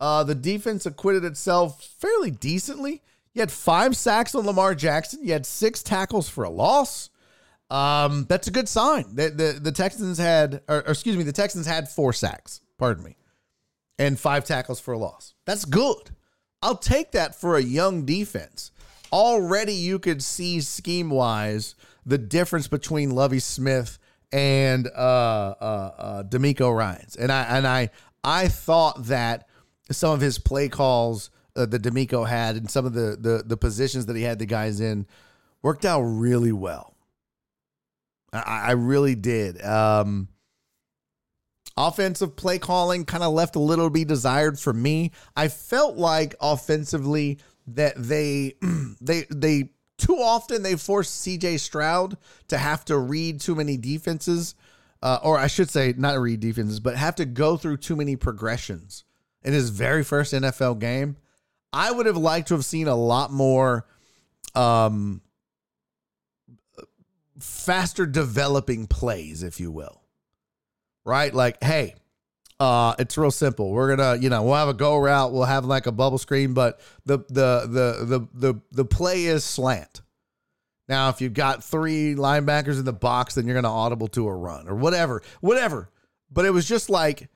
uh, the defense acquitted itself fairly decently. You had five sacks on Lamar Jackson. You had six tackles for a loss. Um, that's a good sign. The, the, the Texans had, or, or excuse me, the Texans had four sacks, pardon me, and five tackles for a loss. That's good. I'll take that for a young defense. Already you could see scheme wise the difference between Lovie Smith and uh, uh, uh, DeMeco Ryans, and I and I I thought that some of his play calls uh, that DeMeco had and some of the, the the positions that he had the guys in worked out really well. I, I really did. Um, offensive play calling kind of left a little to be desired for me. I felt like offensively that they they they too often they forced CJ Stroud to have to read too many defenses, uh, or I should say, not read defenses, but have to go through too many progressions in his very first NFL game. I would have liked to have seen a lot more um, faster developing plays, if you will. Right? Like, hey, uh, it's real simple. We're gonna, you know, we'll have a go route. We'll have like a bubble screen, but the the the the the the play is slant. Now, if you've got three linebackers in the box, then you're gonna audible to a run or whatever, whatever. But it was just like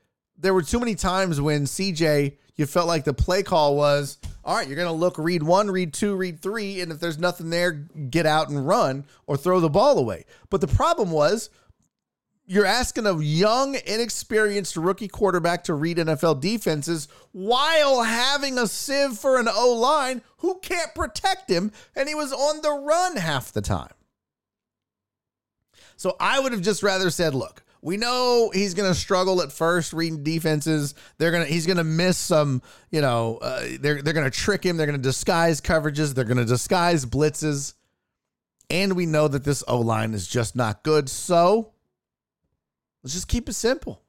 there were too many times when CJ, you felt like the play call was, all right, you're gonna look, read one, read two, read three, and if there's nothing there, get out and run or throw the ball away. But the problem was you're asking a young, inexperienced rookie quarterback to read NFL defenses while having a sieve for an O line who can't protect him, and he was on the run half the time. So I would have just rather said, look, we know he's going to struggle at first reading defenses. They're going to he's going to miss some, you know, uh, they're they're going to trick him, they're going to disguise coverages, they're going to disguise blitzes. And we know that this O-line is just not good. So, Let's just keep it simple.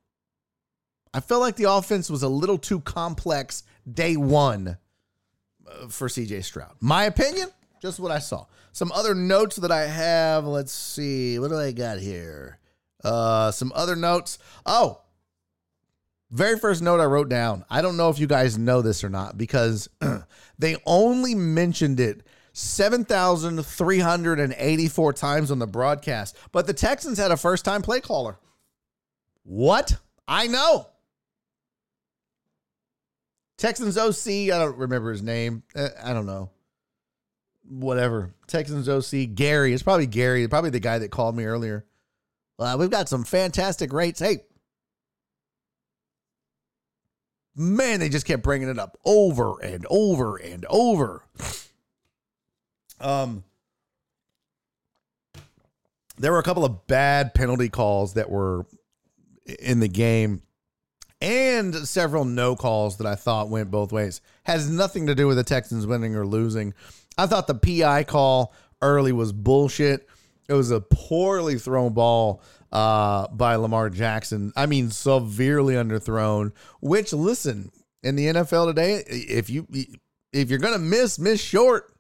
I felt like the offense was a little too complex day one uh, for CJ Stroud. My opinion, just what I saw. Some other notes that I have. Let's see. What do I got here? Uh, some other notes. Oh, very first note I wrote down. I don't know if you guys know this or not because they only mentioned it 7,384 times on the broadcast. But the Texans had a first time play caller. What? I know. Texans OC, I don't remember his name. Uh, I don't know. Whatever. Texans OC, Gary. It's probably Gary, probably the guy that called me earlier. Uh, we've got some fantastic rates. Hey, man, they just kept bringing it up over and over and over. Um, there were a couple of bad penalty calls that were in the game and several no calls that I thought went both ways. Has nothing to do with the Texans winning or losing. I thought the PI call early was bullshit. It was a poorly thrown ball uh, by Lamar Jackson. I mean, severely underthrown. Which, listen, in the NFL today, if you if you're gonna miss, miss short.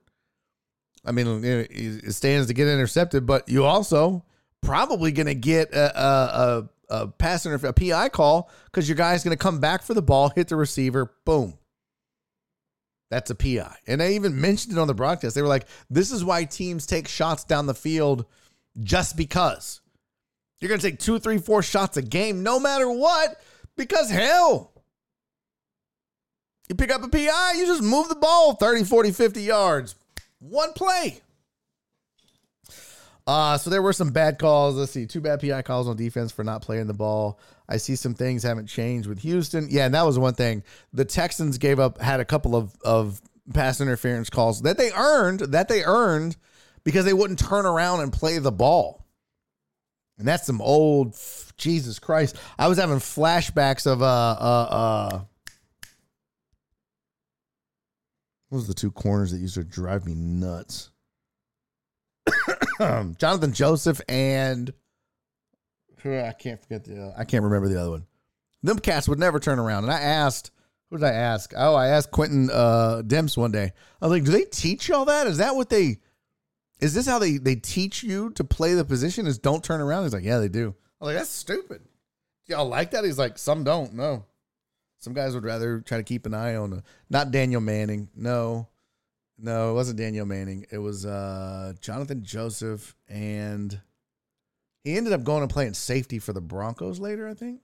I mean, it stands to get intercepted, but you also probably gonna get a, a, a pass interference, a PI call because your guy's to come back for the ball, hit the receiver, boom. That's a PI. And they even mentioned it on the broadcast. They were like, this is why teams take shots down the field just because. You're going to take two, three, four shots a game no matter what because hell, you pick up a PI, you just move the ball 30, 40, 50 yards. One play. Uh, so there were some bad calls. Let's see, two bad PI calls on defense for not playing the ball. I see some things haven't changed with Houston. Yeah, and that was one thing. The Texans gave up had a couple of of pass interference calls that they earned that they earned because they wouldn't turn around and play the ball. And that's some old Jesus Christ. I was having flashbacks of uh uh uh what was the two corners that used to drive me nuts? Jonathan Joseph and I can't forget the uh, I can't remember the other one. Them cats would never turn around. And I asked, who did I ask? Oh, I asked Quentin uh Demps one day. I was like, do they teach y'all that? Is that what they is this how they they teach you to play the position? Is don't turn around? He's like, yeah, they do. I'm like, that's stupid. Y'all like that? He's like, some don't. No, some guys would rather try to keep an eye on. A, not Danieal Manning. No, no, it wasn't Danieal Manning. It was uh, Jonathan Joseph, and he ended up going and playing safety for the Broncos later. I think.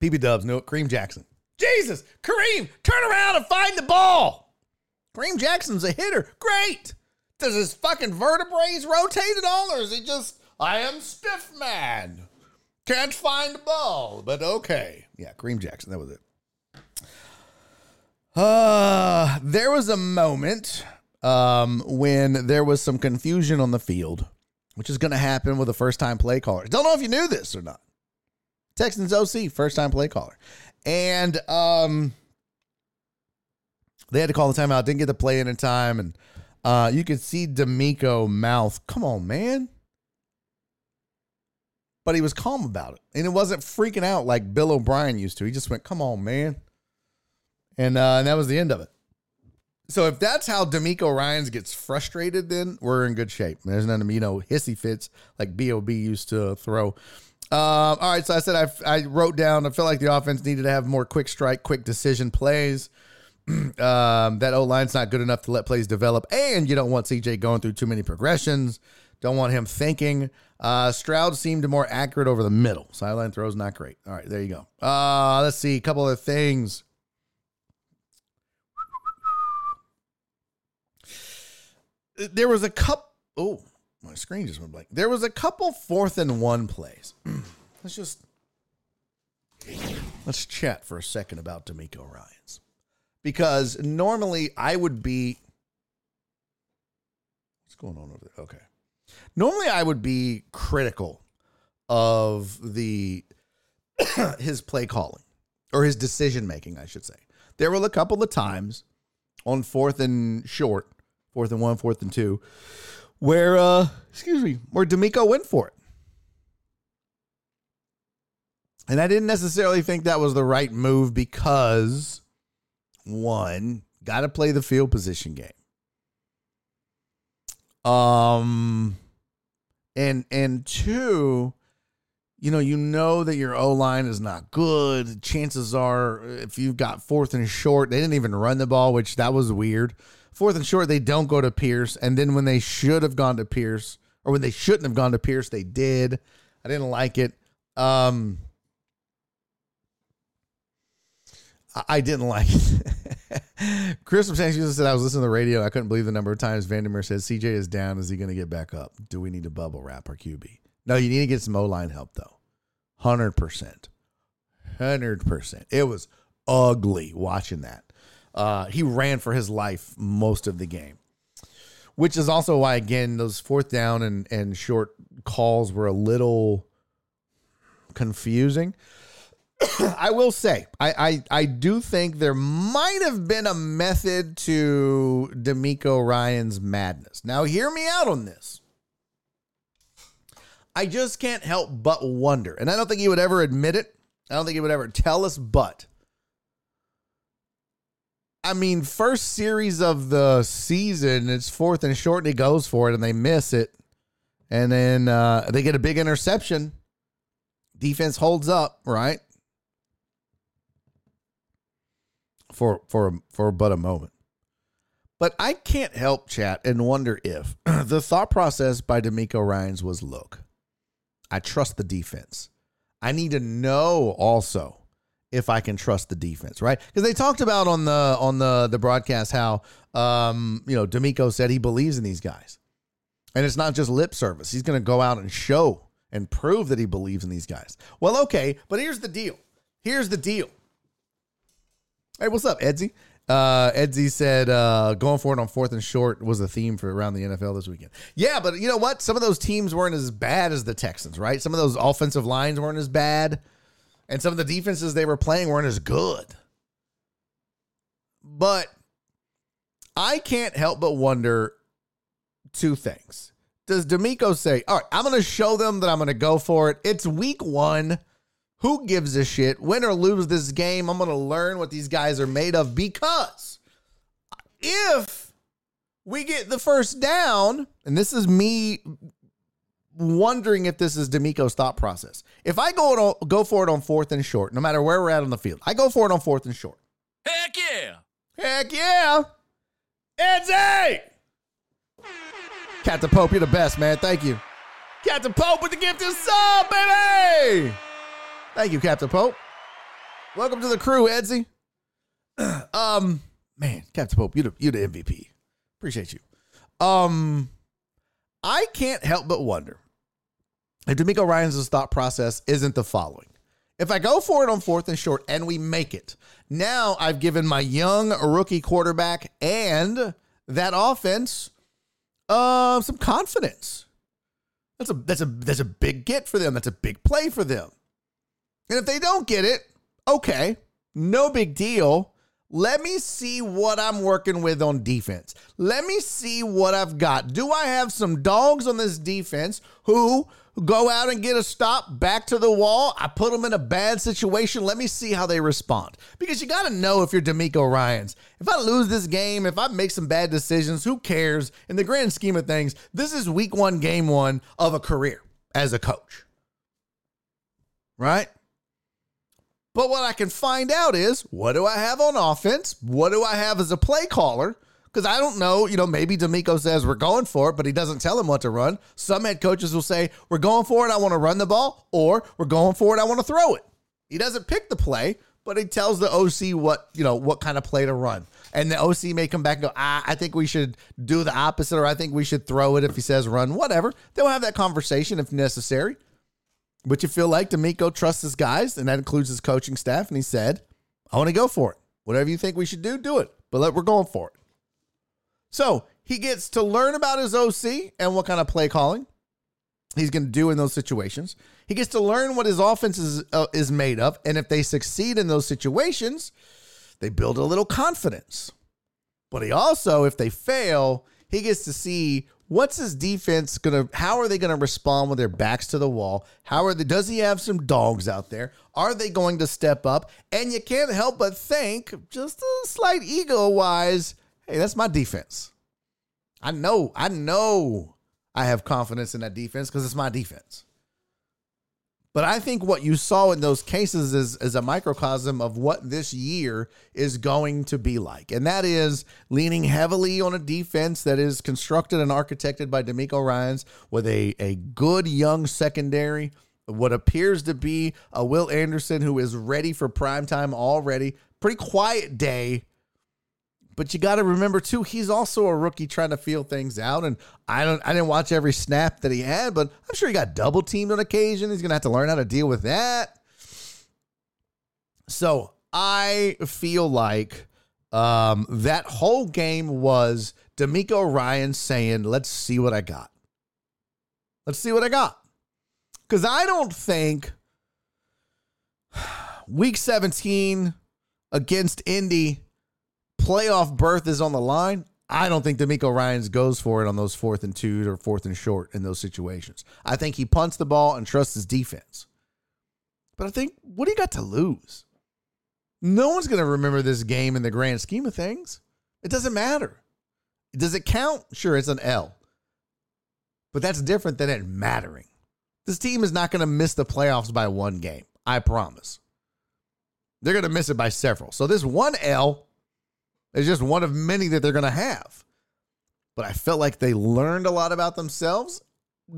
PB Dubs, no, Kareem Jackson. Jesus, Kareem, turn around and find the ball. Kareem Jackson's a hitter. Great. Does his fucking vertebrae rotate at all, or is he just, I am stiff man? Can't find the ball, but okay. Yeah, Kareem Jackson, that was it. Uh, there was a moment um, when there was some confusion on the field, which is going to happen with a first time play caller. Don't know if you knew this or not. Texans OC, first time play caller. And um, they had to call the timeout, didn't get the play in in time. And uh, you could see DeMeco mouth, come on, man. But he was calm about it. And it wasn't freaking out like Bill O'Brien used to. He just went, come on, man. And, uh, and that was the end of it. So if that's how DeMeco Ryans gets frustrated, then we're in good shape. There's none, of you know, hissy fits like Bob used to throw. Uh, all right, so I said I, I wrote down. I felt like the offense needed to have more quick strike, quick decision plays. um, that O line's not good enough to let plays develop, and you don't want CJ going through too many progressions. Don't want him thinking. Uh, Stroud seemed more accurate over the middle. Sideline throws not great. All right, there you go. Uh, let's see a couple of things. There was a cup. Oh, my screen just went blank. There was a couple fourth and one plays. let's just let's chat for a second about DeMeco Ryans because normally I would be. What's going on over there? Okay. Normally I would be critical of the his play calling or his decision making, I should say. There were a couple of times on fourth and short, fourth and one, fourth and two, where uh excuse me, where DeMeco went for it. And I didn't necessarily think that was the right move because one, got to play the field position game. Um and and two, you know, you know that your O line is not good. Chances are, if you've got fourth and short, they didn't even run the ball, which that was weird. Fourth and short, they don't go to Pierce, and then when they should have gone to Pierce, or when they shouldn't have gone to Pierce, they did. I didn't like it. Um, I- didn't like it. Chris Francisco said I was listening to the radio. I couldn't believe the number of times Vandermeer said, CJ is down. Is he going to get back up? Do we need to bubble wrap our QB? No, you need to get some O line help though. Hundred percent, hundred percent. It was ugly watching that. Uh, he ran for his life most of the game, which is also why again those fourth down and and short calls were a little confusing. I will say, I, I I do think there might have been a method to DeMeco Ryan's madness. Now, hear me out on this. I just can't help but wonder, and I don't think he would ever admit it. I don't think he would ever tell us, but I mean, first series of the season, it's fourth and short, and he goes for it, and they miss it, and then uh, they get a big interception. Defense holds up, right? For for for but a moment. But I can't help chat and wonder if the thought process by DeMeco Ryans was look, I trust the defense. I need to know also if I can trust the defense, right? Because they talked about on the on the the broadcast how um, you know, DeMeco said he believes in these guys. And it's not just lip service. He's going to go out and show and prove that he believes in these guys. Well, okay, but here's the deal. Here's the deal. Hey, what's up, Edsy? Uh, Edsy said uh, going for it on fourth and short was the theme for around the NFL this weekend. Yeah, but you know what? Some of those teams weren't as bad as the Texans, right? Some of those offensive lines weren't as bad, and some of the defenses they were playing weren't as good. But I can't help but wonder two things. Does DeMeco say, "All right, I'm going to show them that I'm going to go for it. It's week one." Who gives a shit? Win or lose this game, I'm going to learn what these guys are made of because if we get the first down, and this is me wondering if this is DeMeco's thought process. If I go on, go for it on fourth and short, no matter where we're at on the field, I go for it on fourth and short. Heck yeah! Heck yeah! Edsy! Captain Pope, you're the best, man. Thank you. Captain Pope with the gift of sub, baby! Thank you, Captain Pope. Welcome to the crew, Edsy. um, man, Captain Pope, you the you the MVP. Appreciate you. Um, I can't help but wonder if DeMeco Ryan's thought process isn't the following. If I go for it on fourth and short and we make it, now I've given my young rookie quarterback and that offense uh, some confidence. That's a that's a that's a big get for them. That's a big play for them. And if they don't get it, okay, no big deal. Let me see what I'm working with on defense. Let me see what I've got. Do I have some dogs on this defense who go out and get a stop back to the wall? I put them in a bad situation. Let me see how they respond. Because you got to know if you're DeMeco Ryans. If I lose this game, if I make some bad decisions, who cares? In the grand scheme of things, this is week one, game one of a career as a coach. Right? But what I can find out is what do I have on offense? What do I have as a play caller? Because I don't know, you know, maybe DeMeco says we're going for it, but he doesn't tell him what to run. Some head coaches will say, we're going for it, I want to run the ball, or we're going for it, I want to throw it. He doesn't pick the play, but he tells the OC what, you know, what kind of play to run. And the OC may come back and go, ah, I think we should do the opposite, or I think we should throw it if he says run, whatever. They'll have that conversation if necessary. But you feel like DeMeco trusts his guys, and that includes his coaching staff. And he said, I want to go for it. Whatever you think we should do, do it. But let, we're going for it. So he gets to learn about his OC and what kind of play calling he's going to do in those situations. He gets to learn what his offense is, uh, is made of. And if they succeed in those situations, they build a little confidence. But he also, if they fail, he gets to see what's his defense gonna how are they gonna respond with their backs to the wall how are they does he have some dogs out there are they going to step up and you can't help but think just a slight ego wise hey that's my defense i know i know i have confidence in that defense because it's my defense but I think what you saw in those cases is, is a microcosm of what this year is going to be like. And that is leaning heavily on a defense that is constructed and architected by DeMeco Ryans with a, a good young secondary, what appears to be a Will Anderson who is ready for prime time already. Pretty quiet day but you got to remember too, he's also a rookie trying to feel things out. And I don't, I didn't watch every snap that he had, but I'm sure he got double teamed on occasion. He's gonna have to learn how to deal with that. So I feel like um, that whole game was DeMeco Ryan saying, "Let's see what I got. Let's see what I got." Because I don't think Week 17 against Indy playoff berth is on the line, I don't think DeMeco Ryans goes for it on those fourth and two or fourth and short in those situations. I think he punts the ball and trusts his defense. But I think, what do you got to lose? No one's going to remember this game in the grand scheme of things. It doesn't matter. Does it count? Sure, it's an L. But that's different than it mattering. This team is not going to miss the playoffs by one game. I promise. They're going to miss it by several. So this one L it's just one of many that they're going to have. But I felt like they learned a lot about themselves,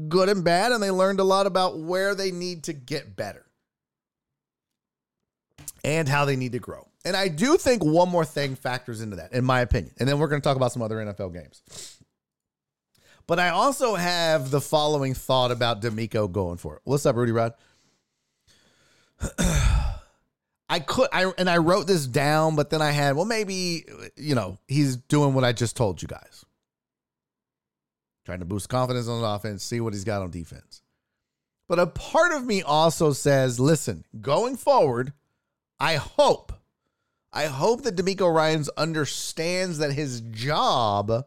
good and bad, and they learned a lot about where they need to get better and how they need to grow. And I do think one more thing factors into that, in my opinion. And then we're going to talk about some other NFL games. But I also have the following thought about DeMeco going for it. What's up, Rudy Rod? I could I and I wrote this down, but then I had, well, maybe you know, he's doing what I just told you guys. Trying to boost confidence on offense, see what he's got on defense. But a part of me also says, listen, going forward, I hope, I hope that DeMeco Ryans understands that his job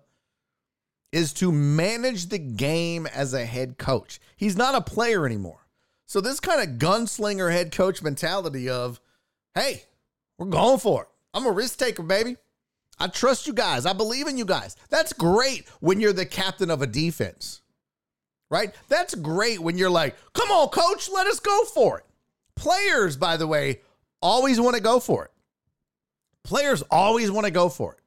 is to manage the game as a head coach. He's not a player anymore. So this kind of gunslinger head coach mentality of, hey, we're going for it. I'm a risk taker, baby. I trust you guys. I believe in you guys. That's great when you're the captain of a defense, right? That's great when you're like, come on, coach, let us go for it. Players, by the way, always want to go for it. Players always want to go for it.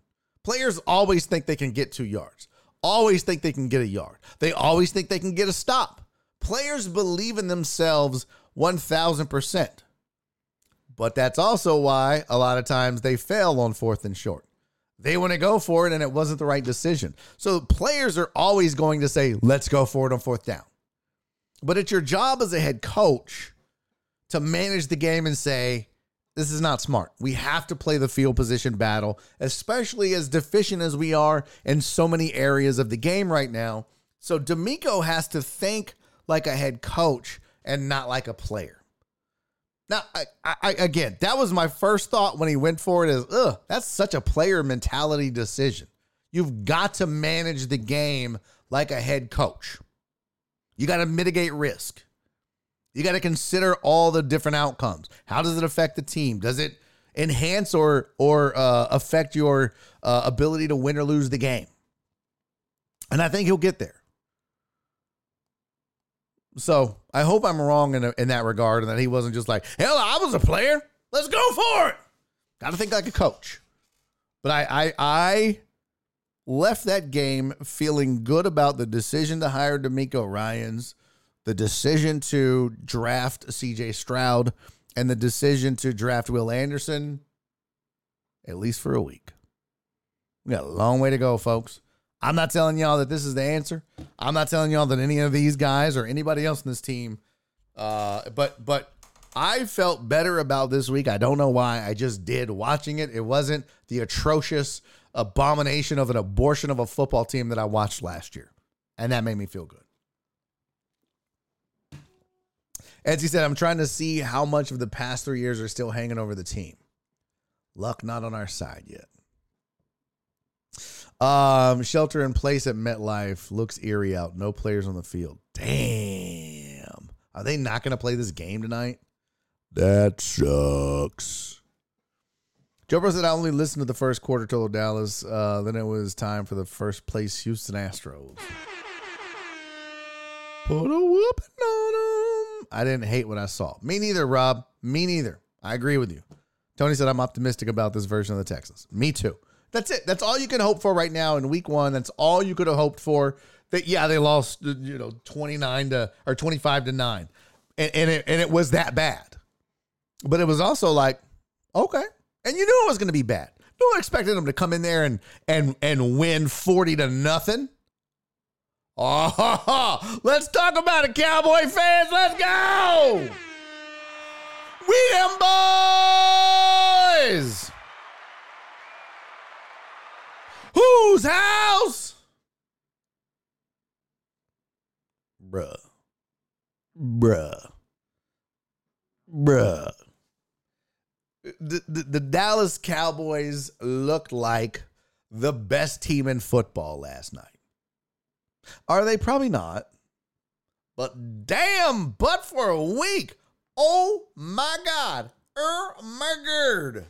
Players always think they can get two yards, always think they can get a yard. They always think they can get a stop. Players believe in themselves 1000%. But that's also why a lot of times they fail on fourth and short. They want to go for it and it wasn't the right decision. So players are always going to say, let's go for it on fourth down. But it's your job as a head coach to manage the game and say, this is not smart. We have to play the field position battle, especially as deficient as we are in so many areas of the game right now. So DeMeco has to think like a head coach and not like a player. Now, I, I, again, that was my first thought when he went for it. Is ugh, that's such a player mentality decision. You've got to manage the game like a head coach. You got to mitigate risk. You got to consider all the different outcomes. How does it affect the team? Does it enhance or or uh, affect your uh, ability to win or lose the game? And I think he'll get there. So I hope I'm wrong in, in that regard and that he wasn't just like, hell, I was a player. Let's go for it. Got to think like a coach. But I, I, I left that game feeling good about the decision to hire DeMeco Ryans, the decision to draft CJ Stroud, and the decision to draft Will Anderson, at least for a week. We got a long way to go, folks. I'm not telling y'all that this is the answer. I'm not telling y'all that any of these guys or anybody else in this team. Uh, but but I felt better about this week. I don't know why. I just did watching it. It wasn't the atrocious abomination of an abortion of a football team that I watched last year, and that made me feel good. As he said, I'm trying to see how much of the past three years are still hanging over the team. Luck not on our side yet. Um, shelter in place at MetLife looks eerie out. No players on the field. Damn. Are they not going to play this game tonight? That sucks. Joe said I only listened to the first quarter total Dallas. Uh, then it was time for the first place Houston Astros. Put a whooping on them. I didn't hate what I saw. Me neither, Rob. Me neither. I agree with you. Tony said I'm optimistic about this version of the Texans. Me too. That's it. That's all you can hope for right now in week one. That's all you could have hoped for. That yeah, they lost you know 29 to or 25 to 9. And, and it and it was that bad. But it was also like, okay. And you knew it was gonna be bad. No one expected them to come in there and and and win 40 to nothing. Oh, let's talk about it, Cowboy fans. Let's go. We them boys. Whose house? Bruh. Bruh. Bruh. The, the, the Dallas Cowboys looked like the best team in football last night. Are they? Probably not. But damn, but for a week. Oh my God. Oh my God.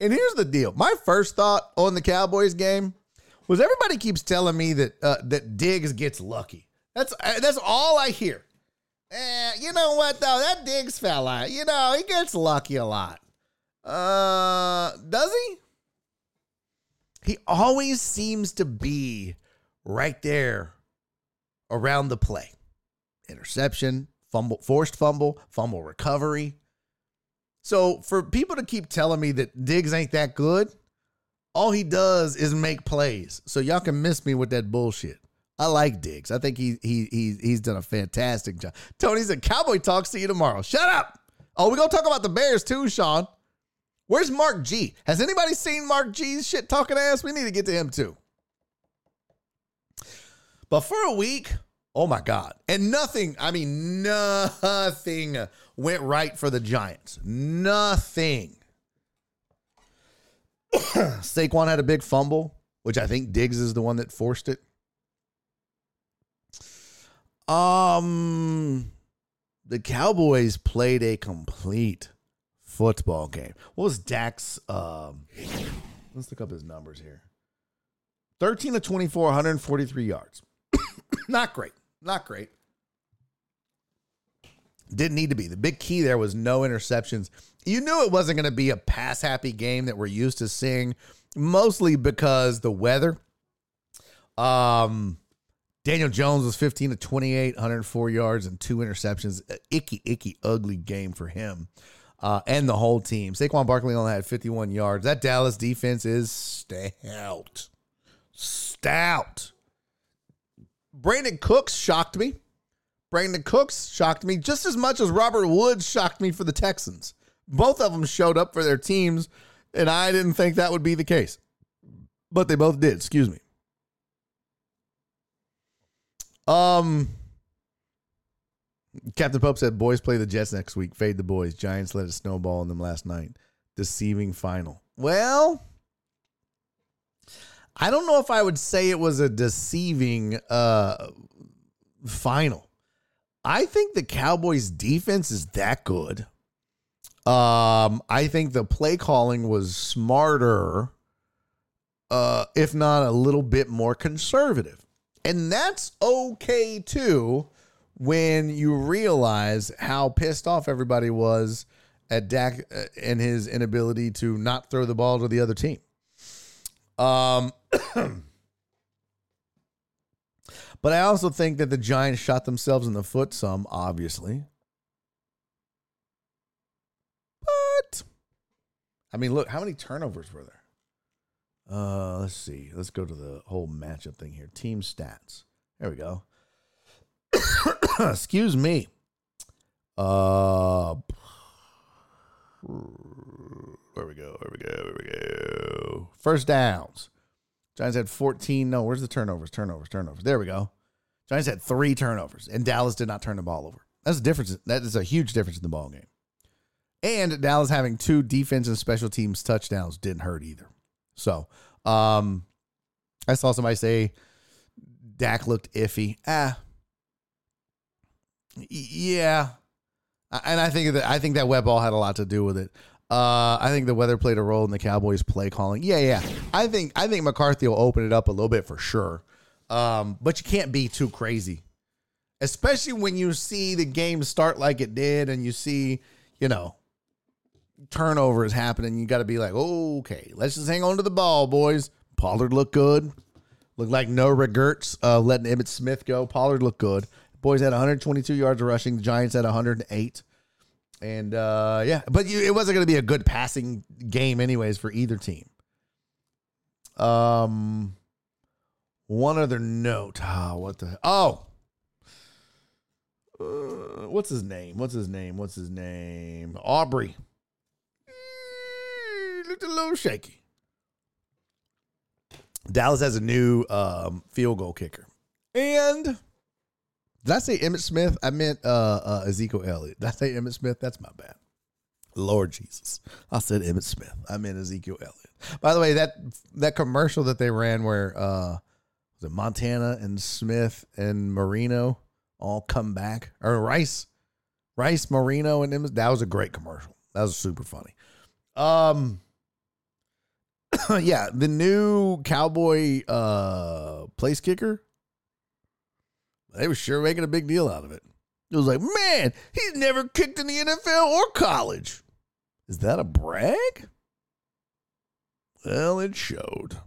And here's the deal. My first thought on the Cowboys game was everybody keeps telling me that uh, that Diggs gets lucky. That's uh, that's all I hear. Eh, you know what though? That Diggs fella, you know, he gets lucky a lot. Uh, does he? He always seems to be right there around the play. Interception, fumble, forced fumble, fumble recovery. So for people to keep telling me that Diggs ain't that good, all he does is make plays. So y'all can miss me with that bullshit. I like Diggs. I think he he he he's done a fantastic job. Tony's a "Cowboy talks to you tomorrow." Shut up. Oh, we're gonna talk about the Bears too, Sean. Where's Mark G? Has anybody seen Mark G's shit talking ass? We need to get to him too. But for a week, oh my God. And nothing, I mean, nothing went right for the Giants. Nothing. Saquon had a big fumble, which I think Diggs is the one that forced it. Um, the Cowboys played a complete football game. What was Dak's? Um, let's look up his numbers here. 13 to 24, 143 yards. Not great. Not great. Didn't need to be. The big key there was no interceptions. You knew it wasn't going to be a pass happy game that we're used to seeing, mostly because the weather. Um, Daniel Jones was 15 to 28, 104 yards and two interceptions. A icky, icky, ugly game for him uh, and the whole team. Saquon Barkley only had 51 yards. That Dallas defense is stout. Stout. Brandin Cooks shocked me. Brandin Cooks shocked me just as much as Robert Woods shocked me for the Texans. Both of them showed up for their teams, and I didn't think that would be the case. But they both did, excuse me. Um Captain Pope said boys play the Jets next week. Fade the boys. Giants let it snowball on them last night. Deceiving final. Well, I don't know if I would say it was a deceiving uh final. I think the Cowboys defense is that good. Um I think the play calling was smarter uh if not a little bit more conservative. And that's okay too when you realize how pissed off everybody was at Dak uh, and his inability to not throw the ball to the other team. Um, but I also think that the Giants shot themselves in the foot some, obviously. But I mean, look, how many turnovers were there? Uh, let's see. Let's go to the whole matchup thing here. Team stats. There we go. Excuse me. Uh, where we go? Where we go? Where we go? First downs. Giants had 14. No, where's the turnovers? Turnovers, turnovers. There we go. Giants had three turnovers, and Dallas did not turn the ball over. That's a difference. That is a huge difference in the ball game. And Dallas having two defensive special teams touchdowns didn't hurt either. So, um, I saw somebody say Dak looked iffy. Ah, yeah, and I think that I think that wet ball had a lot to do with it. Uh, I think the weather played a role in the Cowboys' play calling. Yeah, yeah. I think I think McCarthy will open it up a little bit for sure. Um, but you can't be too crazy, especially when you see the game start like it did, and you see, you know, turnovers happening. You got to be like, okay, let's just hang on to the ball, boys. Pollard looked good. Looked like no regrets uh, letting Emmitt Smith go. Pollard looked good. Boys had 122 yards rushing. The Giants had 108. And uh, yeah, but you, it wasn't going to be a good passing game, anyways, for either team. Um, one other note. Oh, what the? Oh, uh, what's his name? What's his name? What's his name? Aubrey. Looked a little shaky. Dallas has a new um, field goal kicker, and did I say Emmitt Smith? I meant uh, uh, Ezekiel Elliott. Did I say Emmitt Smith? That's my bad. Lord Jesus. I said Emmitt Smith. I meant Ezekiel Elliott. By the way, that that commercial that they ran where uh was it Montana and Smith and Marino all come back. Or Rice. Rice, Marino, and Emmitt. That was a great commercial. That was super funny. Um yeah, the new cowboy uh place kicker they were sure making a big deal out of it. It was like, man, he's never kicked in the NFL or college. Is that a brag? Well, it showed.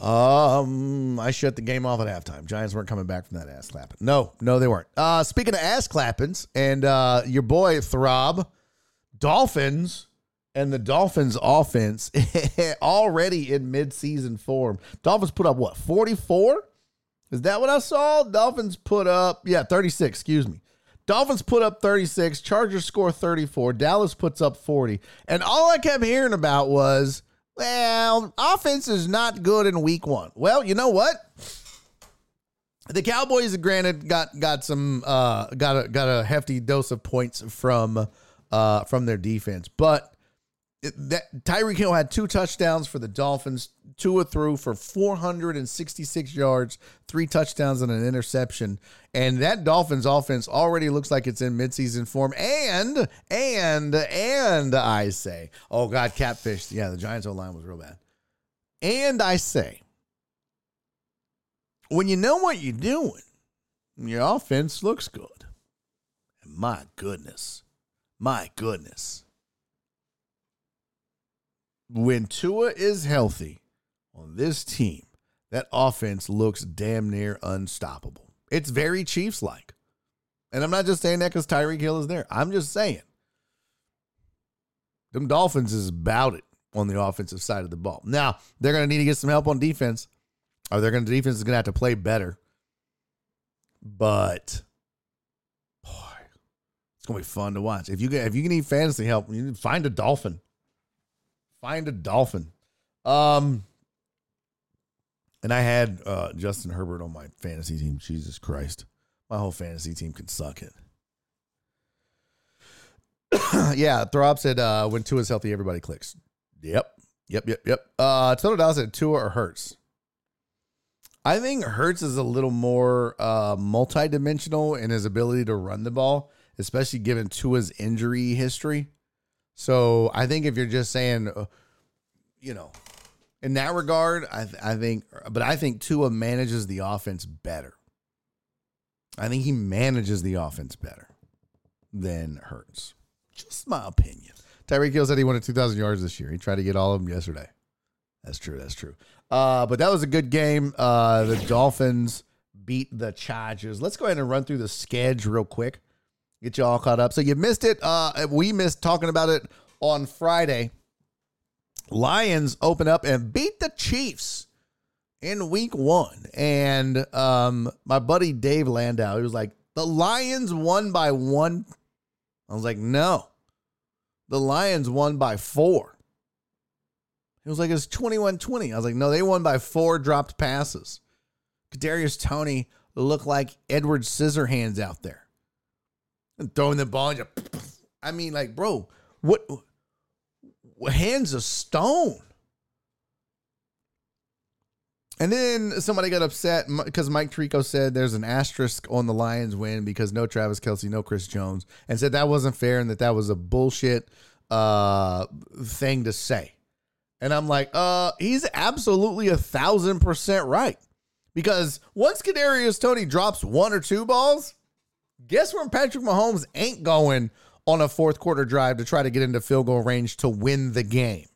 Um, I shut the game off at halftime. Giants weren't coming back from that ass clapping. No, no, they weren't. Uh, speaking of ass clappings, and uh, your boy Throb, Dolphins, and the Dolphins offense already in midseason form. Dolphins put up what, 44? Is that what I saw? Dolphins put up, yeah, 36, excuse me. Dolphins put up 36, Chargers score 34, Dallas puts up 40. And all I kept hearing about was, well, offense is not good in week one. Well, you know what? The Cowboys, granted, got got some uh, got a got a hefty dose of points from uh, from their defense, but that Tyreek Hill had two touchdowns for the Dolphins. two Tua threw for 466 yards, three touchdowns and an interception. And that Dolphins offense already looks like it's in midseason form. And and and I say, oh God, catfish. Yeah, the Giants O line was real bad. And I say, when you know what you're doing, your offense looks good. And my goodness, my goodness when Tua is healthy on this team, that offense looks damn near unstoppable. It's very Chiefs like. And I'm not just saying that because Tyreek Hill is there. I'm just saying. Them Dolphins is about it on the offensive side of the ball. Now, they're going to need to get some help on defense, or they're going to defense is going to have to play better. But boy, it's going to be fun to watch. If you get if you need fantasy help, you find a dolphin. Find a dolphin. Um, and I had uh, Justin Herbert on my fantasy team. Jesus Christ, my whole fantasy team can suck it. yeah, Throb said uh, when is healthy, everybody clicks. Yep, yep, yep, yep. Uh, Total Dow said Tua or Hurts. I think Hurts is a little more uh, multidimensional in his ability to run the ball, especially given Tua's injury history. So I think if you're just saying, uh, you know, in that regard, I th- I think, but I think Tua manages the offense better. I think he manages the offense better than Hurts. Just my opinion. Tyreek Hill said he wanted 2,000 yards this year. He tried to get all of them yesterday. That's true. That's true. Uh, but that was a good game. Uh, the Dolphins beat the Chargers. Let's go ahead and run through the schedule real quick. Get you all caught up. So you missed it. Uh, we missed talking about it on Friday. Lions open up and beat the Chiefs in week one. And um, my buddy Dave Landau, he was like, the Lions won by one. I was like, no. The Lions won by four. He was like, it's 21 20. I was like, no, they won by four dropped passes. Kadarius Toney looked like Edward Scissorhands out there. And throwing the ball. I mean, like, bro, what, what hands of stone? And then somebody got upset because Mike Tirico said there's an asterisk on the Lions win because no Travis Kelce, no Chris Jones, and said that wasn't fair and that that was a bullshit uh, thing to say. And I'm like, uh, he's absolutely a thousand percent right. Because once Kadarius Toney drops one or two balls, guess where Patrick Mahomes ain't going on a fourth quarter drive to try to get into field goal range to win the game?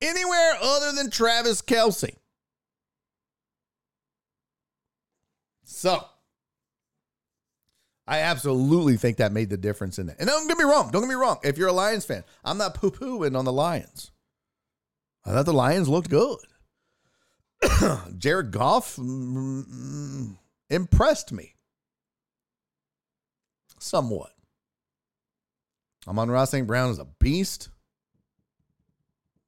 Anywhere other than Travis Kelce. So I absolutely think that made the difference in that. And don't get me wrong. Don't get me wrong. If you're a Lions fan, I'm not poo pooing on the Lions. I thought the Lions looked good. Jared Goff mm, impressed me somewhat. Amon-Ra St. Brown is a beast.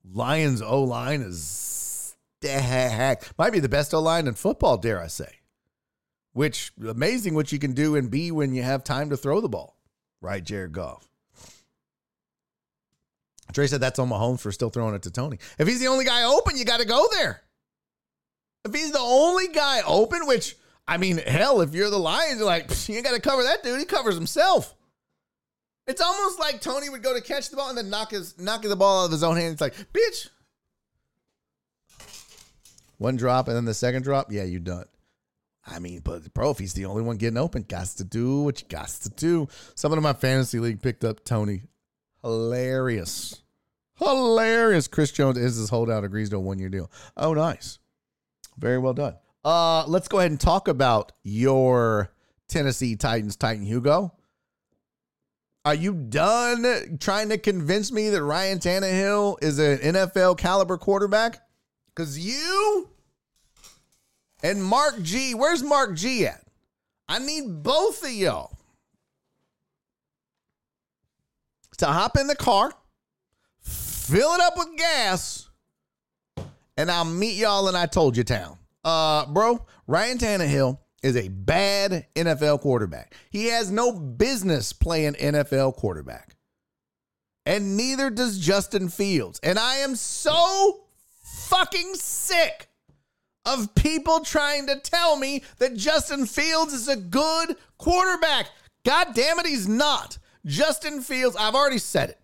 Lions O line is stacked. Might be the best O line in football, dare I say. Which amazing what you can do and be when you have time to throw the ball, right, Jared Goff? Trey said that's on Mahomes for still throwing it to Toney. If he's the only guy open, you got to go there. If he's the only guy open, which I mean, hell, if you're the Lions, you're like, you ain't got to cover that dude. He covers himself. It's almost like Toney would go to catch the ball and then knock his knocking the ball out of his own hand. It's like, bitch. One drop and then the second drop, yeah, you're done. I mean, but bro, if he's the only one getting open, got to do what you got to do. Someone in my fantasy league picked up Toney. Hilarious. Hilarious. Chris Jones is his holdout, agrees to a one year deal. Oh, nice. Very well done. Uh, let's go ahead and talk about your Tennessee Titans, Titan Hugo. Are you done trying to convince me that Ryan Tannehill is an NFL caliber quarterback? Because you and Mark G, where's Mark G at? I need both of y'all to hop in the car, fill it up with gas, and I'll meet y'all in I told you town. Uh, bro, Ryan Tannehill is a bad NFL quarterback. He has no business playing NFL quarterback. And neither does Justin Fields. And I am so fucking sick of people trying to tell me that Justin Fields is a good quarterback. God damn it, he's not. Justin Fields, I've already said it,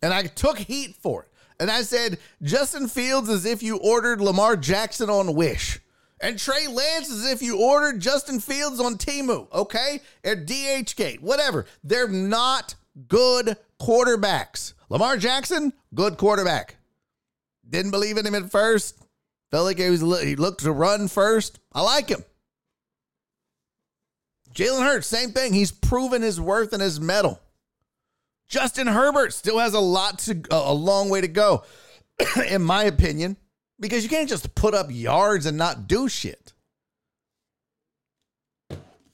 and I took heat for it. And I said, Justin Fields is if you ordered Lamar Jackson on Wish. And Trey Lance is if you ordered Justin Fields on Temu, okay? At DHgate, whatever. They're not good quarterbacks. Lamar Jackson, good quarterback. Didn't believe in him at first. Felt like he was he looked to run first. I like him. Jalen Hurts, same thing. He's proven his worth and his mettle. Justin Herbert still has a lot to a long way to go, in my opinion, because you can't just put up yards and not do shit.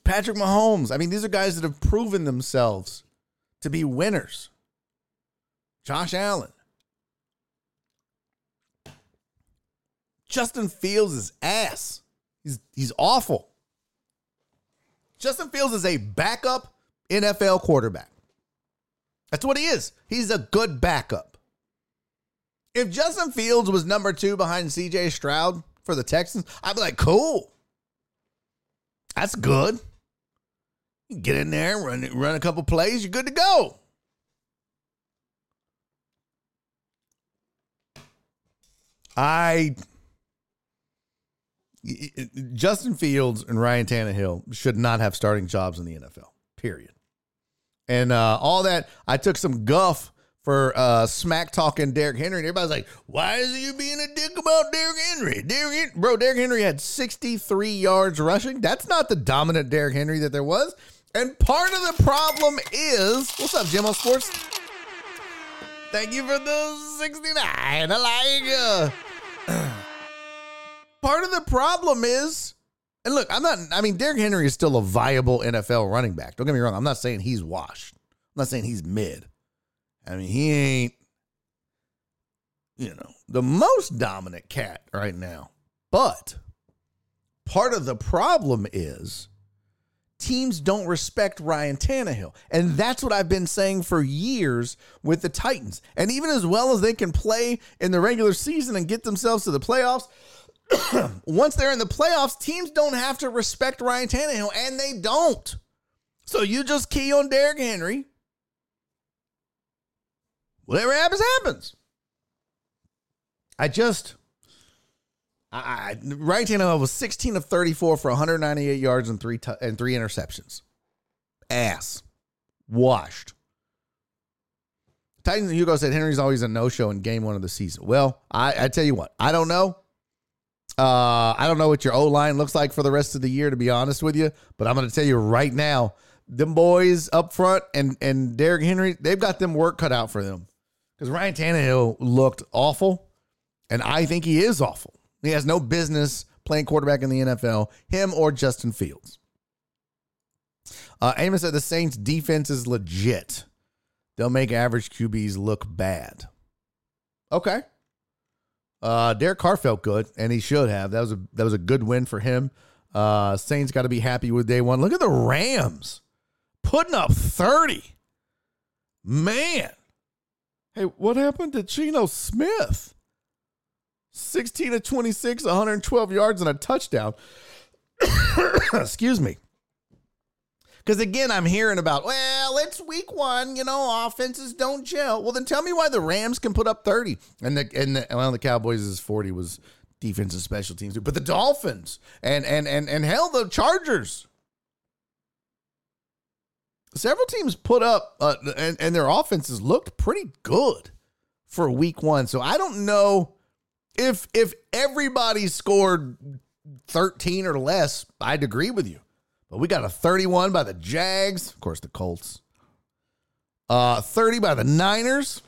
Patrick Mahomes, I mean, these are guys that have proven themselves to be winners. Josh Allen. Justin Fields is ass. He's he's awful. Justin Fields is a backup NFL quarterback. That's what he is. He's a good backup. If Justin Fields was number two behind CJ Stroud for the Texans, I'd be like, cool. That's good. Get in there, run run a couple plays, you're good to go. I Justin Fields and Ryan Tannehill should not have starting jobs in the NFL. Period. And uh, all that, I took some guff for uh, smack talking Derrick Henry. And everybody's like, why is you being a dick about Derrick Henry? Derrick, bro, Derrick Henry had 63 yards rushing. That's not the dominant Derrick Henry that there was. And part of the problem is, what's up, Jim Sports? Thank you for the 69. I like part of the problem is, and look, I'm not, I mean, Derrick Henry is still a viable NFL running back. Don't get me wrong. I'm not saying he's washed. I'm not saying he's mid. I mean, he ain't, you know, the most dominant cat right now. But part of the problem is teams don't respect Ryan Tannehill. And that's what I've been saying for years with the Titans. And even as well as they can play in the regular season and get themselves to the playoffs, once they're in the playoffs, teams don't have to respect Ryan Tannehill, and they don't. So you just key on Derrick Henry. Whatever happens, happens. I just, I, Ryan Tannehill was 16 of 34 for 198 yards and three t- and three interceptions. Ass, washed. Titans and Hugo said Henry's always a no show in game one of the season. Well, I, I tell you what, I don't know. Uh, I don't know what your O line looks like for the rest of the year, to be honest with you. But I'm going to tell you right now, them boys up front and and Derrick Henry, they've got them work cut out for them. Because Ryan Tannehill looked awful, and I think he is awful. He has no business playing quarterback in the NFL, him or Justin Fields. Uh, Amos said the Saints' defense is legit. They'll make average QBs look bad. Okay. Uh, Derek Carr felt good, and he should have. That was a that was a good win for him. Uh, Saints got to be happy with day one. Look at the Rams putting up thirty. Man, hey, what happened to Geno Smith? Sixteen to twenty six, one hundred twelve yards and a touchdown. Excuse me. Because again, I'm hearing about, well, it's week one, you know, offenses don't gel. Well, then tell me why the Rams can put up 30 and the and the, well, the Cowboys' 40 was defense and special teams, but the Dolphins and and and and hell, the Chargers. Several teams put up uh, and, and their offenses looked pretty good for week one. So I don't know if if everybody scored 13 or less, I'd agree with you. But we got a 31 by the Jags, of course, the Colts. Uh, 30 by the Niners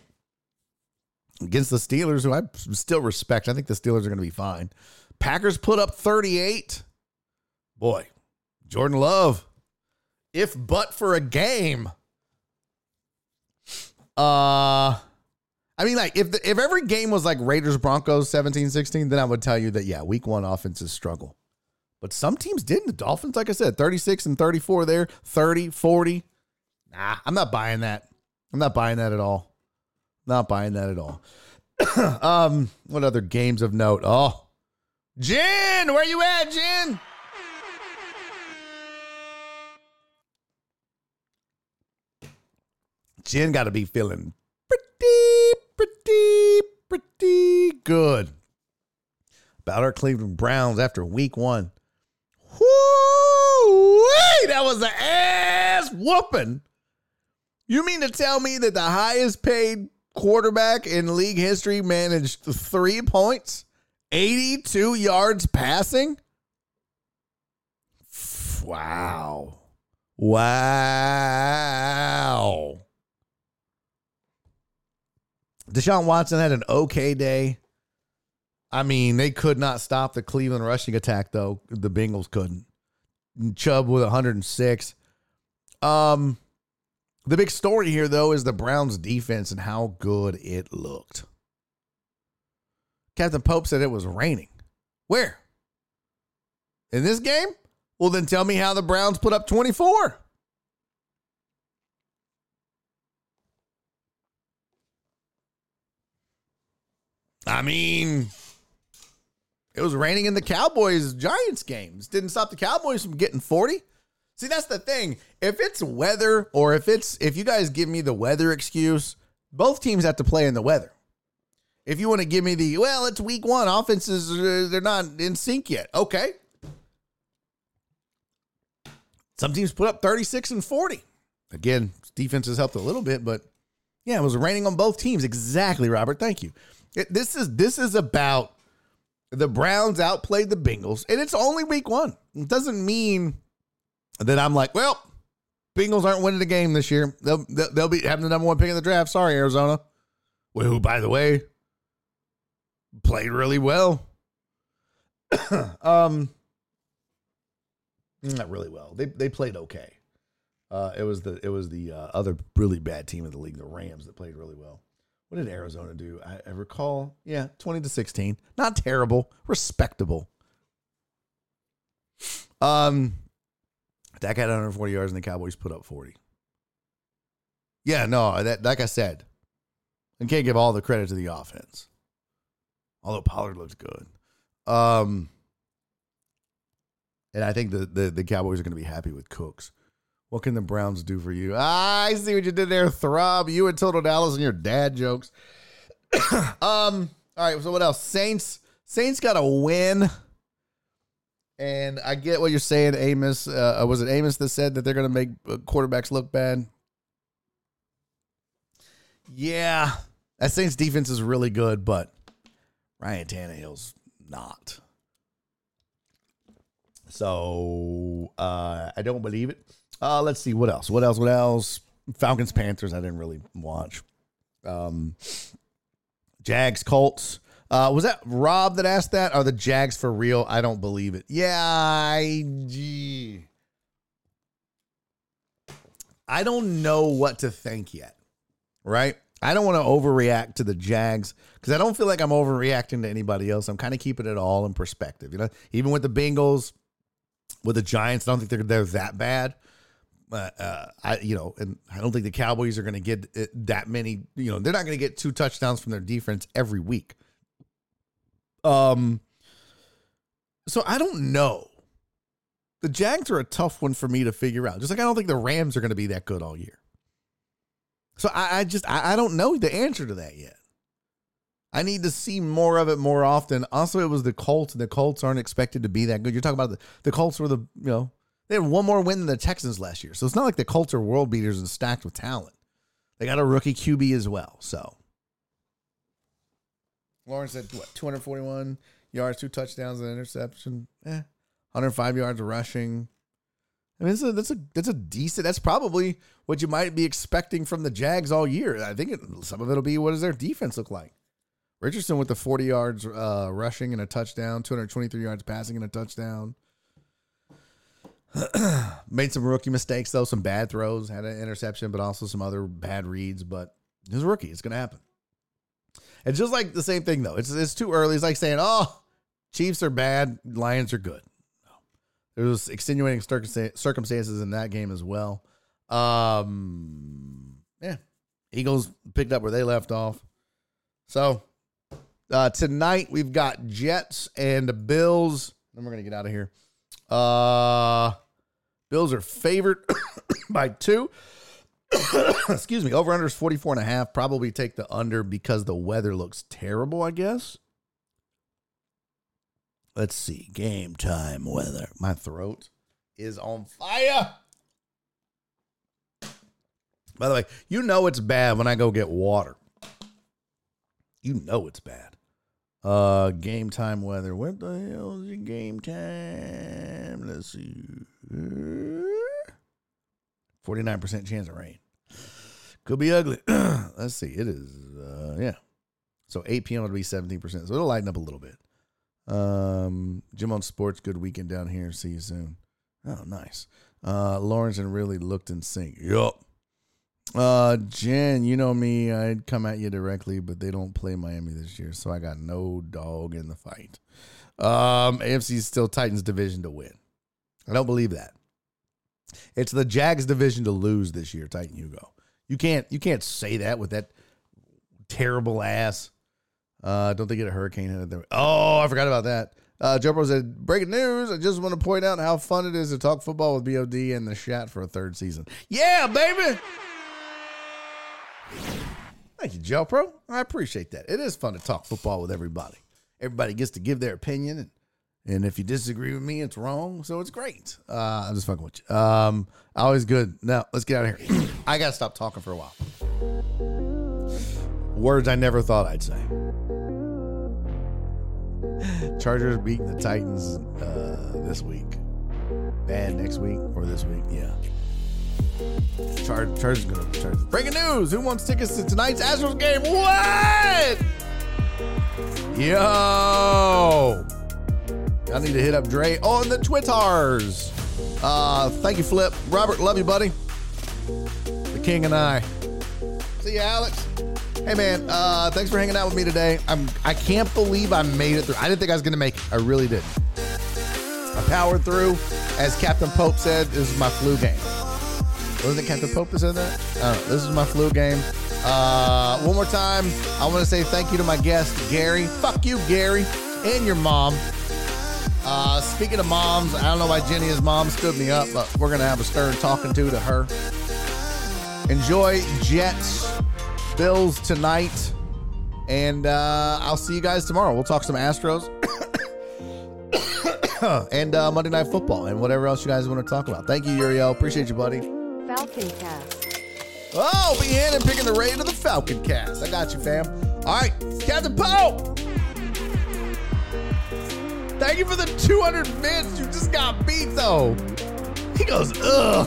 against the Steelers, who I still respect. I think the Steelers are going to be fine. Packers put up 38. Boy, Jordan Love, if but for a game, Uh I mean, like if the, if every game was like Raiders Broncos 17-16, then I would tell you that yeah, week one offenses struggle. But some teams didn't. The Dolphins, like I said, 36 and 34 there, 30, 40. Nah, I'm not buying that. I'm not buying that at all. Not buying that at all. um, what other games of note? Oh, Jen, where you at, Jen? Jen got to be feeling pretty, pretty, pretty good about our Cleveland Browns after week one. Whoo! That was an ass whooping. You mean to tell me that the highest paid quarterback in league history managed three points, 82 yards passing? Wow. Wow. Deshaun Watson had an okay day. I mean, they could not stop the Cleveland rushing attack, though. The Bengals couldn't. Chubb with 106. Um, the big story here, though, is the Browns' defense and how good it looked. Captain Pope said it was raining. Where? In this game? Well, then tell me how the Browns put up 24. I mean, it was raining in the Cowboys Giants games. Didn't stop the Cowboys from getting 40. See, that's the thing. If it's weather or if it's if you guys give me the weather excuse, both teams have to play in the weather. If you want to give me the well, it's week 1, offenses uh, they're not in sync yet. Okay. Some teams put up 36 and 40. Again, defense has helped a little bit, but yeah, it was raining on both teams. Exactly, Robert. Thank you. It, this is this is about the Browns outplayed the Bengals, and it's only week one. It doesn't mean that I'm like, well, Bengals aren't winning the game this year. They'll they'll, be having the number one pick in the draft. Sorry, Arizona. Well, who, by the way, played really well. um, not really well. They they played okay. Uh, it was the it was the uh, other really bad team in the league, the Rams, that played really well. What did Arizona do? I, I recall, yeah, twenty to sixteen. Not terrible, respectable. Um, Dak had 140 yards, and the Cowboys put up 40. Yeah, no, that like I said, I can't give all the credit to the offense. Although Pollard looks good. Um, and I think the, the, the Cowboys are going to be happy with Cooks. What can the Browns do for you? Ah, I see what you did there, Throb. You and Total Dallas and your dad jokes. um, all right, so what else? Saints. Saints got a win. And I get what you're saying, Amos. Uh, was it Amos that said that they're going to make uh, quarterbacks look bad? Yeah, that Saints defense is really good, but Ryan Tannehill's not. So uh, I don't believe it. Uh, let's see what else. What else? What else? Falcons Panthers. I didn't really watch. Um, Jags Colts. Uh, was that Rob that asked that? Are the Jags for real? I don't believe it. Yeah, I. Gee. I don't know what to think yet. Right? I don't want to overreact to the Jags because I don't feel like I'm overreacting to anybody else. I'm kind of keeping it all in perspective. You know, even with the Bengals, with the Giants, I don't think they're they're that bad. Uh, uh, I you know, and I don't think the Cowboys are going to get that many. You know, they're not going to get two touchdowns from their defense every week. Um. So I don't know. The Jags are a tough one for me to figure out. Just like I don't think the Rams are going to be that good all year. So I, I just I, I don't know the answer to that yet. I need to see more of it more often. Also, it was the Colts, and the Colts aren't expected to be that good. You're talking about the, the Colts were the, you know, they had one more win than the Texans last year. So it's not like the Colts are world beaters and stacked with talent. They got a rookie QB as well. So Lawrence said, what, 241 yards, two touchdowns, and an interception. Eh, 105 yards rushing. I mean, that's a, that's a that's a decent. That's probably what you might be expecting from the Jags all year. I think it, some of it'll be what does their defense look like. Richardson with the 40 yards uh, rushing and a touchdown, 223 yards passing and a touchdown. Made some rookie mistakes though, some bad throws, had an interception, but also some other bad reads. But He's a rookie. It's going to happen. It's just like the same thing though. It's it's too early. It's like saying, "Oh, Chiefs are bad, Lions are good." There was extenuating circumstances in that game as well. Um, yeah, Eagles picked up where they left off. So uh, tonight we've got Jets and the Bills. Then we're gonna get out of here. Uh, Bills are favored by two. Excuse me. Over under is 44 and a half. Probably take the under because the weather looks terrible, I guess. Let's see. Game time weather. My throat is on fire. By the way, you know it's bad when I go get water. You know it's bad. Uh game time weather. What the hell is your game time? Let's see. 49% chance of rain. Could be ugly. Let's see. It is uh yeah. So 8 p.m. would be 17%. So it'll lighten up a little bit. Um Jim on Sports, good weekend down here. See you soon. Oh, nice. Uh Lawrence and really looked in sync. Yup. Uh, Jen, you know me. I'd come at you directly, but they don't play Miami this year, so I got no dog in the fight. Um, AFC is still Titans division to win. I don't believe that. It's the Jags division to lose this year, Titan Hugo. You can't you can't say that with that terrible ass. Uh, don't they get a hurricane headed there? Oh, I forgot about that. Uh, Joe Bro said, breaking news. I just want to point out how fun it is to talk football with BOD and the Shat for a third season. Yeah, baby. Thank you, Joe Pro. I appreciate that. It is fun to talk football with everybody. Everybody gets to give their opinion, and, and if you disagree with me, it's wrong. So it's great. Uh, I'm just fucking with you. Um, always good. Now let's get out of here. I gotta stop talking for a while. Words I never thought I'd say. Chargers beating the Titans uh, this week. Bad next week or this week? Yeah. Char- Chargers gonna Chargers. Breaking news! Who wants tickets to tonight's Astros game? What? Yo! I need to hit up Dre on the Twitters. Uh, thank you, Flip. Robert, love you, buddy. The King and I. See you, Alex. Hey man, uh, thanks for hanging out with me today. I'm I can't believe I made it through. I didn't think I was gonna make it. I really did. I powered through. As Captain Pope said, this is my flu game. Wasn't it Captain Pope that said that? I. This is my flu game. Uh, one more time, I want to say thank you to my guest, Gary. Fuck you, Gary, and your mom. Uh, speaking of moms, I don't know why Jenny, his mom, stood me up, but we're going to have a stern talking to to her. Enjoy Jets, Bills tonight, and uh, I'll see you guys tomorrow. We'll talk some Astros. and uh, Monday Night Football and whatever else you guys want to talk about. Thank you, Uriel. Appreciate you, buddy. Falcon Cast. Oh, in and picking the raid of the Falcon cast. I got you, fam. All right, Captain Pope. Thank you for the 200 bits. You just got beat, though. He goes, ugh.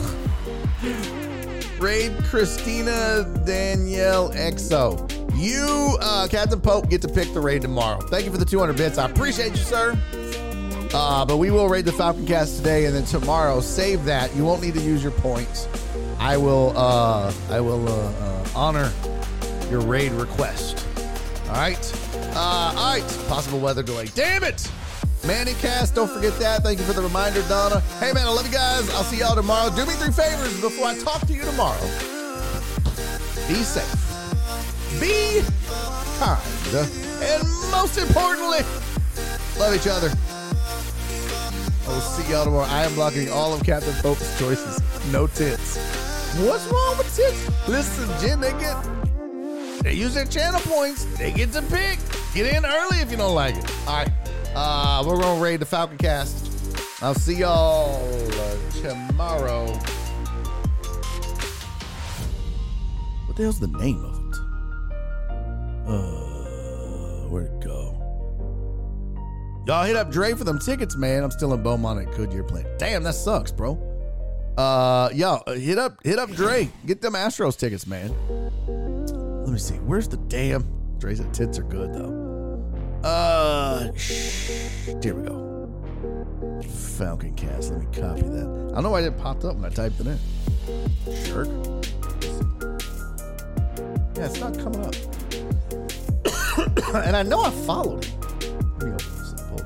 Raid Christina Danielle Exo. You, uh, Captain Pope, get to pick the raid tomorrow. Thank you for the 200 bits. I appreciate you, sir. Uh, but we will raid the Falcon Cast today, and then tomorrow, save that. You won't need to use your points. I will, uh, I will uh, uh, honor your raid request. All right, uh, all right. Possible weather delay. Damn it, Manny Cast. Don't forget that. Thank you for the reminder, Donna. Hey man, I love you guys. I'll see y'all tomorrow. Do me three favors before I talk to you tomorrow. Be safe. Be kind. And most importantly, love each other. I will see y'all tomorrow. I am blocking all of Captain Pope's choices. No tits. What's wrong with tits? Listen, Jen, they get they use their channel points. They get to pick. Get in early if you don't like it. All right. Uh, we're gonna raid the Falcon Cast. I'll see y'all uh, tomorrow. What the hell's the name of it? Uh, where'd it go? Y'all hit up Dre for them tickets, man. I'm still in Beaumont at Goodyear Plant. Damn, that sucks, bro. Uh, uh, hit up hit up Dre. Get them Astros tickets, man. Let me see. Where's the damn? Said tits are good though. Uh, shh. Here we go. Falcon Cast. Let me copy that. I know why it popped up when I typed it in. Jerk. Yeah, it's not coming up. and I know I followed him. Let me open this up. Hold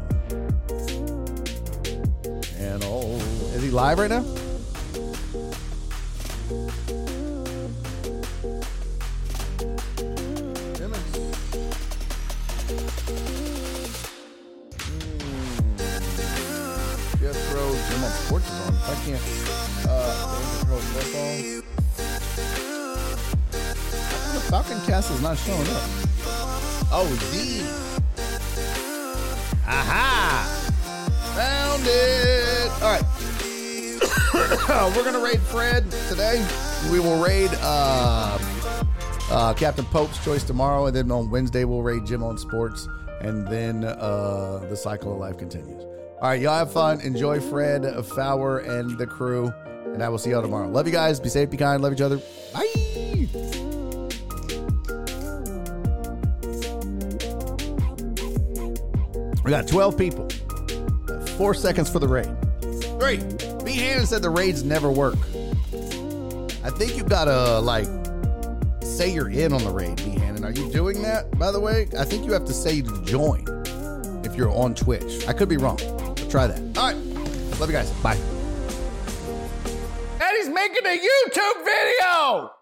on. Channel. Is he live right now? Is not showing up. Oh, Z. Aha! Found it. All right. We're gonna raid Fred today. We will raid uh, uh, Captain Pope's Choice tomorrow, and then on Wednesday we'll raid Jim on Sports, and then uh, the cycle of life continues. All right, y'all have fun. Enjoy Fred, Fowler, and the crew, and I will see y'all tomorrow. Love you guys. Be safe. Be kind. Love each other. Bye. We got 12 people. Four seconds for the raid. Three. B. Hannon said the raids never work. I think you've gotta like say you're in on the raid, B. Hannon. Are you doing that, by the way? I think you have to say to join if you're on Twitch. I could be wrong. But try that. All right. Love you guys. Bye. And he's making a YouTube video.